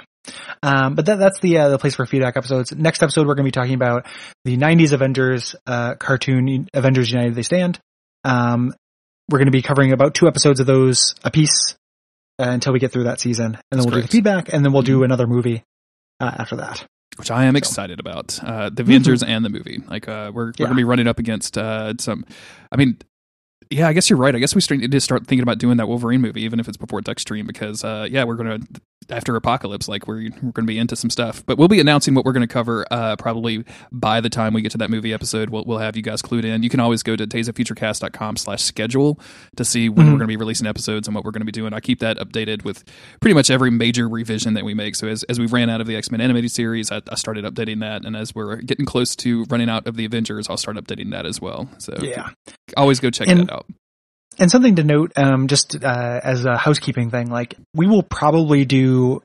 Speaker 2: Um, but that, that's the, uh, the place for feedback episodes. Next episode, we're going to be talking about the 90s Avengers, uh, cartoon Avengers United They Stand. Um, we're going to be covering about two episodes of those a piece until we get through that season. And then
Speaker 1: That's
Speaker 2: we'll do the feedback and then we'll do another movie, uh, after that.
Speaker 1: which I am
Speaker 2: So.
Speaker 1: excited about. Uh, the Avengers and the movie. Like uh, we're we're
Speaker 2: Yeah.
Speaker 1: gonna be running up against uh, some. I mean, yeah, I guess you're right. I guess we need to start thinking about doing that Wolverine movie, even if it's before Duckstream, because uh, yeah, we're gonna after Apocalypse, like we're we're gonna be into some stuff. But we'll be announcing what we're gonna cover uh, probably by the time we get to that movie episode. We'll we'll have you guys clued in. You can always go to daysoffuturecast.com slash schedule to see when
Speaker 2: Mhm.
Speaker 1: we're gonna be releasing episodes and what we're gonna be doing. I keep that updated with pretty much every major revision that we make. So as, as we ran out of the X Men animated series, I, I started updating that, and as we're getting close to running out of the Avengers, I'll start updating that as well. So
Speaker 2: Yeah.
Speaker 1: always go check
Speaker 2: And-
Speaker 1: that out.
Speaker 2: And something to note, um, just uh, as a housekeeping thing, like we will probably do,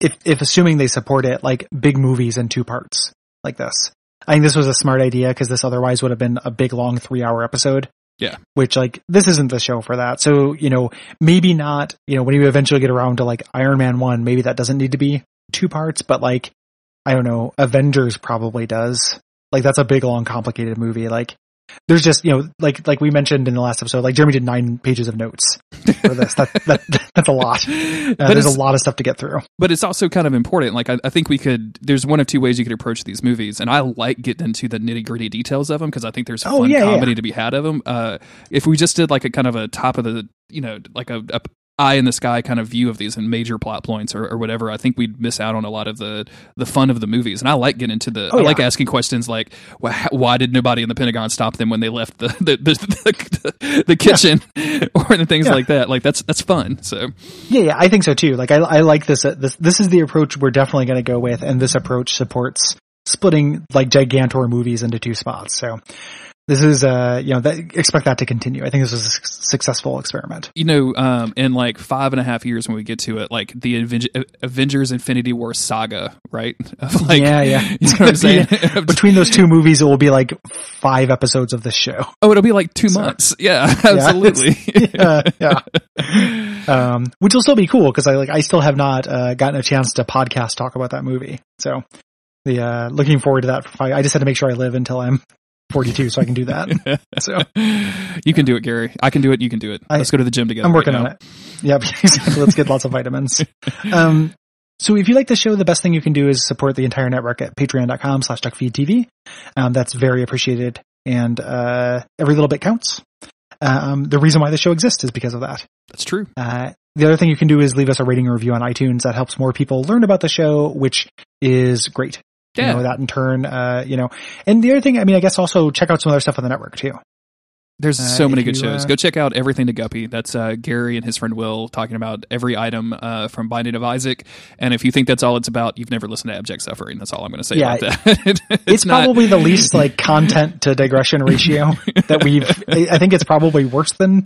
Speaker 2: if if assuming they support it, like big movies in two parts, like this. I think this was a smart idea because this otherwise would have been a big long three hour episode.
Speaker 1: Yeah.
Speaker 2: Which like this isn't the show for that. So you know maybe not. You know when you eventually get around to like Iron Man one, maybe that doesn't need to be two parts. But like I don't know, Avengers probably does. Like that's a big long complicated movie. Like there's just you know like like we mentioned in the last episode like jeremy did nine pages of notes for this that, *laughs* that that's a lot *laughs* uh,
Speaker 1: but,
Speaker 2: there's a lot of stuff to get through
Speaker 1: but it's also kind of important. Like I, I think we could. There's one of two ways you could approach these movies, and I like getting into the nitty gritty details of them because I think there's
Speaker 2: Oh,
Speaker 1: fun
Speaker 2: yeah, yeah.
Speaker 1: comedy to be had of them. Uh, if we just did like a kind of a top of the, you know, like a, a eye in the sky kind of view of these and major plot points or, or whatever, I think we'd miss out on a lot of the the fun of the movies. And I like getting into the.
Speaker 2: Oh,
Speaker 1: I like asking questions like, why, why did nobody in the Pentagon stop them when they left the the the, the, the kitchen *laughs* or the things
Speaker 2: Yeah.
Speaker 1: like that? Like that's that's fun. So
Speaker 2: yeah yeah i think so too like i, I like this uh, this this is the approach we're definitely going to go with and this approach supports splitting like gigantor movies into two spots so this is uh you know that expect that to continue i think this was successful experiment
Speaker 1: you know, um, in like five and a half years when we get to it, like the Aven- Avengers Infinity War saga, right? *laughs* Of like,
Speaker 2: Yeah, yeah. *laughs*
Speaker 1: You know what I'm saying? *laughs*
Speaker 2: between those two movies it will be like five episodes of this show
Speaker 1: oh, it'll be like two
Speaker 2: So-
Speaker 1: months. Yeah, absolutely.
Speaker 2: yeah, yeah. Um, which will still be cool because I like I still have not uh, gotten a chance to podcast talk about that movie. So the uh, looking forward to that. I just had to make sure I live until I'm 42 so I can do that. *laughs* So
Speaker 1: you can do it, Gary. I can do it. You can do it. Let's go to the gym together.
Speaker 2: I'm working
Speaker 1: right
Speaker 2: on it. Yep, *laughs* exactly. Let's get lots of vitamins. *laughs* Um, So if you like the show, the best thing you can do is support the entire network at patreon.com slash duckfeedtv. Um, that's very appreciated and, uh, every little bit counts. Um, the reason why the show exists is because of that.
Speaker 1: That's true.
Speaker 2: Uh, the other thing you can do is leave us a rating or review on iTunes. That helps more people learn about the show, which is great.
Speaker 1: Yeah.
Speaker 2: You know, that in turn, uh, you know, and the other thing, I mean, I guess also check out some other stuff on the network too.
Speaker 1: There's
Speaker 2: Uh,
Speaker 1: so many good
Speaker 2: you,
Speaker 1: shows.
Speaker 2: uh,
Speaker 1: Go check out Everything to Guppy. That's uh, Gary and his friend Will talking about every item uh, from Binding of Isaac. And if you think that's all it's about, you've never listened to Abject Suffering. That's all I'm going to say
Speaker 2: Yeah,
Speaker 1: about that. *laughs* it's
Speaker 2: It's,
Speaker 1: not-
Speaker 2: probably the least like content to digression ratio *laughs* that we've, I I think it's probably worse than,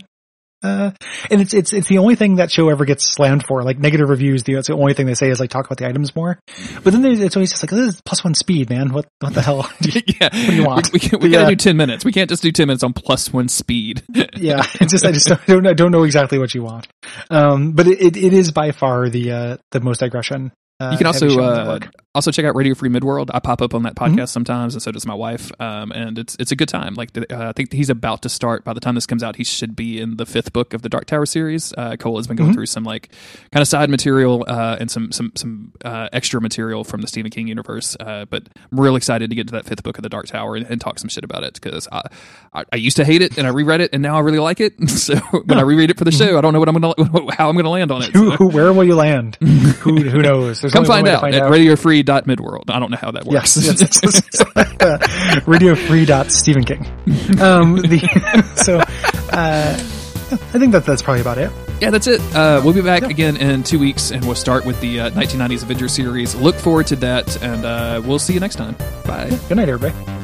Speaker 2: uh, and it's, it's, it's the only thing that show ever gets slammed for. Like negative reviews, the, it's the only thing they say is like talk about the items more. But then it's always just like, this is plus one speed, man. What, what the hell? *laughs*
Speaker 1: yeah. *laughs* What
Speaker 2: do you want?
Speaker 1: We, we, we
Speaker 2: Yeah.
Speaker 1: got to do 10 minutes. We can't just do 10 minutes on plus one speed. *laughs*
Speaker 2: yeah, it's just I just don't, don't know exactly what you want. Um, but it, it, it is by far the uh, the most digression. Uh,
Speaker 1: You can also
Speaker 2: on the
Speaker 1: uh, also check out Radio Free Midworld. I pop up on that
Speaker 2: Mm-hmm.
Speaker 1: podcast sometimes, and so does my wife. Um, and it's it's a good time. Like uh, I think he's about to start. By the time this comes out, he should be in the fifth book of the Dark Tower series. Uh, Cole has been going
Speaker 2: Mhm.
Speaker 1: through some like kind of side material uh, and some some some uh, extra material from the Stephen King universe. Uh, but I'm real excited to get to that fifth book of the Dark Tower and, and talk some shit about it because I, I I used to hate it and I reread it and now I really like it. *laughs* So when I reread it for the show, I don't know what I'm gonna *laughs* how I'm gonna land on it.
Speaker 2: Who,
Speaker 1: So
Speaker 2: who, where will you land? *laughs* who, who knows? There's
Speaker 1: Come
Speaker 2: only one
Speaker 1: find out at radiofree.midworld. I don't know how that works.
Speaker 2: Yes, yes, yes, *laughs* yes. uh, Radio Free dot Stephen King. Um, the *laughs* so uh, I think that that's probably about it.
Speaker 1: Yeah, that's it. Uh, we'll be back again in two weeks, and we'll start with the uh, 1990s Avengers series. Look forward to that, and uh, we'll see you next time. Bye.
Speaker 2: Good night, everybody.